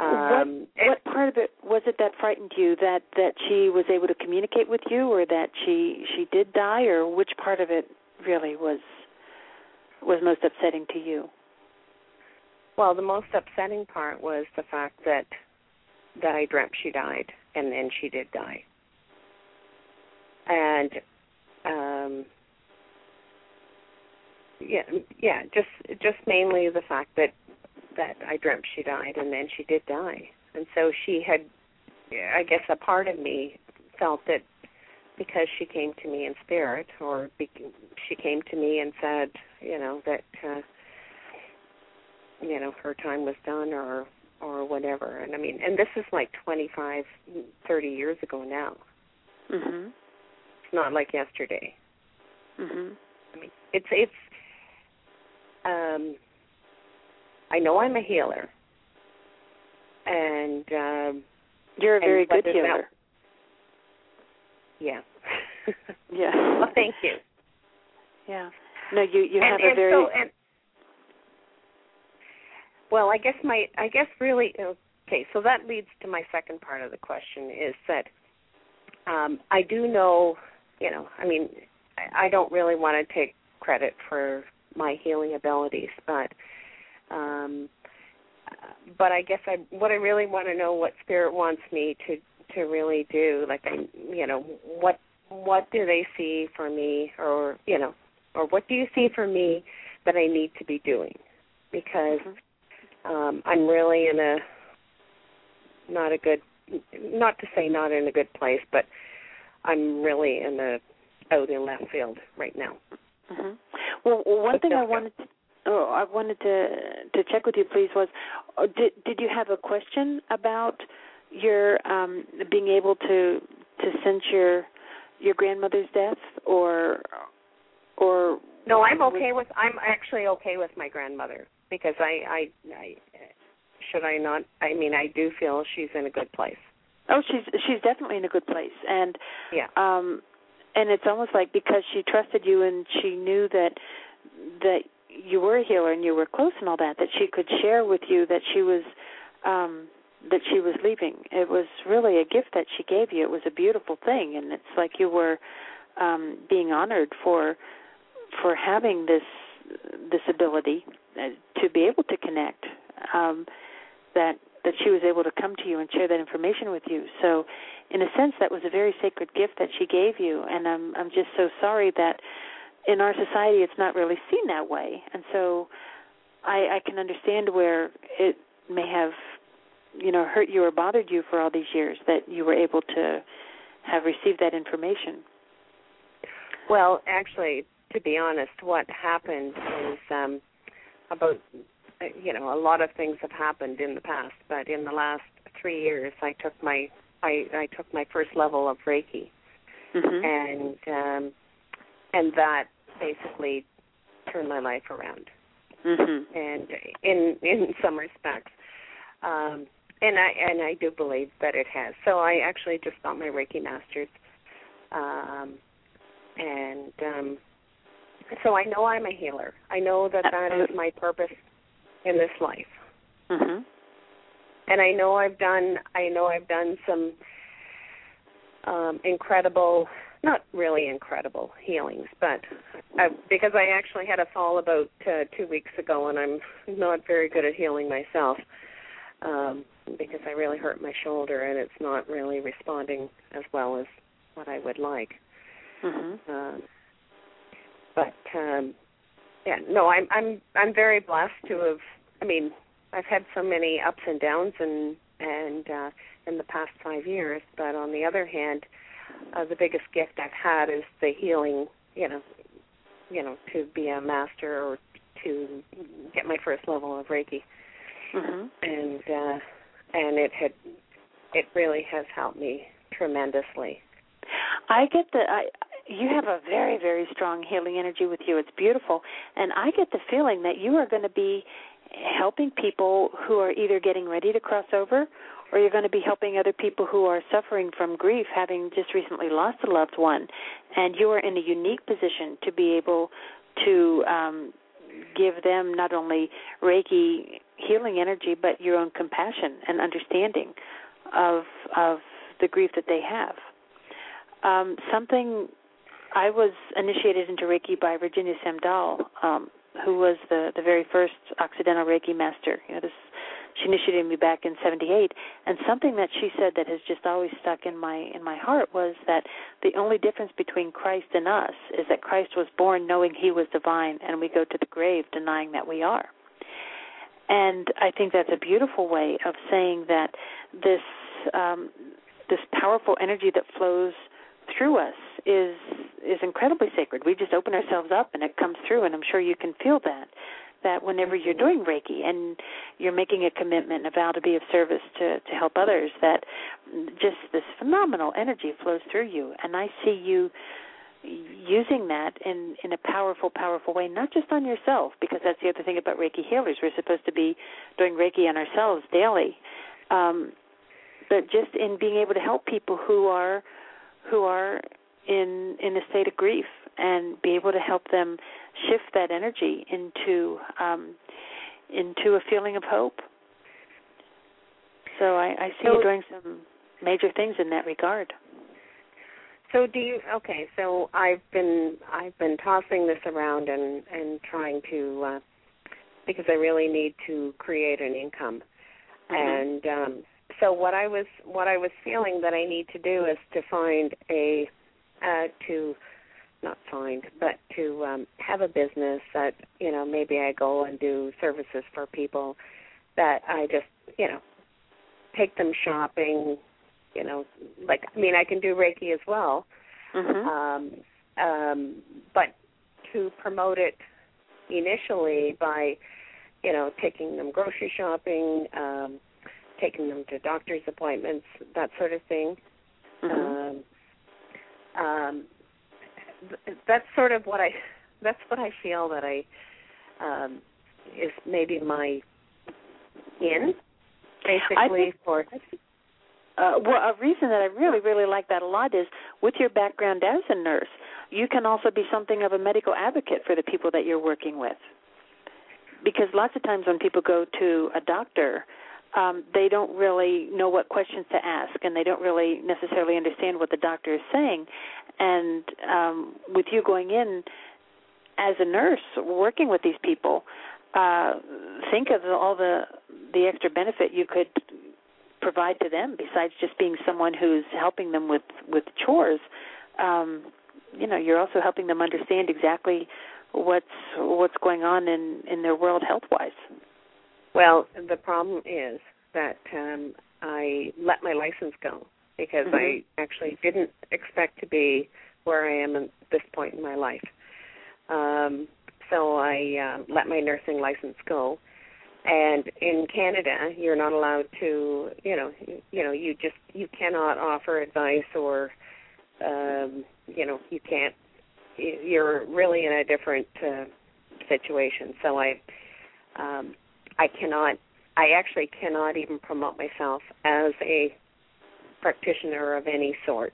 Um, what what part of it was it that frightened you? That that she was able to communicate with you, or that she she did die, or which part of it really was was most upsetting to you? Well, the most upsetting part was the fact that that I dreamt she died, and then she did die. And um, yeah, yeah, just just mainly the fact that that I dreamt she died, and then she did die, and so she had, I guess, a part of me felt that because she came to me in spirit, or be, she came to me and said, you know, that. Uh, you know her time was done or or whatever and i mean and this is like twenty five thirty years ago now Mhm. It's not like yesterday Mm-hmm. i mean it's it's um i know i'm a healer and um You're a very good whether that- healer. yeah Yeah. well thank you Yeah. No, you you and, have and a very so and well i guess my i guess really okay so that leads to my second part of the question is that um i do know you know i mean i, I don't really want to take credit for my healing abilities but um but i guess i what i really want to know what spirit wants me to to really do like i you know what what do they see for me or you know or what do you see for me that i need to be doing? Because um i'm really in a not a good not to say not in a good place but i'm really in the out in left field right now. Hmm Well, one thing I wanted to, oh, I wanted to to check with you, please, was uh, did did you have a question about your um being able to to sense your your grandmother's death, or or no i'm okay with i'm actually okay with my grandmother because i i i should i not? I mean i do feel she's in a good place Oh, she's she's definitely in a good place, and yeah um, and it's almost like because she trusted you and she knew that that you were a healer and you were close and all that, that she could share with you that she was um, that she was leaving. It was really a gift that she gave you. It was a beautiful thing, and it's like you were um, being honored for for having this this ability uh, to be able to connect. Um, that that she was able to come to you and share that information with you. So, in a sense, that was a very sacred gift that she gave you, and I'm I'm just so sorry that in our society it's not really seen that way. And so, I I can understand where it may have, you know, hurt you or bothered you for all these years that you were able to have received that information. Well, actually, to be honest, what happened is um about you know a lot of things have happened in the past, but in the last three years, I took my I I took my first level of Reiki, Mhm. and um and that basically turned my life around. Mhm. and in in some respects um and i and i do believe that it has so i actually just got my reiki masters um and um so i know i'm a healer i know that that is my purpose in this life Mhm. and i know i've done i know i've done some um incredible not really incredible healings but I, because i actually had a fall about uh, two weeks ago and i'm not very good at healing myself um because i really hurt my shoulder and it's not really responding as well as what i would like Mhm. um but um yeah, no, I'm I'm I'm very blessed to have. I mean, I've had so many ups and downs and and uh, in the past five years, but on the other hand, uh, the biggest gift I've had is the healing. You know, you know, to be a master or to get my first level of Reiki, Mm-hmm. and uh, and it had it really has helped me tremendously. I get the I you have a very very strong healing energy with you. It's beautiful, and I get the feeling that you are going to be helping people who are either getting ready to cross over or you're going to be helping other people who are suffering from grief having just recently lost a loved one. And you are in a unique position to be able to um give them not only reiki healing energy but your own compassion and understanding of of the grief that they have. Um something I was initiated into Reiki by Virginia Samdahl, um, who was the the very first Occidental Reiki master. You know, this she initiated me back in '78, and something that she said that has just always stuck in my in my heart was that the only difference between Christ and us is that Christ was born knowing He was divine, and we go to the grave denying that we are. And I think that's a beautiful way of saying that this um, this powerful energy that flows through us is is incredibly sacred. We just open ourselves up and it comes through and I'm sure you can feel that that whenever you're doing Reiki and you're making a commitment, and a vow to be of service to to help others that just this phenomenal energy flows through you. And I see you using that in in a powerful powerful way not just on yourself because that's the other thing about Reiki healers. We're supposed to be doing Reiki on ourselves daily. Um but just in being able to help people who are who are in in a state of grief and be able to help them shift that energy into um, into a feeling of hope. So I, I see So- you doing some major things in that regard. So do you okay, so I've been I've been tossing this around and and trying to uh because I really need to create an income. And um so what I was what I was feeling that I need to do is to find a uh to not find but to um have a business that you know maybe I go and do services for people that I just you know take them shopping you know like I mean I can do Reiki as well Mm-hmm. um, um, but to promote it initially by, you know, taking them grocery shopping, um, taking them to doctor's appointments, that sort of thing. Mm-hmm. Um, um, th- that's sort of what I. That's what I feel that I um, is maybe my in, basically think- for. Uh, well, a reason that I really, really like that a lot is with your background as a nurse, you can also be something of a medical advocate for the people that you're working with. Because lots of times when people go to a doctor, um, they don't really know what questions to ask, and they don't really necessarily understand what the doctor is saying. And um, with you going in as a nurse, working with these people, uh, think of all the the extra benefit you could provide to them besides just being someone who's helping them with with chores um you know you're also helping them understand exactly what's what's going on in in their world health wise Well, the problem is that um I let my license go because Mhm. I actually didn't expect to be where I am at this point in my life. Um so I uh, let my nursing license go. And in Canada, you're not allowed to, you know, you, you know, you just you cannot offer advice or um you know, you can't you- you're really in a different uh, situation. So I um I cannot I actually cannot even promote myself as a practitioner of any sort.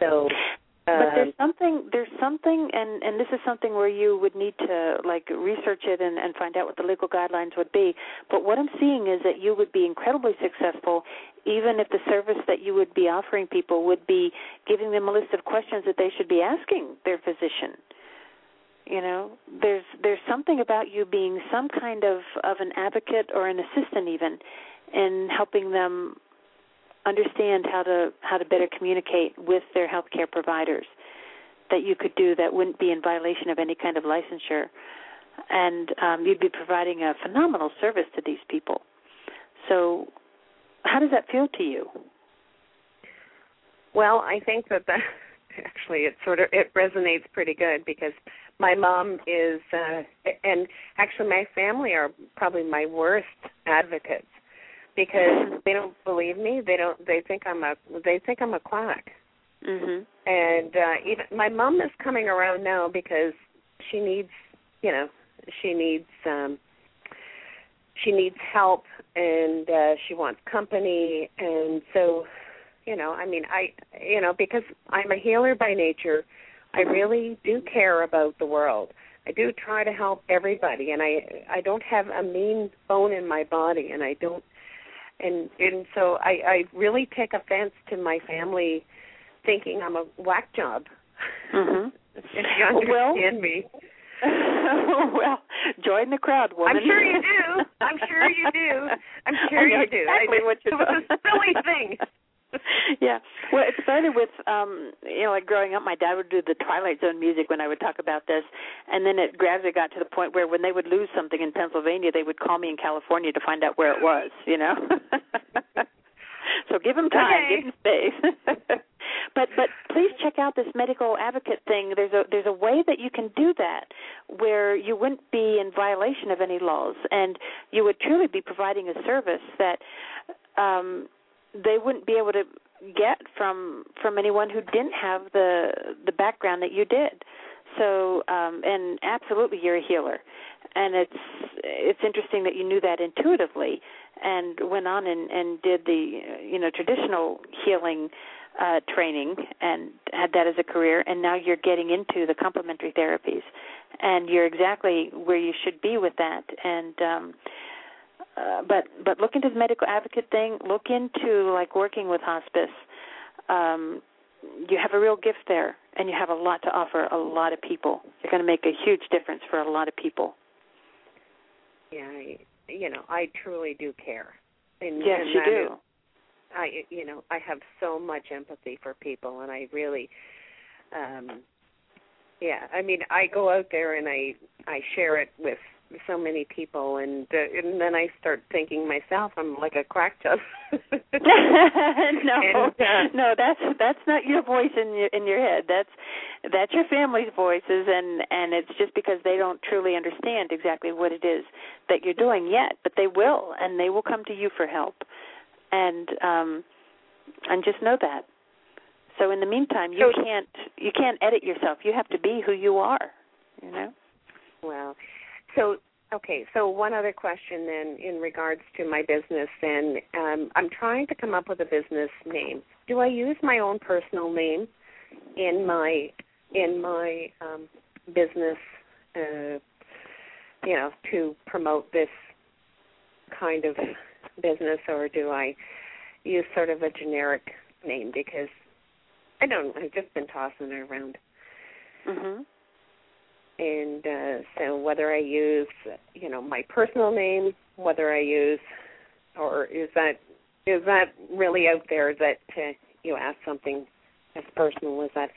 So but um, there's something there's something and and this is something where you would need to like research it and and find out what the legal guidelines would be. But what i'm seeing is that you would be incredibly successful even if the service that you would be offering people would be giving them a list of questions that they should be asking their physician you know there's there's something about you being some kind of of an advocate or an assistant even in helping them understand how to how to better communicate with their healthcare providers that you could do that wouldn't be in violation of any kind of licensure, and um, you'd be providing a phenomenal service to these people. So, how does that feel to you? Well, I think that that actually it sort of it resonates pretty good because my mom is uh and actually my family are probably my worst advocates because they don't believe me. They don't they think i'm a they think i'm a quack. Mhm and uh even my mom is coming around now because she needs you know she needs um she needs help and uh she wants company. And so you know i mean i you know because i'm a healer by nature i really do care about the world i do try to help everybody and i i don't have a mean bone in my body and i don't and and so i i really take offense to my family thinking i'm a whack job mhm if you understand me well, join the crowd, woman. I'm sure you do. I'm sure you do. I'm sure you do. Exactly I, what you're it was a silly thing. yeah. Well, it started with um you know, like growing up my dad would do the Twilight Zone music when I would talk about this and then it gradually got to the point where when they would lose something in Pennsylvania, they would call me in California to find out where it was, you know. so give them time, Okay. give them space. but but please check out this medical advocate thing. There's a there's a way that you can do that where you wouldn't be in violation of any laws and you would truly be providing a service that um they wouldn't be able to get from from anyone who didn't have the the background that you did. So um and absolutely you're a healer. And it's it's interesting that you knew that intuitively and went on and and did the you know traditional healing uh training and had that as a career and now you're getting into the complementary therapies and you're exactly where you should be with that and um uh, but but look into the medical advocate thing. Look into like working with hospice. Um, you have a real gift there, and you have a lot to offer a lot of people. You're going to make a huge difference for a lot of people. Yeah, I, you know, I truly do care. And, Yes, and you do. is- I, you know, I have so much empathy for people, and I really, um, yeah. I mean, I go out there and I I share it with so many people, and uh, and then I start thinking myself, I'm like a crack job. no, And, uh, no, that's that's not your voice in your in your head. That's that's your family's voices, and and it's just because they don't truly understand exactly what it is that you're doing yet, but they will, and they will come to you for help, and um, and just know that. So in the meantime, you So- can't you can't edit yourself. You have to be who you are. You know. Well, so okay, so one other question then in regards to my business and um I'm trying to come up with a business name. Do I use my own personal name in my in my um business uh you know to promote this kind of business or do I use sort of a generic name because I don't I've just been tossing it around Mhm. And uh, so whether I use you know my personal name, whether I use or is that is that really out there that uh, you ask something as personal as that?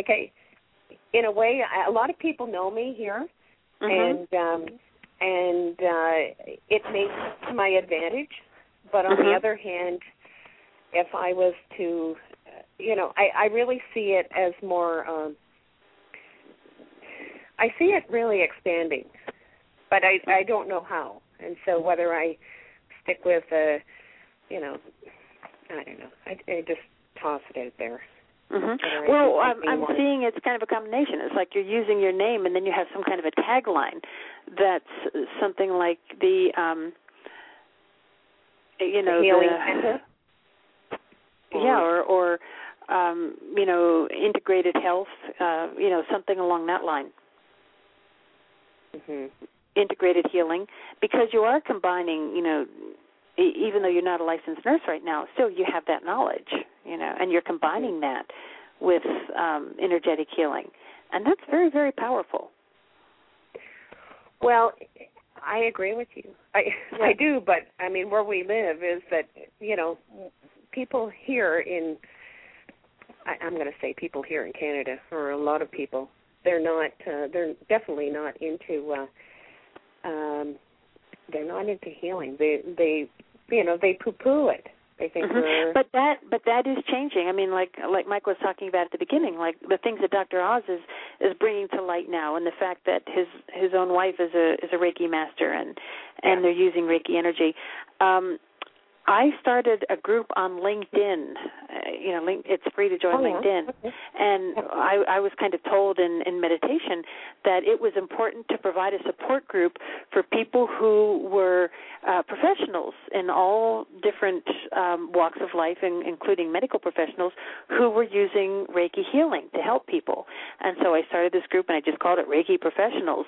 Okay, in a way, I- a lot of people know me here, Mhm. and um, and uh, it makes it to my advantage. But on the Mhm. other hand, if I was to, uh, you know, I, I really see it as more. Um, I see it really expanding, but I I don't know how. And so whether I stick with a, you know, I don't know. I, I just toss it out there. hmm Well, I'm, I'm seeing it's kind of a combination. It's like you're using your name, and then you have some kind of a tagline that's something like the, um, you know, healing the, center. yeah, or or um, you know, integrated health, uh, you know, something along that line. Hmm integrated healing because you are combining you know e- even though you're not a licensed nurse right now still you have that knowledge you know and you're combining that with um energetic healing. And that's very very powerful. Well, I agree with you. I I do, but I mean, where we live is that you know people here in I, I'm going to say people here in Canada, or a lot of people, they're not. Uh, they're definitely not into. Uh, um, they're not into healing. They they you know they poo poo it. They think Mhm. we're But that but that is changing. I mean, like like Mike was talking about at the beginning, like the things that Dr. Oz is is bringing to light now, and the fact that his his own wife is a is a Reiki master, and and they're using Reiki energy. Um, I started a group on LinkedIn. Uh, you know, link, it's free to join Oh. LinkedIn, and I, I was kind of told in, in meditation that it was important to provide a support group for people who were uh, professionals in all different um, walks of life, in, including medical professionals, who were using Reiki healing to help people. And so I started this group, and I just called it Reiki Professionals.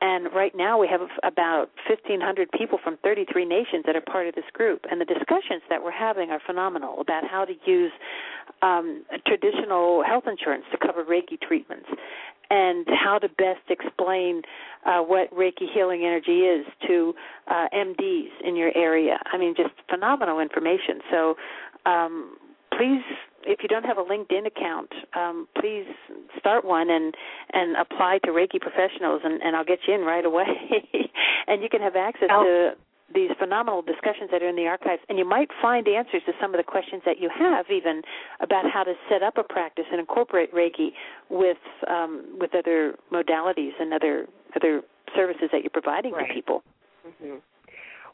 And right now we have about 1,500 people from 33 nations that are part of this group. And the discussions that we're having are phenomenal about how to use um, traditional health insurance to cover Reiki treatments and how to best explain uh, what Reiki healing energy is to uh, MDs in your area. I mean, just phenomenal information. So um, please, if you don't have a LinkedIn account, um, please start one and and apply to Reiki professionals, and, and I'll get you in right away. and you can have access to these phenomenal discussions that are in the archives, and you might find answers to some of the questions that you have, even about how to set up a practice and incorporate Reiki with um, with other modalities and other other services that you're providing Right. to people. hmm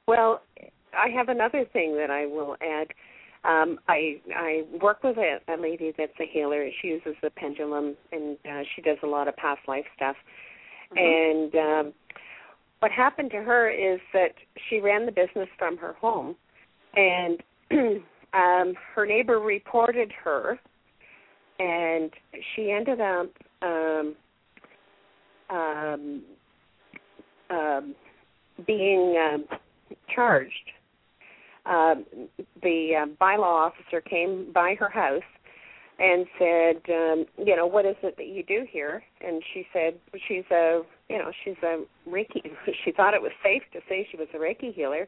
Well, I have another thing that I will add. Um, I I work with a, a lady that's a healer. She uses the pendulum, and uh, she does a lot of past life stuff. And um, what happened to her is that she ran the business from her home, and um, her neighbor reported her, and she ended up um, um, um, being um, charged. Um, the uh, bylaw officer came by her house and said, um, you know, what is it that you do here? And she said, she's a, you know, she's a Reiki. She thought it was safe to say she was a Reiki healer.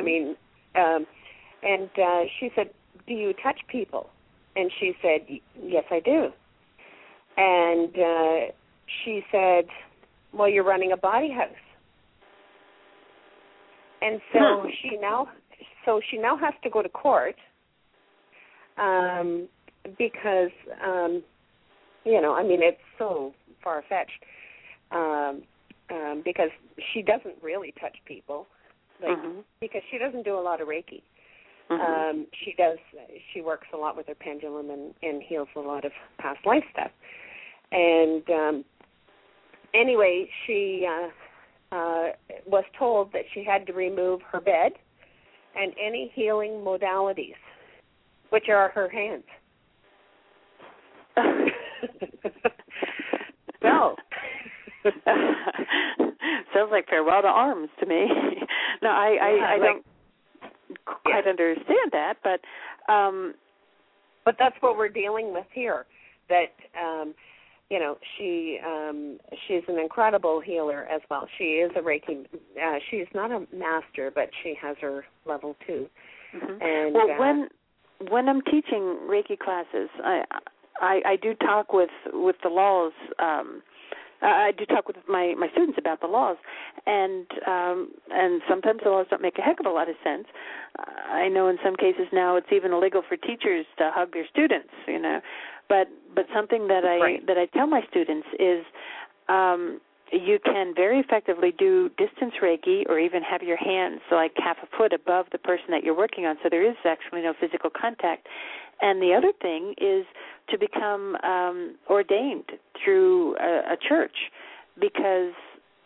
I mean, um, and uh, she said, do you touch people? And she said, "Y- yes, I do. And uh, she said, well, you're running a bawdy house. And so Hmm. she now, so she now has to go to court um, because, um, you know, I mean, it's so far fetched um, um, because she doesn't really touch people, like because she doesn't do a lot of Reiki. Um, she does. She works a lot with her pendulum and and heals a lot of past life stuff. And um, anyway, she uh, uh, was told that she had to remove her bed and any healing modalities, which are her hands. so Sounds like farewell to arms to me. no, I I, Yeah, I like- don't quite understand that, but um but that's what we're dealing with here. That um, you know, she um, she's an incredible healer as well. She is a Reiki. Uh, she's not a master, but she has her level two. Mhm. And well, uh, when when I'm teaching Reiki classes, I I, I do talk with with the laws. Um, I do talk with my my students about the laws, and um, and sometimes the laws don't make a heck of a lot of sense. I know in some cases now it's even illegal for teachers to hug their students. You know, but but something that I Right. that I tell my students is. Um, you can very effectively do distance Reiki or even have your hands like half a foot above the person that you're working on, so there is actually no physical contact. And the other thing is to become um, ordained through a, a church, because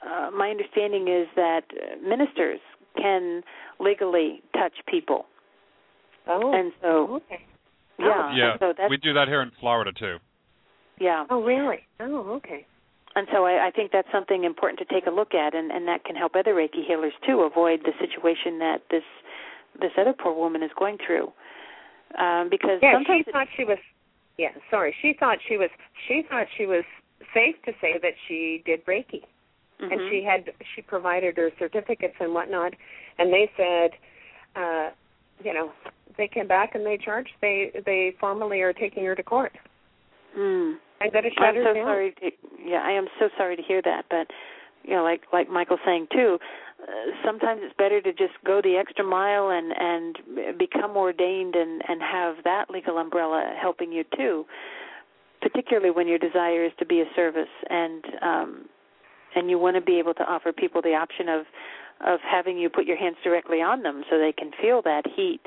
uh, my understanding is that ministers can legally touch people. Oh, and so okay. Yeah, yeah, so that's we do that here in Florida too. yeah. Oh, really? Oh, okay. And so I, I think that's something important to take a look at, and, and that can help other Reiki healers too avoid the situation that this this other poor woman is going through. Um, because Yeah, sometimes she thought she was. Yeah, sorry. She thought she was. She thought she was safe to say that she did Reiki, and Mhm. she had she provided her certificates and whatnot, and they said, uh, you know, they came back and they charged. They they formally are taking her to court. Mm. I'm going to I'm so down. sorry. To, yeah, I am so sorry to hear that. But you know, like like Michael's saying too, uh, sometimes it's better to just go the extra mile and and become ordained and and have that legal umbrella helping you too. Particularly when your desire is to be a service and um and you want to be able to offer people the option of of having you put your hands directly on them so they can feel that heat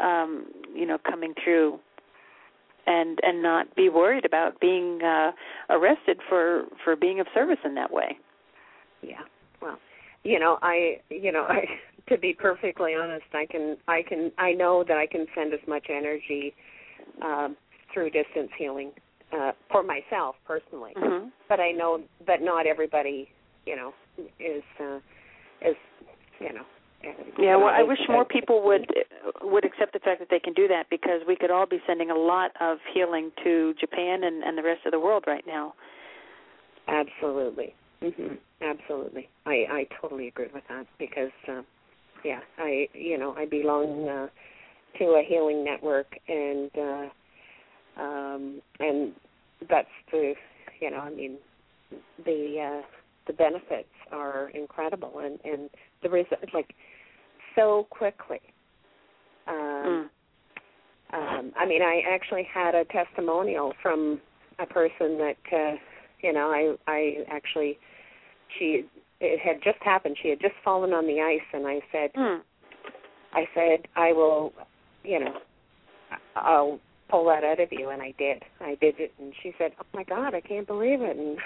um you know coming through and and not be worried about being uh arrested for for being of service in that way Yeah. Well, you know, I you know, I to be perfectly honest, I can I can I know that I can send as much energy um through distance healing uh for myself personally. mm-hmm. But I know that not everybody, you know, is uh is you know yeah well i wish more people would would accept the fact that they can do that because we could all be sending a lot of healing to japan and and the rest of the world right now Absolutely. hmm Absolutely. I I totally agree with that because uh, yeah, I you know, I belong uh, to a healing network and uh um and that's the you know, I mean the uh the benefits are incredible. And and the result like so quickly. Um um I mean I actually had a testimonial from a person that uh you know i i actually she it had just happened. She had just fallen on the ice and i said mm. i said i will you know i'll pull that out of you. And i did. I did it. And she said oh my god i can't believe it. And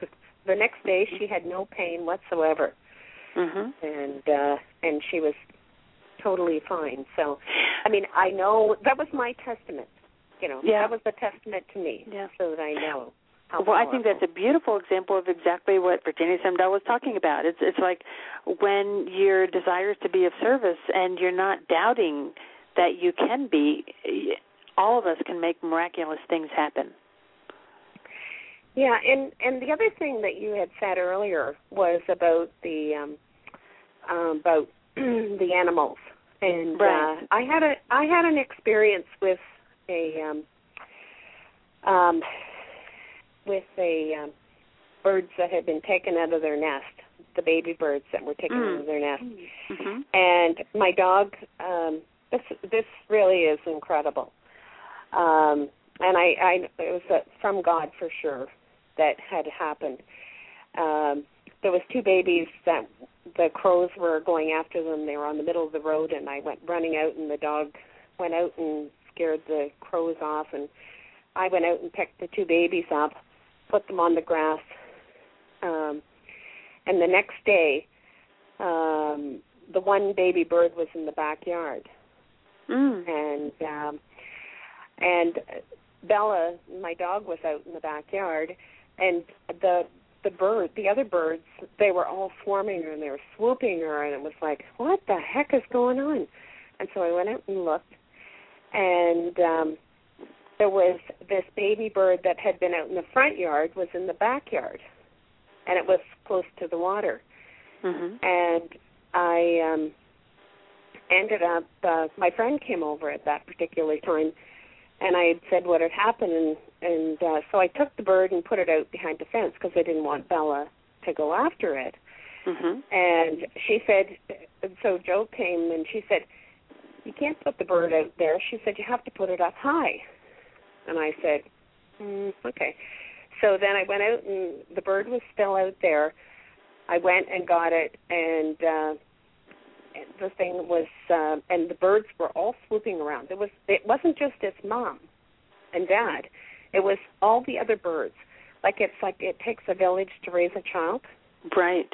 the next day she had no pain whatsoever mhm and uh and she was totally fine so i mean i know that was my testament you know Yeah. that was a testament to me Yeah. so that i know how well, I think that's a beautiful example of exactly what Virginia Samdahl was talking about. It's it's like when your desire is to be of service and you're not doubting that you can be. All of us can make miraculous things happen. Yeah, and and the other thing that you had said earlier was about the um, um about the animals, and Right. uh, I had a I had an experience with a um, um with a um, birds that had been taken out of their nest, the baby birds that were taken Mm. out of their nest, Mm-hmm. and my dog um this this really is incredible um and i i it was uh, from god for sure that had happened. Um there was two babies that the crows were going after them. They were on the middle of the road and i went running out and the dog went out and scared the crows off. And i went out and picked the two babies up put them on the grass. Um and the next day um the one baby bird was in the backyard. Mm. and um and Bella, my dog, was out in the backyard, and the the bird, the other birds, they were all swarming her and they were swooping her, and it was like, what the heck is going on? And so I went out and looked, and um there was this baby bird that had been out in the front yard was in the backyard, and it was close to the water. Mm-hmm. and I um ended up uh my friend came over at that particular time. And I had said what had happened? And and uh so I took the bird and put it out behind the fence because I didn't want Bella to go after it. Mm-hmm. and she said so Joe came and she said you can't put the bird out there. She said you have to put it up high. And I said mm, okay. So then I went out and the bird was still out there. I went and got it and uh the thing was uh, and the birds were all swooping around. It was it wasn't just its mom and dad it was all the other birds like it's like it takes a village to raise a child Right.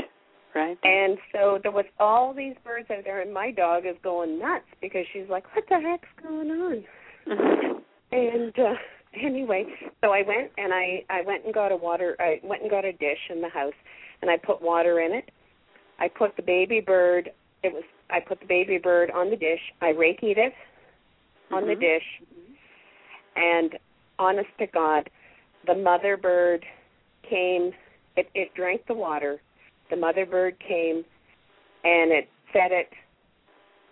Right. and so there was all these birds out there and my dog is going nuts because she's like what the heck's going on and uh anyway so i went and i i went and got a water i went and got a dish in the house and i put water in it i put the baby bird it was i put the baby bird on the dish i Reikied it on the Mhm. dish and honest to god the mother bird came it it drank the water the mother bird came and it fed it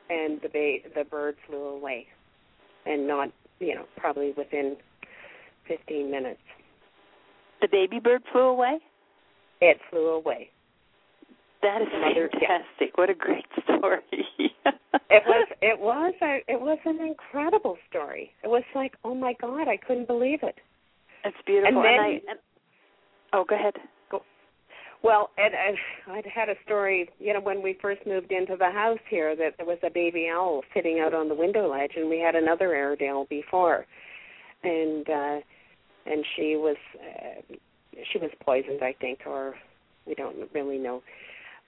and the ba- the bird flew away, and not you know probably within 15 minutes. The baby bird flew away. It flew away. That is fantastic. What a great story. It was it was a, it was an incredible story. It was like oh my god, I couldn't believe it. It's beautiful. And then- I, and, oh, go ahead. Go. Well, and, and I'd had a story, you know, when we first moved into the house here, that there was a baby owl sitting out on the window ledge, and we had another Airedale before, and uh and she was uh, she was poisoned, I think, or we don't really know,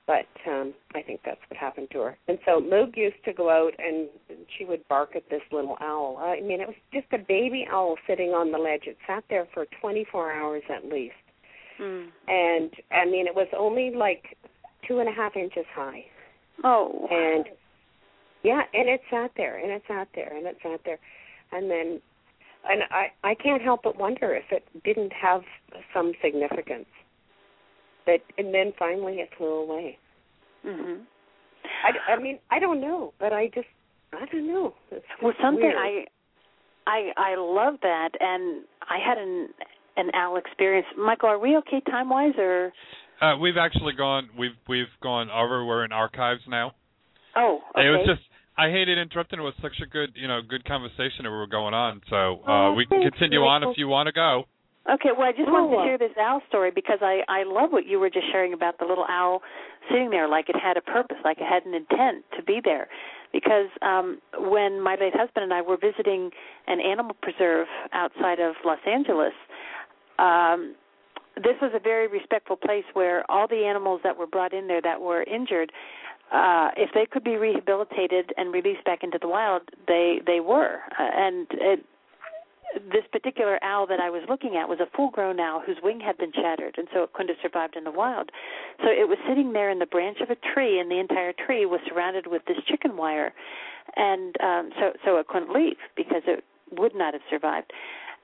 but um I think that's what happened to her. And so Moog used to go out, and she would bark at this little owl. I mean, it was just a baby owl sitting on the ledge. It sat there for 24 hours at least Mm. and I mean it was only like two and a half inches high. Oh. And yeah, and it sat there, and it sat there, and it sat there, and then, and I I can't help but wonder if it didn't have some significance. That and then finally it flew away. Mhm. I, I mean I don't know, but I just I don't know. It's Well, something weird. I I I love that, and I had an an owl experience. Michael, are we okay time wise, or Uh, we've actually gone. We've we've gone over. We're in archives now. oh, okay. It was just. I hated interrupting. It was such a good, you know, good conversation that we were going on. So uh, Oh, we can thanks, continue on if you want to go. Okay, well, I just wanted Oh. to share this owl story because I I love what you were just sharing about the little owl sitting there, like it had a purpose, like it had an intent to be there. Because um when my late husband and I were visiting an animal preserve outside of Los Angeles, um this was a very respectful place where all the animals that were brought in there that were injured uh if they could be rehabilitated and released back into the wild they they were uh, and it this particular owl that I was looking at was a full grown owl whose wing had been shattered and so it couldn't have survived in the wild. So it was sitting there in the branch of a tree and the entire tree was surrounded with this chicken wire and um so so it couldn't leave because it would not have survived.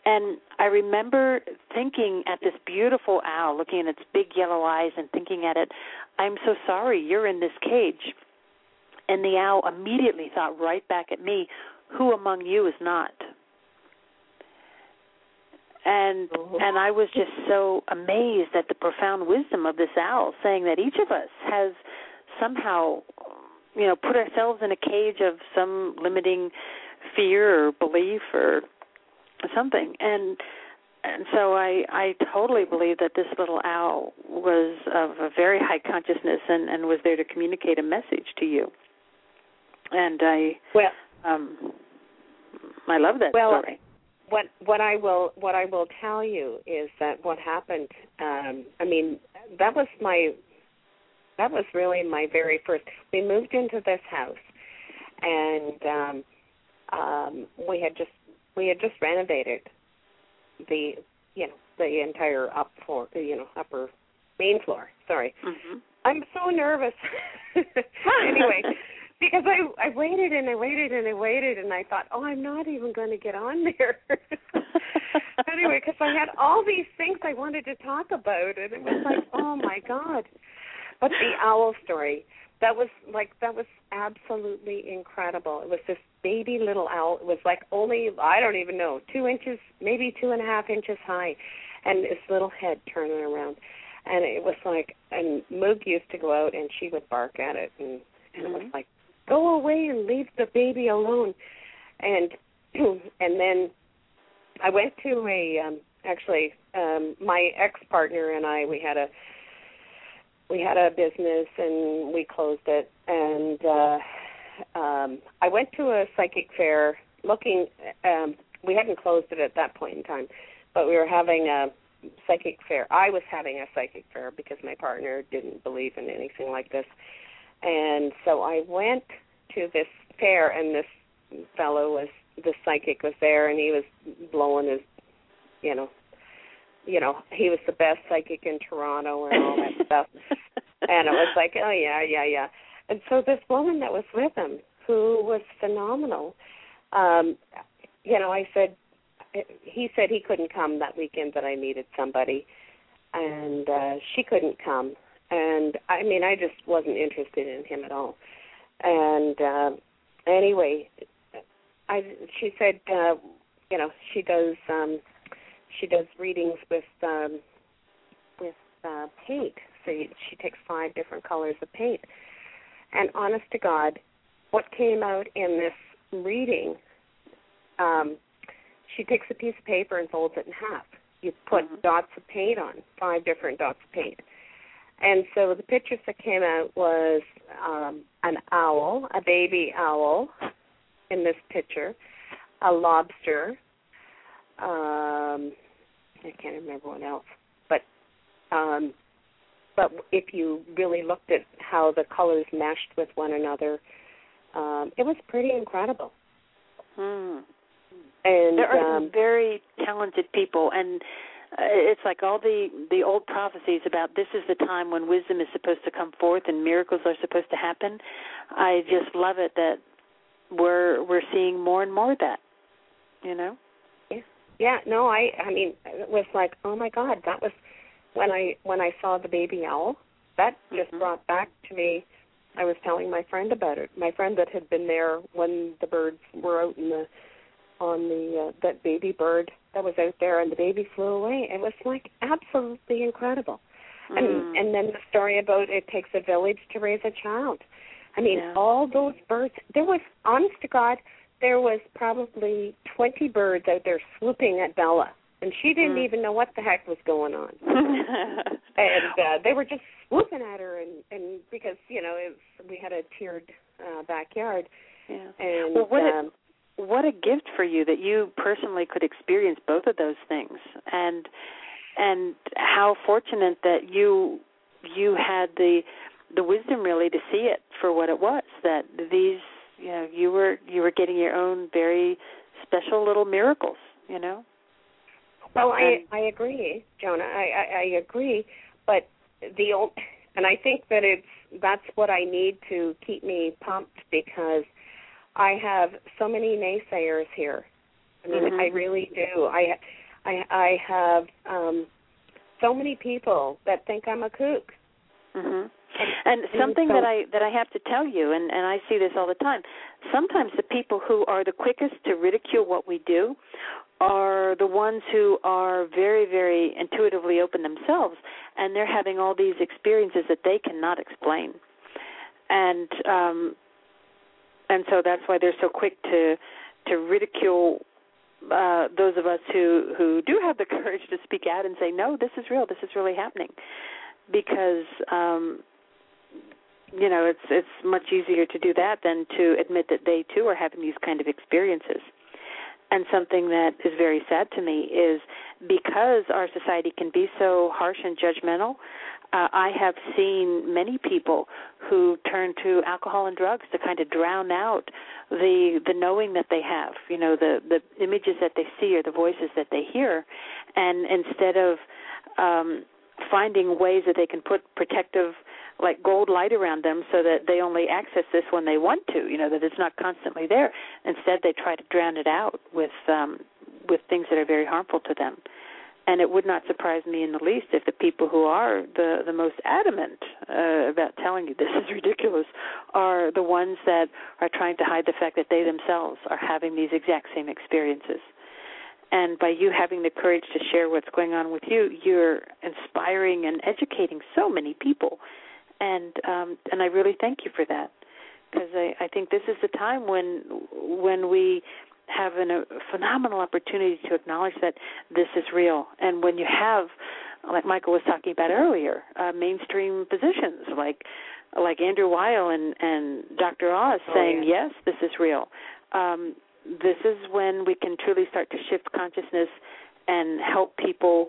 And I remember thinking at this beautiful owl, looking at its big yellow eyes and thinking at it, I'm so sorry, you're in this cage. And the owl immediately thought right back at me, who among you is not? And and I was just so amazed at the profound wisdom of this owl saying that each of us has somehow you know put ourselves in a cage of some limiting fear or belief or something. And and so I I totally believe that this little owl was of a very high consciousness and and was there to communicate a message to you. And I well um I love that well, story what what I will what I will tell you is that what happened um I mean that was my that was really my very first we moved into this house and um um we had just we had just renovated the you know the entire up floor you know upper main floor sorry mm-hmm. I'm so nervous anyway because I I waited and I waited and I waited and I thought, oh, I'm not even going to get on there. anyway, because I had all these things I wanted to talk about, and it was like, oh my god. But the owl story, that was like that was absolutely incredible. It was this baby little owl. It was like only I don't even know two inches, maybe two and a half inches high, and this little head turning around. And it was like, and Moog used to go out and she would bark at it, and, and it was mm-hmm. like, go away and leave the baby alone. And and then I went to a um actually um my ex partner and I we had a we had a business and we closed it. And uh um I went to a psychic fair looking um we hadn't closed it at that point in time but we were having a psychic fair. I was having a psychic fair because my partner didn't believe in anything like this and so I went to this fair and this fellow was the psychic was there and he was blowing his you know you know he was the best psychic in Toronto and all that stuff. And it was like oh yeah yeah yeah. And so this woman that was with him who was phenomenal um you know I said he said he couldn't come that weekend that I needed somebody. And uh she couldn't come and I mean I just wasn't interested in him at all and uh anyway, I she said uh, you know she does um, she does readings with um, with uh, paint. So you, she takes five different colors of paint. And honest to God, what came out in this reading, um, she takes a piece of paper and folds it in half. You put Mm-hmm. dots of paint on, five different dots of paint. And so the pictures that came out was um, an owl, a baby owl in this picture, a lobster, um, I can't remember what else, but um, but if you really looked at how the colors meshed with one another, um, it was pretty incredible. Hmm. And there are um, some very talented people and it's like all the the old prophecies about this is the time when wisdom is supposed to come forth and miracles are supposed to happen i just love it that we're we're seeing more and more of that you know yeah, no, I I mean it was like, oh my god, that was when I when I saw the baby owl. That just brought back to me I was telling my friend about it. My friend that had been there when the birds were out in the on the uh, that baby bird that was out there and the baby flew away. It was like absolutely incredible. Mm. And and then the story about it takes a village to raise a child. I mean, Yeah. all those birds. There was, honest to God, there was probably twenty birds out there swooping at Bella, and she didn't Mm. even know what the heck was going on. and uh, they were just swooping at her, and and because you know it was, we had a tiered uh, backyard, yeah and well what um, what a gift for you that you personally could experience both of those things. And and how fortunate that you you had the the wisdom really to see it for what it was that these you know you were you were getting your own very special little miracles you know? Well, I I agree, Jonna. I, I I agree, but the old and I think that it's that's what I need to keep me pumped because I have so many naysayers here. I mean, Mhm. I really do. I I I have um so many people that think I'm a kook. Mhm. And something so- that I that I have to tell you, and and I see this all the time. Sometimes the people who are the quickest to ridicule what we do are the ones who are very very intuitively open themselves, and they're having all these experiences that they cannot explain, and um, and so that's why they're so quick to to ridicule uh, those of us who who do have the courage to speak out and say, no, this is real, this is really happening, because um, you know it's it's much easier to do that than to admit that they too are having these kind of experiences. And something that is very sad to me is because our society can be so harsh and judgmental. Uh, I have seen many people who turn to alcohol and drugs to kind of drown out the the knowing that they have, you know, the the images that they see or the voices that they hear, and instead of um, finding ways that they can put protective like gold light around them so that they only access this when they want to you know that it's not constantly there instead they try to drown it out with um with things that are very harmful to them and it would not surprise me in the least if the people who are the the most adamant uh, about telling you this is ridiculous are the ones that are trying to hide the fact that they themselves are having these exact same experiences. And by you having the courage to share what's going on with you you're inspiring and educating so many people. And um and I really thank you for that. Because I I think this is the time when when we have an, a phenomenal opportunity to acknowledge that this is real and when you have like Michael was talking about earlier uh mainstream positions like like Andrew Weil and and Dr. Oz Oh, saying yeah. yes this is real um this is when we can truly start to shift consciousness and help people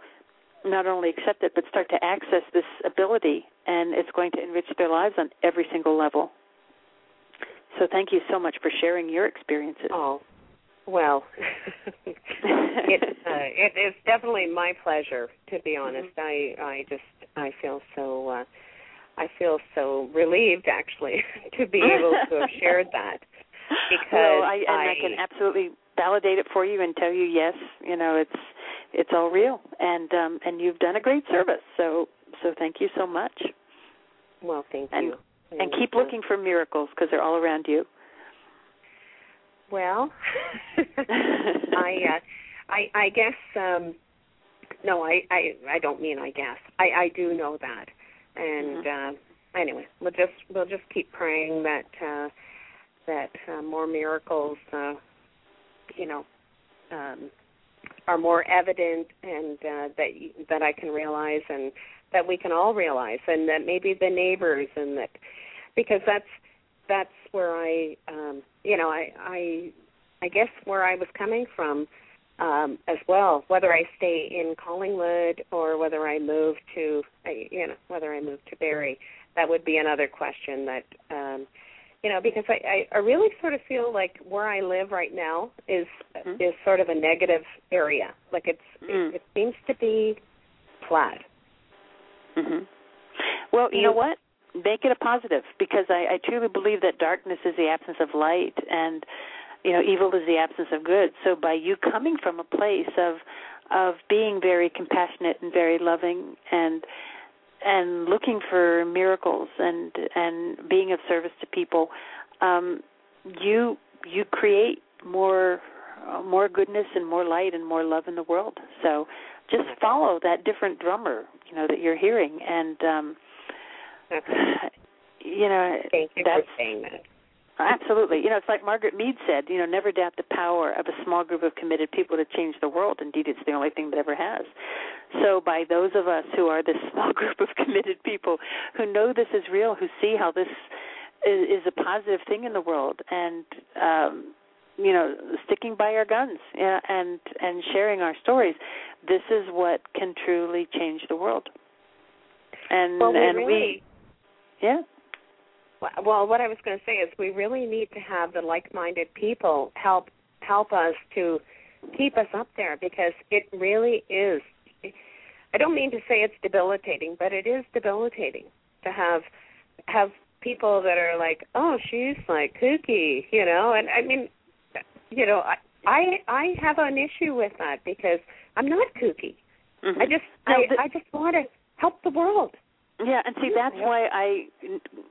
not only accept it but start to access this ability and it's going to enrich their lives on every single level. So thank you so much for sharing your experiences. Oh, well, it uh, it is definitely my pleasure to be honest. I I just I feel so uh, I feel so relieved actually to be able to have shared that because well, I, and I, can absolutely validate it for you and tell you yes, you know it's it's all real and um and you've done a great service. So so thank you so much. well thank And you and keep looking for miracles because they're all around you. Well, I, uh, I, I guess. um No, I, I, I don't mean I guess. I, I do know that, and Mm-hmm. uh, anyway, we'll just we'll just keep praying that uh, that uh, more miracles, uh, you know, um, are more evident, and uh, that that I can realize, and that we can all realize, and that maybe the neighbors, and that because that's that's where I, um, you know, I, I, I guess where I was coming from um, as well. Whether I stay in Collingwood or whether I move to, uh, you know, whether I move to Barrie, that would be another question. That, um, you know, because I, I, I really sort of feel like where I live right now is is sort of a negative area. Like it's, it, it seems to be flat. hmm Well, you know what? Make it a positive because I, I truly believe that darkness is the absence of light and you know evil is the absence of good. So by you coming from a place of of being very compassionate and very loving and and looking for miracles and and being of service to people, um, you you create more uh, more goodness and more light and more love in the world. So just follow that different drummer, you know, that you're hearing and um you know Thank you that's for saying that. Absolutely. You know, it's like Margaret Mead said, you know, never doubt the power of a small group of committed people to change the world. Indeed, it's the only thing that ever has. So, by those of us who are this small group of committed people who know this is real, who see how this is, is a positive thing in the world, and, um, you know, sticking by our guns yeah, and and sharing our stories, this is what can truly change the world. And Well, we and really, we, yeah. Well, what I was going to say is we really need to have the like-minded people help help us to keep us up there because it really is. I don't mean to say it's debilitating, but it is debilitating to have have people that are like, "Oh, she's like kooky," you know, and I mean, you know, I I, I have an issue with that because I'm not kooky. Mm-hmm. I just No, I, the- I just want to help the world. Yeah, and see that's why I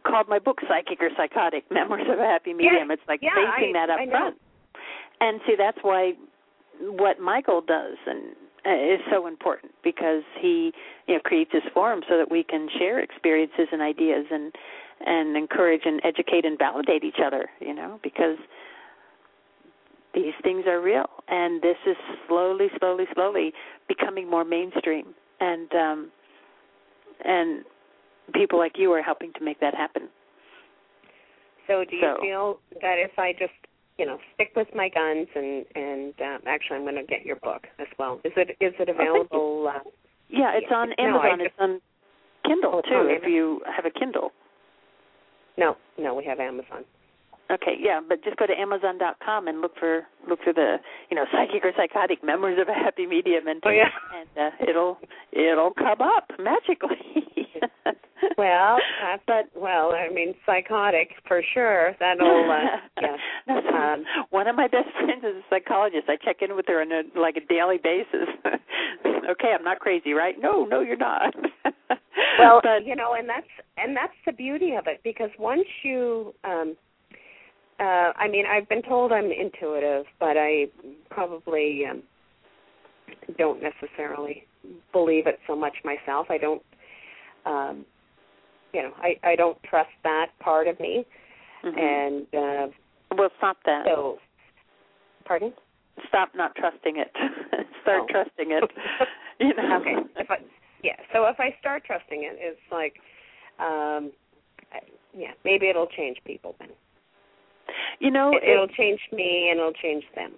called my book "Psychic or Psychotic: Memoirs of a Happy Medium." it's like yeah, facing I- that up I know. front. And see, that's why what Michael does and uh, is so important because he, you know, creates this forum so that we can share experiences and ideas and and encourage and educate and validate each other. You know, because these things are real, and this is slowly, slowly, slowly becoming more mainstream. And um, and people like you are helping to make that happen. So do you So- feel that if I just you know stick with my guns and and um, actually I'm going to get your book as well. Is it is it available? uh, Yeah, it's on No, I Amazon. just- it's on Kindle Oh, too. on if Amazon. you have a Kindle. no, no, we have Amazon. Okay, yeah, but just go to Amazon.com and look for look for the you know psychic or psychotic memoirs of a happy medium, and Oh, yeah. and uh, it'll it'll come up magically. Well, that's, but well, I mean psychotic for sure. That'll uh, yeah. Um, one of my best friends is a psychologist. I check in with her on a like a daily basis. okay, I'm not crazy, right? No, no, you're not. well, but you know, and that's and that's the beauty of it because once you um uh I mean, I've been told I'm intuitive, but I probably um don't necessarily believe it so much myself. I don't um you know, I I don't trust that part of me. Mhm. And uh well, stop that. so pardon? Stop not trusting it. Start Oh. trusting it. You know. Okay. If I, yeah. So if I start trusting it, it's like, um, yeah, maybe it'll change people then. You know, It, it'll change me and it'll change them.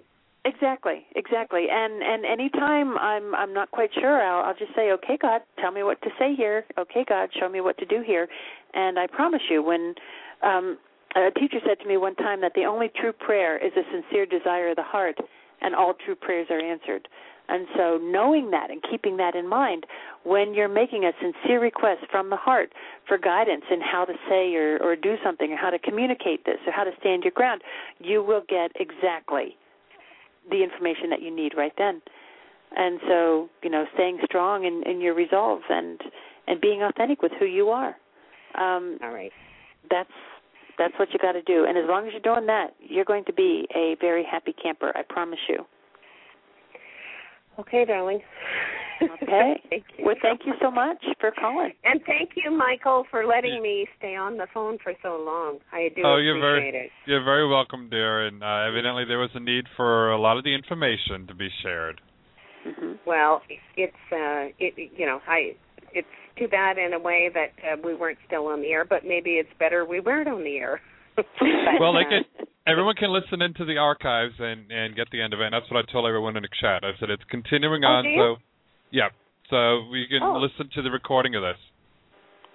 Exactly, exactly. And and anytime I'm I'm not quite sure, I'll I'll just say, "Okay, God, tell me what to say here. Okay, God, show me what to do here." And I promise you, when um a teacher said to me one time that the only true prayer is a sincere desire of the heart, and all true prayers are answered. And so, knowing that and keeping that in mind, when you're making a sincere request from the heart for guidance in how to say or, or do something, or how to communicate this, or how to stand your ground, you will get exactly the information that you need right then. And so, you know, staying strong in, in your resolve and and being authentic with who you are. Um, All right. That's that's what you got to do. And as long as you're doing that, you're going to be a very happy camper. I promise you. Okay, darling. Okay. thank you. Well, thank you so much for calling. And thank you, Michael, for letting me stay on the phone for so long. I do oh, you're appreciate very it. you're very welcome, dear. And uh, evidently, there was a need for a lot of the information to be shared. Mm-hmm. Well, it's uh, it you know I it's too bad in a way that uh, we weren't still on the air, but maybe it's better we weren't on the air. But, well, they uh, can. Everyone can listen into the archives and and get the end of it. And that's what I told everyone in the chat. I said it's continuing Oh, on. do? So, yeah. So we can Oh. listen to the recording of this.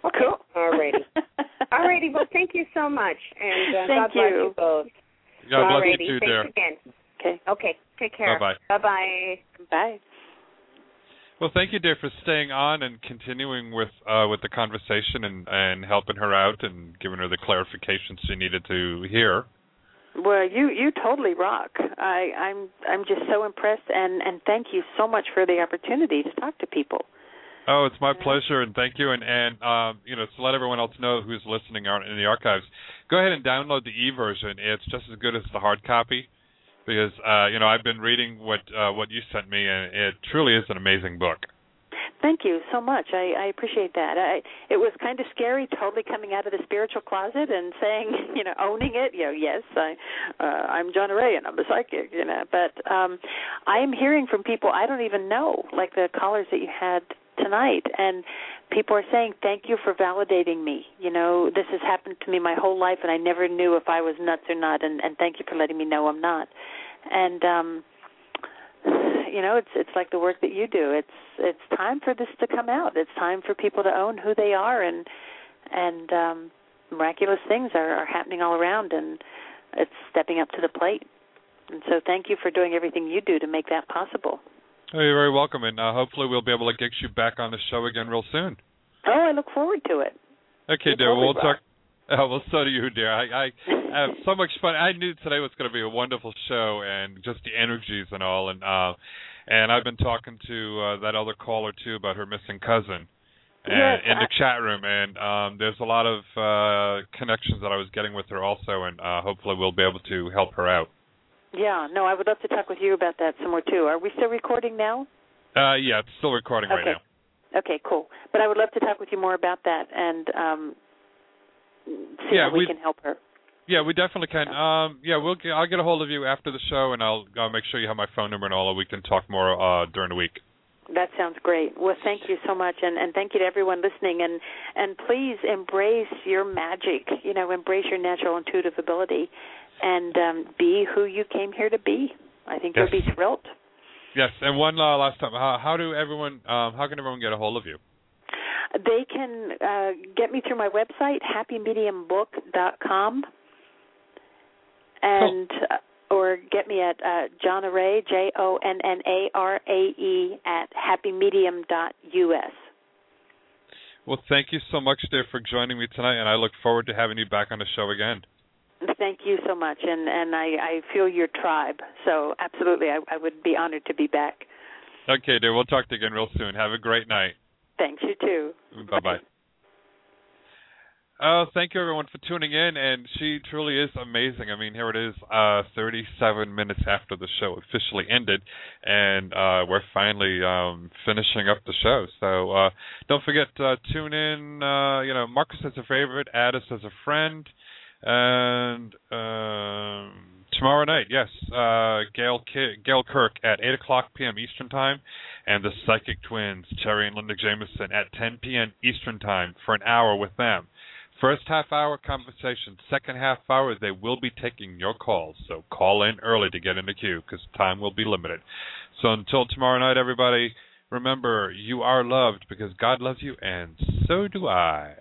Okay. Alrighty. Alrighty. Well, thank you so much, and uh, Thank God bless you. you both. God bless Alrighty. you too, Thanks dear. again. Okay. Okay. Take care. Bye-bye. Bye bye. Bye. Well, thank you, dear, for staying on and continuing with uh, with the conversation and and helping her out and giving her the clarifications she needed to hear. Well, you you totally rock. I I'm I'm just so impressed and and thank you so much for the opportunity to talk to people. Oh, it's my pleasure, and thank you. And and um, you know, to let everyone else know who's listening out in the archives, go ahead and download the e-version. It's just as good as the hard copy, because uh, you know I've been reading what uh, what you sent me, and it truly is an amazing book. Thank you so much. I, I appreciate that. I, it was kind of scary, totally coming out of the spiritual closet and saying, you know, owning it. You know, yes, I, uh, I'm Jonna Rae and I'm a psychic. You know, but um, I am hearing from people I don't even know, like the callers that you had tonight, and people are saying, "Thank you for validating me. You know, this has happened to me my whole life, and I never knew if I was nuts or not. And, and thank you for letting me know I'm not." And um, you know, it's it's like the work that you do. It's it's time for this to come out. It's time for people to own who they are, and and um, miraculous things are, are happening all around, and it's stepping up to the plate. And so, thank you for doing everything you do to make that possible. Oh, you're very welcome, and uh, hopefully we'll be able to get you back on the show again real soon. Oh, I look forward to it. Okay, dear. totally We'll rock. talk. Oh, well, so do you, dear. I, I have so much fun. I knew today was going to be a wonderful show, and just the energies and all. And uh, and I've been talking to uh, that other caller too about her missing cousin, and Yes, in the I- chat room. And um, there's a lot of uh, connections that I was getting with her also, and uh, hopefully we'll be able to help her out. Yeah, no, I would love to talk with you about that some more too. Are we still recording now? Uh, yeah, it's still recording right now. Okay, cool. But I would love to talk with you more about that and um see Yeah, how we, we- can help her. Yeah, we definitely can. Um, yeah, we'll get, I'll get a hold of you after the show, and I'll, I'll make sure you have my phone number and all, and we can talk more uh, during the week. That sounds great. Well, thank you so much, and, and thank you to everyone listening. And and please embrace your magic. You know, embrace your natural intuitive ability, and um, be who you came here to be. I think Yes. you'll be thrilled. Yes, and one uh, last time, how, how do everyone? Um, how can everyone get a hold of you? They can uh, get me through my website, happymediumbook.com, and uh, or get me at uh, Jonna Rae, J O N N A R A E, at happymedium.us. Well, thank you so much, dear, for joining me tonight, and I look forward to having you back on the show again. Thank you so much, and and I I feel your tribe. So absolutely, I, I would be honored to be back. Okay, dear, we'll talk to you again real soon. Have a great night. Thanks you too. Bye bye. Oh, thank you everyone for tuning in, and she truly is amazing. I mean, here it is, uh, 37 minutes after the show officially ended, and uh, we're finally um, finishing up the show. So uh, don't forget, uh, tune in. Uh, you know, Marcus as a favorite, add us as a friend, and um, tomorrow night, yes, uh, Gail Ki- Gail Kirk at 8 o'clock p.m. Eastern Time, and the Psychic Twins, Cherry and Linda Jamison, at 10 p.m. Eastern Time for an hour with them. First half hour conversation. Second half hour, they will be taking your calls. So call in early to get in the queue because time will be limited. So until tomorrow night, everybody, remember you are loved because God loves you and so do I.